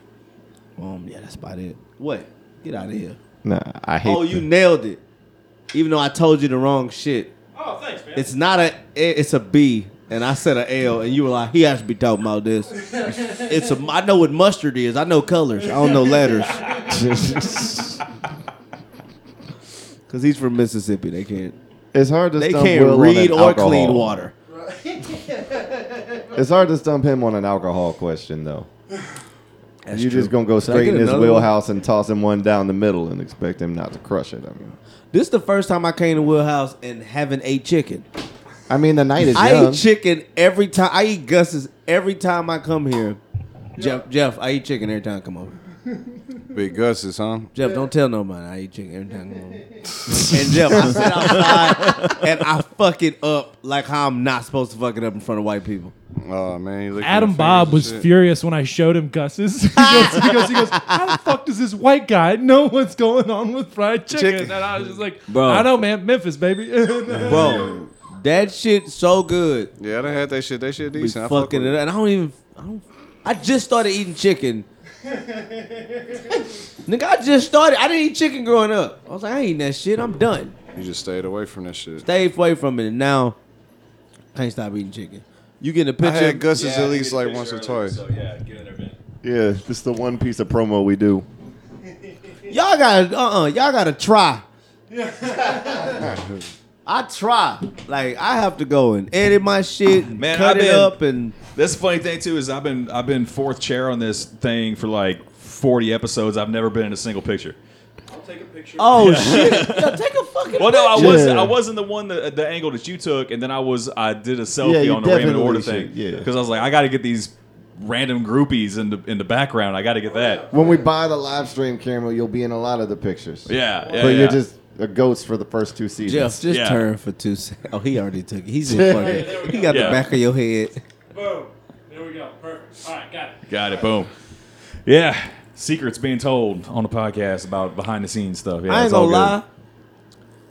[SPEAKER 6] Um yeah that's about it. What? Get out of here.
[SPEAKER 2] Nah, I hate.
[SPEAKER 6] Oh, you nailed it. Even though I told you the wrong shit.
[SPEAKER 1] Oh, thanks, man.
[SPEAKER 6] It's not a. It's a B, and I said a L, and you were like, he has to be talking about this. It's a. I know what mustard is. I know colors. I don't know letters. Cause he's from Mississippi. They can't.
[SPEAKER 2] it's hard to
[SPEAKER 6] They
[SPEAKER 2] stump
[SPEAKER 6] can't
[SPEAKER 2] Will on
[SPEAKER 6] read
[SPEAKER 2] an
[SPEAKER 6] or
[SPEAKER 2] alcohol.
[SPEAKER 6] clean water.
[SPEAKER 2] It's hard to stump him on an alcohol question though.
[SPEAKER 6] That's
[SPEAKER 2] you
[SPEAKER 6] true.
[SPEAKER 2] just gonna go straight in his
[SPEAKER 6] another one?
[SPEAKER 2] wheelhouse and toss him one down the middle and expect him not to crush it. I mean,
[SPEAKER 6] This is the first time I came to wheelhouse and haven't ate chicken.
[SPEAKER 2] I mean the night is
[SPEAKER 6] I
[SPEAKER 2] young.
[SPEAKER 6] eat chicken every time. I eat Gus's every time I come here. Jeff, Jeff, I eat chicken every time I come over.
[SPEAKER 3] Big Gus's, huh?
[SPEAKER 6] Jeff, don't tell nobody I eat chicken every time I come over. and Jeff, I sit outside and I fuck it up like how I'm not supposed to fuck it up in front of white people.
[SPEAKER 3] Oh man, you look
[SPEAKER 1] Adam Bob was furious when I showed him Gus's. he, goes, he goes, he goes, how the fuck does this white guy know what's going on with fried chicken?
[SPEAKER 3] Chicken.
[SPEAKER 1] And I was just like,
[SPEAKER 6] Bro.
[SPEAKER 1] I know, man, Memphis, baby.
[SPEAKER 6] Bro, that shit so good.
[SPEAKER 3] Yeah, they had that shit. That shit
[SPEAKER 6] Be
[SPEAKER 3] decent. I fuck
[SPEAKER 6] fucking
[SPEAKER 3] with
[SPEAKER 6] it up. And I don't even I, don't, I just started eating chicken. Nigga, I just started. I didn't eat chicken growing up. I was like, I ain't eating that shit. I'm done.
[SPEAKER 3] You just stayed away from that shit.
[SPEAKER 6] Stay away from it. And now, can't stop eating chicken. You get a
[SPEAKER 3] I
[SPEAKER 6] picture.
[SPEAKER 3] I had Gus's at least like once or twice.
[SPEAKER 4] So yeah, get in there, man.
[SPEAKER 2] yeah, this is the one piece of promo we do.
[SPEAKER 6] Y'all gotta, uh, uh y'all gotta try. I try. Like I have to go and edit my shit, and
[SPEAKER 4] Man,
[SPEAKER 6] cut
[SPEAKER 4] I've
[SPEAKER 6] it
[SPEAKER 4] been-
[SPEAKER 6] up, and
[SPEAKER 4] That's the funny thing too is I've been I've been fourth chair on this thing for like 40 episodes. I've never been in a single picture. I'll take a picture.
[SPEAKER 6] Oh shit, Yo, take a fucking.
[SPEAKER 4] Well, no, I
[SPEAKER 6] picture.
[SPEAKER 4] wasn't.
[SPEAKER 2] Yeah.
[SPEAKER 4] I wasn't the one that the angle that you took, and then I was I did a selfie
[SPEAKER 2] Yeah, you
[SPEAKER 4] on the Raymond
[SPEAKER 2] definitely
[SPEAKER 4] Order
[SPEAKER 2] should,
[SPEAKER 4] thing.
[SPEAKER 2] yeah.
[SPEAKER 4] because I was like, I got to get these random groupies in the in the background. I got to get that.
[SPEAKER 2] When we buy the live stream camera, you'll be in a lot of the pictures.
[SPEAKER 4] Yeah, yeah.
[SPEAKER 2] but
[SPEAKER 4] yeah.
[SPEAKER 2] you're just a ghost for the first two seasons.
[SPEAKER 6] Jeff, just
[SPEAKER 4] Yeah.
[SPEAKER 6] turn for two seconds. Oh, he already took it. He's in fucking. He got
[SPEAKER 4] Yeah.
[SPEAKER 6] the back of your head.
[SPEAKER 1] Boom. There we go. Perfect. All right, got it.
[SPEAKER 4] got it. Boom. Yeah, secrets being told on the podcast about behind the scenes stuff. Yeah,
[SPEAKER 6] I ain't
[SPEAKER 4] it's all
[SPEAKER 6] gonna
[SPEAKER 4] good.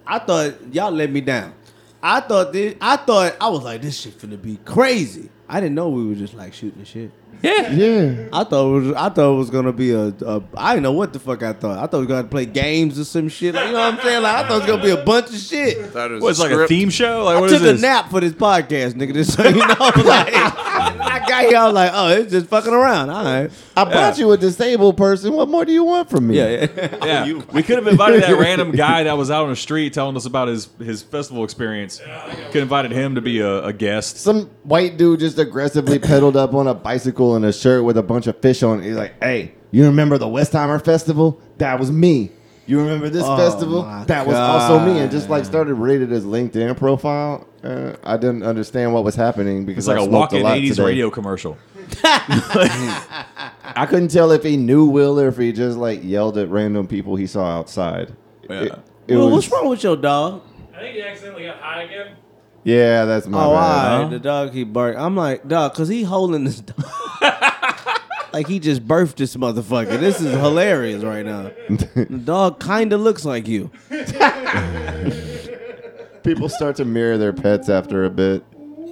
[SPEAKER 6] lie. I thought y'all let me down. I thought this. I thought I was like, this shit finna be crazy. I didn't know we were just like shooting the shit.
[SPEAKER 4] Yeah,
[SPEAKER 2] Yeah.
[SPEAKER 6] I thought it was. I thought it was gonna be a. a I didn't know what the fuck I thought. I thought we were gonna play games or some shit. Like, you know what I'm saying? Like I thought it was gonna be a bunch of shit.
[SPEAKER 3] That is
[SPEAKER 4] What's like a
[SPEAKER 3] script.
[SPEAKER 4] theme show? Like
[SPEAKER 6] I
[SPEAKER 4] what
[SPEAKER 6] took
[SPEAKER 4] is
[SPEAKER 6] a
[SPEAKER 4] this?
[SPEAKER 6] nap for this podcast, nigga. Just so you know, like I got here, I was like, oh, it's just fucking around. All right.
[SPEAKER 2] I brought you a disabled person. What more do you want from me?
[SPEAKER 6] Yeah, yeah.
[SPEAKER 4] Yeah, we could have invited that random guy that was out on the street telling us about his his festival experience. Could have invited him to be a, a guest.
[SPEAKER 2] Some white dude just aggressively pedaled up on a bicycle in a shirt with a bunch of fish on it. He's like, hey, you remember the Westheimer Festival? That was me. You remember this
[SPEAKER 6] Oh
[SPEAKER 2] festival?
[SPEAKER 6] my
[SPEAKER 2] That was also me. And just like started rated his LinkedIn profile. Uh, I didn't understand what was happening because
[SPEAKER 4] It's like
[SPEAKER 2] I
[SPEAKER 4] a
[SPEAKER 2] smoked
[SPEAKER 4] walk-in
[SPEAKER 2] lot
[SPEAKER 4] '80s
[SPEAKER 2] today.
[SPEAKER 4] radio commercial.
[SPEAKER 2] I couldn't tell if he knew Will or if he just like yelled at random people he saw outside.
[SPEAKER 4] Yeah.
[SPEAKER 2] It, it
[SPEAKER 6] Well,
[SPEAKER 2] was,
[SPEAKER 6] what's wrong with your dog?
[SPEAKER 1] I think he accidentally got high again.
[SPEAKER 2] Yeah, that's my
[SPEAKER 6] oh,
[SPEAKER 2] bad.
[SPEAKER 6] all right. The dog he bark. I'm like, dog, cause he holding this dog. like he just birthed this motherfucker. This is hilarious right now. the dog kinda looks like you.
[SPEAKER 2] People start to mirror their pets after a bit.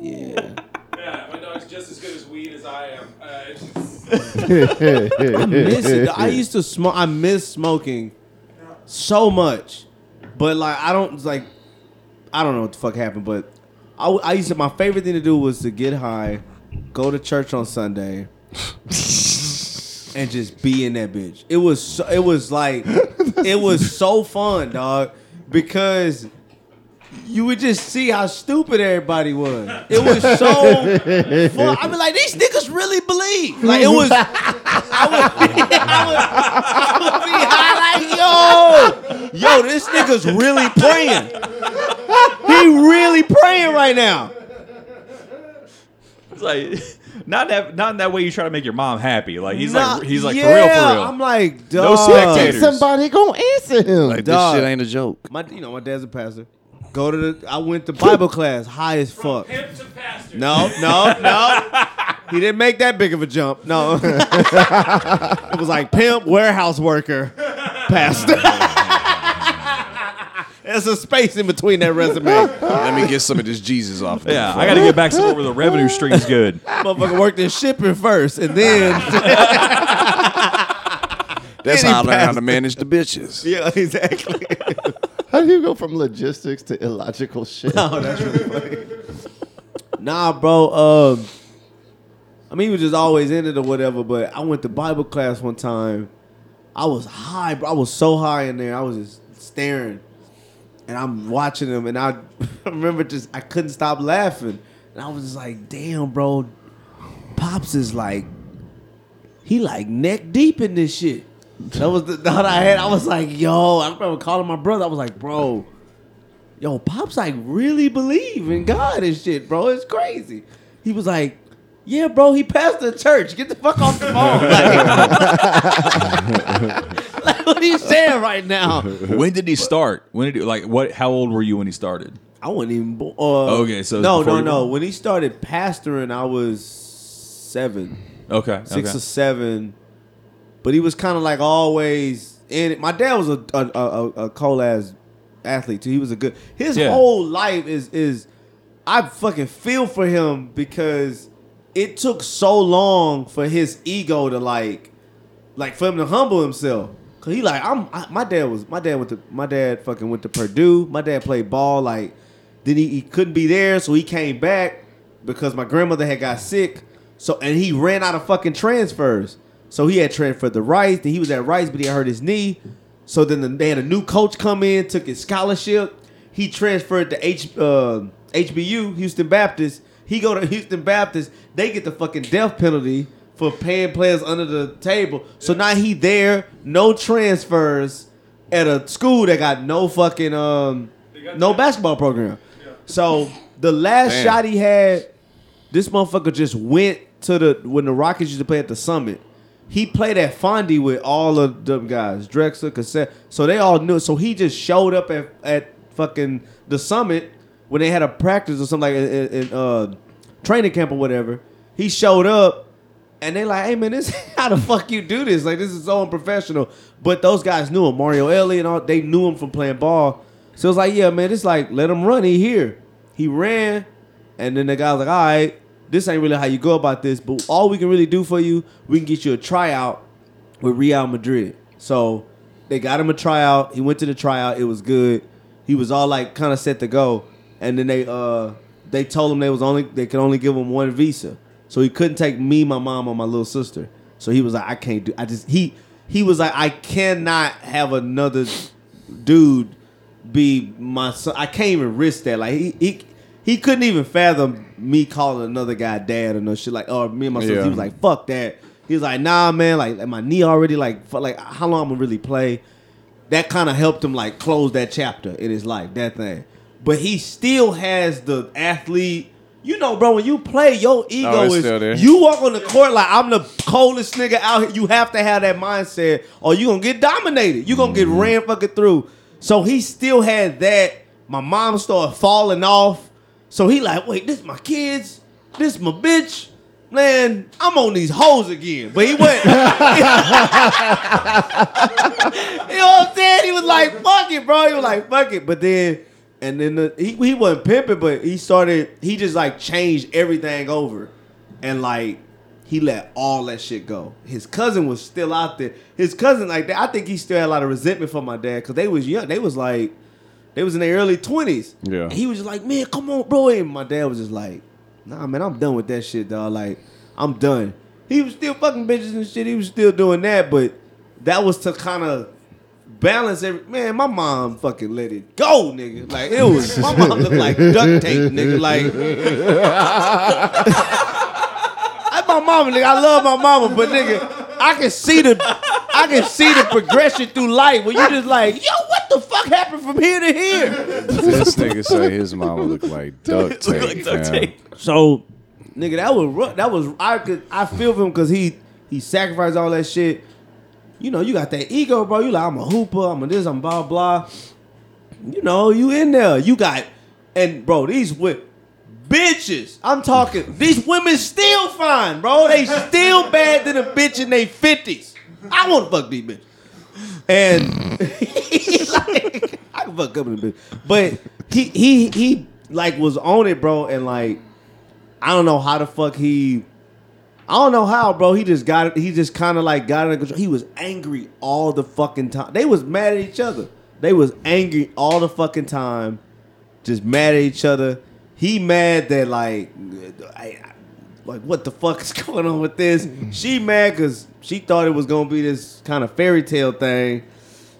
[SPEAKER 6] Yeah.
[SPEAKER 1] Yeah, my dog's just as good as weed as I am. Uh, it's just,
[SPEAKER 6] I miss it. I used to smoke. I miss smoking so much, but like I don't like. I don't know what the fuck happened, but I, I used to. My favorite thing to do was to get high, go to church on Sunday, and just be in that bitch. It was. So, it was like. it was so fun, dog, because. You would just see how stupid everybody was. It was so fun. I mean, like these niggas really believe. Like it was. I would, I would, I would be high like, yo, yo, this nigga's really praying. He really praying right now.
[SPEAKER 4] It's like not that not in that way you try to make your mom happy. Like he's
[SPEAKER 6] Nah,
[SPEAKER 4] like he's like
[SPEAKER 6] yeah,
[SPEAKER 4] for real for real.
[SPEAKER 6] I'm like,
[SPEAKER 4] No
[SPEAKER 6] dog.
[SPEAKER 4] spectators.
[SPEAKER 2] Somebody gonna answer him.
[SPEAKER 3] Like
[SPEAKER 6] Dog.
[SPEAKER 3] this shit ain't a joke.
[SPEAKER 6] My, you know, my dad's a pastor. Go to the. I went to Bible class, high as fuck. No, no, no. He didn't make that big of a jump. No, it was like pimp, warehouse worker, pastor. There's a space in between that resume.
[SPEAKER 3] Let me get some of this Jesus off. of
[SPEAKER 4] yeah,
[SPEAKER 3] the
[SPEAKER 4] I got to get back somewhere where the revenue stream's good.
[SPEAKER 6] Motherfucker worked in shipping first, and then
[SPEAKER 3] That's how I learned how to manage the bitches.
[SPEAKER 6] yeah, exactly.
[SPEAKER 2] How do you go from logistics to illogical shit?
[SPEAKER 6] Oh, that's really funny. nah, bro. Um, I mean, he was just always in it or whatever. But I went to Bible class one time. I was high, bro. I was so high in there. I was just staring, and I'm watching him, and I remember just I couldn't stop laughing, and I was just like, "Damn, bro, pops is like, he like neck deep in this shit." That was the thought I had. I was like, "Yo," I remember calling my brother. I was like, "Bro." yo, Pops like really believe in God and shit, bro. It's crazy. He was like, yeah, bro, he passed the church. Get the fuck off the phone. Like, like, what are you saying right now?
[SPEAKER 4] When did he start? When did he like what? How old were you when he started?
[SPEAKER 6] I wasn't even born. Uh,
[SPEAKER 4] Okay, so
[SPEAKER 6] no, no, no. When he started pastoring, I was seven,
[SPEAKER 4] Okay,
[SPEAKER 6] six
[SPEAKER 4] okay.
[SPEAKER 6] or seven. But he was kind of like always in it. My dad was a a, a, a cold ass athlete too. He was a good. His
[SPEAKER 4] Yeah.
[SPEAKER 6] whole life is is. I fucking feel for him because it took so long for his ego to like, like for him to humble himself. Cause he like I'm. I, my dad was. My dad went to. My dad fucking went to Purdue. My dad played ball. Like, then he, he couldn't be there, so he came back because my grandmother had got sick. So and he ran out of fucking transfers. So he had transferred to Rice. Then he was at Rice, but he hurt his knee. So then the, they had a new coach come in, took his scholarship. He transferred to H uh, HBU, Houston Baptist. He go to Houston Baptist. They get the fucking death penalty for paying players under the table. So now he there, no transfers at a school that got no fucking um no basketball program. So the last
[SPEAKER 3] Damn.
[SPEAKER 6] shot he had, this motherfucker just went to the when the Rockets used to play at the Summit. He played at Fonde with all of them guys, Drexler, Cassell. So they all knew. So he just showed up at, at fucking the Summit when they had a practice or something like in, in uh, training camp or whatever. He showed up and they like, hey man, this how the fuck you do this? Like this is so unprofessional. But those guys knew him, Mario Elie and all. They knew him from playing ball. So it's like, yeah, man, it's like let him run. He here. He ran, and then the guy was like, all right, this ain't really how you go about this. But all we can really do for you, we can get you a tryout with Real Madrid. So they got him a tryout. He went to the tryout. It was good. He was all like kind of set to go, and then they uh they told him they was only they could only give him one visa, so he couldn't take me, my mom, or my little sister. So he was like, I can't do. I just he he was like, I cannot have another dude be my son. I can't even risk that. Like he he he couldn't even fathom me calling another guy dad or no shit like or me and my sister.
[SPEAKER 3] Yeah.
[SPEAKER 6] He was like, fuck that. He was like, nah, man. Like, like, my knee already like like how long I'm gonna really play. That kind of helped him like close that chapter in his life. That thing, but he still has the athlete. You know, bro, when you play, your ego
[SPEAKER 3] Oh,
[SPEAKER 6] is you walk on the court like I'm the coldest nigga out here. You have to have that mindset, or you gonna get dominated. You gonna get
[SPEAKER 3] Mm-hmm.
[SPEAKER 6] ran fucking through. So he still had that. My mom started falling off. So he like, wait, this my kids, this my bitch. Man, I'm on these hoes again. But he went. you know what I'm saying? He was like, fuck it, bro. He was like, fuck it. But then, and then the, he, he wasn't pimping, but he started, he just like changed everything over. And like, he let all that shit go. His cousin was still out there. His cousin, like that, I think he still had a lot of resentment for my dad because they was young. They was like, they was in their early twenties.
[SPEAKER 3] Yeah.
[SPEAKER 6] And he was just like, man, come on, bro. And my dad was just like, nah, man, I'm done with that shit, dog. Like, I'm done. He was still fucking bitches and shit. He was still doing that, but that was to kind of balance every man. My mom fucking let it go, nigga. Like it was. My mom looked like duct tape, nigga. Like that's my mama, nigga. I love my mama, but nigga, I can see the, I can see the progression through life where you just like, yo, what the fuck happened from here to here?
[SPEAKER 3] This nigga say his mama look like duct tape.
[SPEAKER 4] like duct tape.
[SPEAKER 6] So, nigga, that was rough. that was I could I feel for him because he he sacrificed all that shit. You know, you got that ego, bro. You like I'm a hooper, I'm a this, I'm blah blah. You know, you in there. You got and bro, these wi- bitches. I'm talking. These women still fine, bro. They still bad than a bitch in their fifties. I want to fuck these bitches. And like, I can fuck up in a bitch, but he he he like was on it, bro, and like I don't know how the fuck he. I don't know how, bro. He just got it. He just kind of like got it. He was angry all the fucking time. They was mad at each other. They was angry all the fucking time, just mad at each other. He mad that like, I, like what the fuck is going on with this? She mad because she thought it was gonna be this kind of fairy tale thing,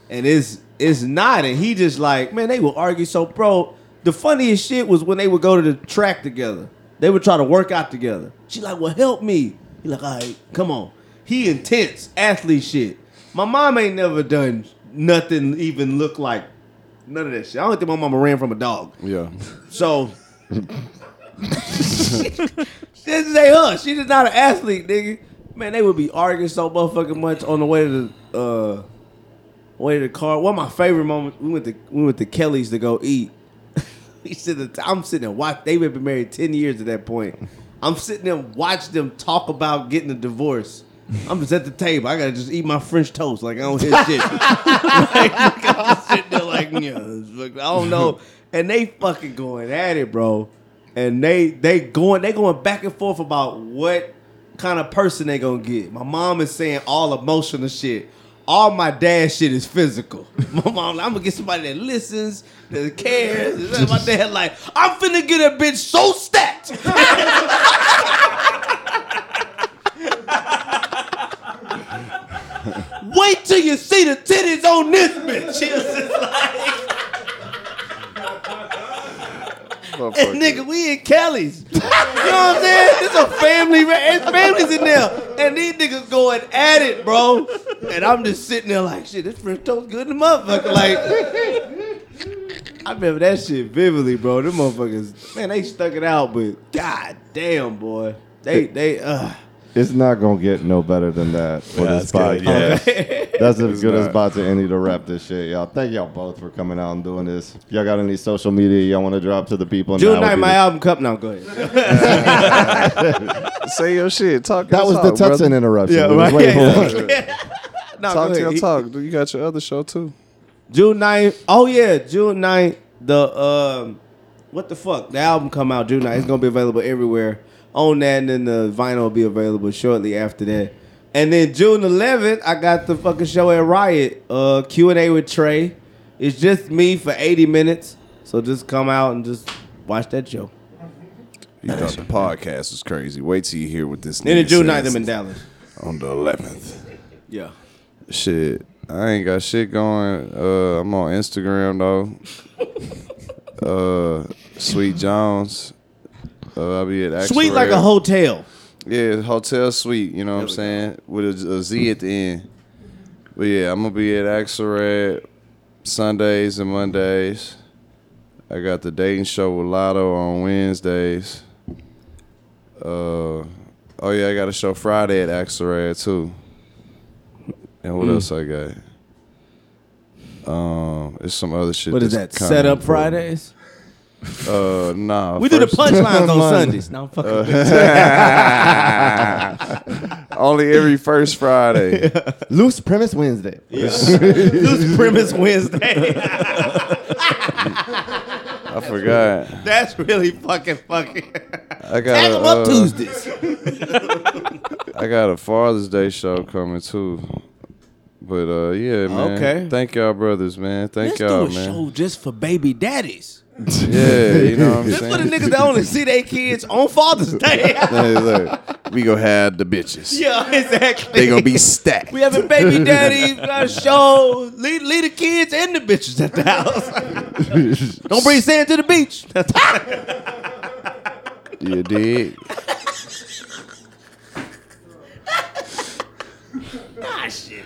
[SPEAKER 6] and it's it's not. And he just like, man, they will argue. So, bro, the funniest shit was when they would go to the track together. They would try to work out together. She like, well, help me. He like, all right, come on. He intense athlete shit. My mom ain't never done nothing even look like none of that shit. I don't think my mama ran from a dog.
[SPEAKER 3] Yeah.
[SPEAKER 6] So this is a her. She just not an athlete, nigga. Man, they would be arguing so motherfucking much on the way to the uh way to the car. One of my favorite moments, we went to we went to Kelly's to go eat. He said I'm sitting there watch they've been married 10 years at that point. I'm sitting there watch them talk about getting a divorce. I'm just at the table. I gotta just eat my French toast like I don't hear shit. like, I'm sitting there like, yeah, I don't know. And they fucking going at it, bro. And they they going they going back and forth about what kind of person they gonna get. My mom is saying all emotional shit. All my dad shit is physical. My mom, I'm gonna get somebody that listens, that cares. And My dad like, I'm finna get a bitch so stacked. Wait till you see the titties on this bitch. She was just like, and nigga, we in Kelly's. You know what I'm saying? It's a family. It's families in there, and these niggas going at it, bro. And I'm just sitting there like, shit, this French toast good in the motherfucker. Like, I remember that shit vividly, bro. Them motherfuckers, man, they stuck it out, but god damn, boy, they they uh.
[SPEAKER 2] It's not gonna get no better than that for
[SPEAKER 4] Yeah,
[SPEAKER 2] this
[SPEAKER 4] that's good,
[SPEAKER 2] podcast. That's as good as
[SPEAKER 3] not.
[SPEAKER 2] about to any to wrap this shit, y'all. Thank y'all both for coming out and doing this. Y'all got any social media y'all want to drop to the people?
[SPEAKER 6] June
[SPEAKER 2] Now
[SPEAKER 6] night, my
[SPEAKER 2] the-
[SPEAKER 6] album cup. Now go ahead.
[SPEAKER 3] Say your shit. Talk.
[SPEAKER 2] That was
[SPEAKER 3] talk,
[SPEAKER 2] the Tutson
[SPEAKER 3] brother.
[SPEAKER 2] interruption.
[SPEAKER 6] Yeah,
[SPEAKER 2] We was
[SPEAKER 6] right.
[SPEAKER 2] waiting for one.
[SPEAKER 6] No,
[SPEAKER 3] Talk
[SPEAKER 6] go
[SPEAKER 3] to your
[SPEAKER 6] ahead.
[SPEAKER 3] talk. You got your other show too.
[SPEAKER 6] June 9th. Oh yeah, June 9th. The um, what the fuck? The album come out June 9th. It's gonna be available everywhere. On that, and then the vinyl will be available shortly after that. And then June 11th, I got the fucking show at Riot. Uh, Q and A with Tre. It's just me for 80 minutes. So just come out and just watch that show.
[SPEAKER 3] You thought the podcast was crazy. Wait till you hear what this.
[SPEAKER 6] Then in
[SPEAKER 3] nigga
[SPEAKER 6] June
[SPEAKER 3] says
[SPEAKER 6] 9th, I'm in Dallas.
[SPEAKER 3] on the 11th.
[SPEAKER 6] Yeah.
[SPEAKER 3] Shit, I ain't got shit going. Uh, I'm on Instagram though. uh, Sweet Jones. Uh, I'll be at Axel
[SPEAKER 6] Sweet like a hotel.
[SPEAKER 3] Yeah, hotel suite. You know what I'm saying? With a, a Z at the end. But yeah, I'm gonna be at Axelrad Sundays and Mondays. I got the dating show with Lotto on Wednesdays. Uh, oh yeah, I got a show Friday at Axelrad too. And
[SPEAKER 6] Mm.
[SPEAKER 3] what else I got? Um, it's some other shit.
[SPEAKER 6] What is that?
[SPEAKER 3] that's
[SPEAKER 6] Set up
[SPEAKER 3] important.
[SPEAKER 6] Fridays?
[SPEAKER 3] Uh, nah.
[SPEAKER 6] We do the
[SPEAKER 3] first-
[SPEAKER 6] punchlines on Sundays. No, I'm fucking with
[SPEAKER 3] Only every first Friday.
[SPEAKER 2] Loose premise Wednesday.
[SPEAKER 6] Loose Premise Wednesday.
[SPEAKER 3] I forgot.
[SPEAKER 6] That's really fucking fucking.
[SPEAKER 3] I got
[SPEAKER 6] Tag
[SPEAKER 3] a,
[SPEAKER 6] them up
[SPEAKER 3] uh,
[SPEAKER 6] Tuesdays.
[SPEAKER 3] I got a Father's Day show coming too. But uh, yeah, man.
[SPEAKER 6] Okay.
[SPEAKER 3] Thank y'all, brothers, man. Thank
[SPEAKER 6] Let's do
[SPEAKER 3] y'all,
[SPEAKER 6] a
[SPEAKER 3] man.
[SPEAKER 6] show just for baby daddies.
[SPEAKER 3] Yeah, you know what I'm
[SPEAKER 6] Just for the niggas that only see their kids on Father's Day.
[SPEAKER 3] Hey, look, we gonna have the bitches.
[SPEAKER 6] yeah, exactly.
[SPEAKER 3] They gonna be stacked.
[SPEAKER 6] We having baby daddy uh, show. Leave, leave the kids and the bitches at the house. Don't bring sand to the beach.
[SPEAKER 3] You dig?
[SPEAKER 6] ah, shit.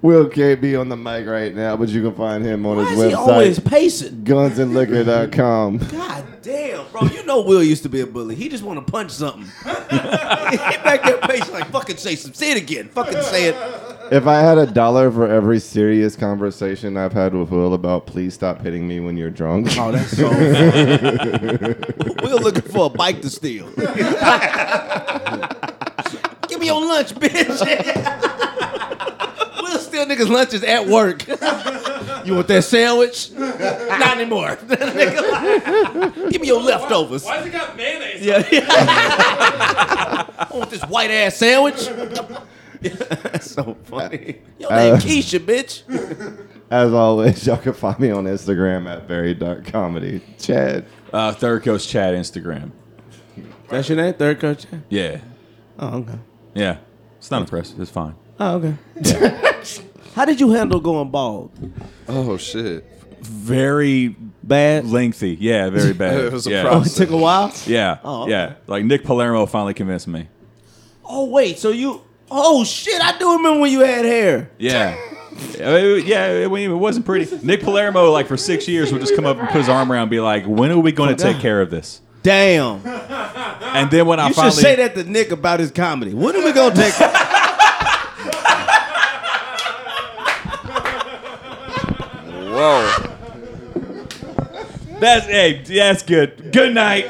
[SPEAKER 2] Will can't be on the mic right now, but you can find him on
[SPEAKER 6] Why
[SPEAKER 2] his
[SPEAKER 6] is he always
[SPEAKER 2] website,
[SPEAKER 6] pacing?
[SPEAKER 2] gunsandliquor.com.
[SPEAKER 6] God damn, bro. You know Will used to be a bully. He just want to punch something. he back there pacing like, fucking say some. Say it again. Fucking say it.
[SPEAKER 2] If I had a dollar for every serious conversation I've had with Will about please stop hitting me when you're drunk.
[SPEAKER 6] Oh, that's so funny. Will looking for a bike to steal. Give me your lunch, bitch. Will steal niggas' lunches at work. you want that sandwich? Not anymore. Give me your leftovers.
[SPEAKER 1] Why, Why's it got mayonnaise?
[SPEAKER 6] Yeah. I want this white ass sandwich. That's so funny. Your name
[SPEAKER 2] Uh,
[SPEAKER 6] Keisha, bitch.
[SPEAKER 2] As always, y'all can find me on Instagram at very.comedy. Chad.
[SPEAKER 4] Uh, Third Coast Chad Instagram.
[SPEAKER 6] That's your name, third coach.
[SPEAKER 4] Yeah,
[SPEAKER 6] Oh, okay.
[SPEAKER 4] yeah. It's not impressive. It's fine.
[SPEAKER 6] Oh, okay. How did you handle going bald?
[SPEAKER 3] Oh shit.
[SPEAKER 4] Very
[SPEAKER 6] Bad.
[SPEAKER 4] lengthy. Yeah, very bad.
[SPEAKER 3] It was a
[SPEAKER 4] yeah.
[SPEAKER 6] Oh, it
[SPEAKER 3] process.
[SPEAKER 6] took a while.
[SPEAKER 4] Yeah,
[SPEAKER 6] Oh, okay.
[SPEAKER 4] yeah. Like Nick Palermo finally convinced me.
[SPEAKER 6] Oh wait, so you? Oh shit, I do remember when you had hair.
[SPEAKER 4] Yeah. Yeah, it, it wasn't pretty. Nick Palermo, like for six years, would just come up and put his arm around and be like, "When are we going to take care of this?"
[SPEAKER 6] Damn.
[SPEAKER 4] And then when I
[SPEAKER 6] You
[SPEAKER 4] finally,
[SPEAKER 6] say that to Nick about his comedy. When are we gonna take?
[SPEAKER 3] Whoa.
[SPEAKER 4] that's hey, that's good. Good night.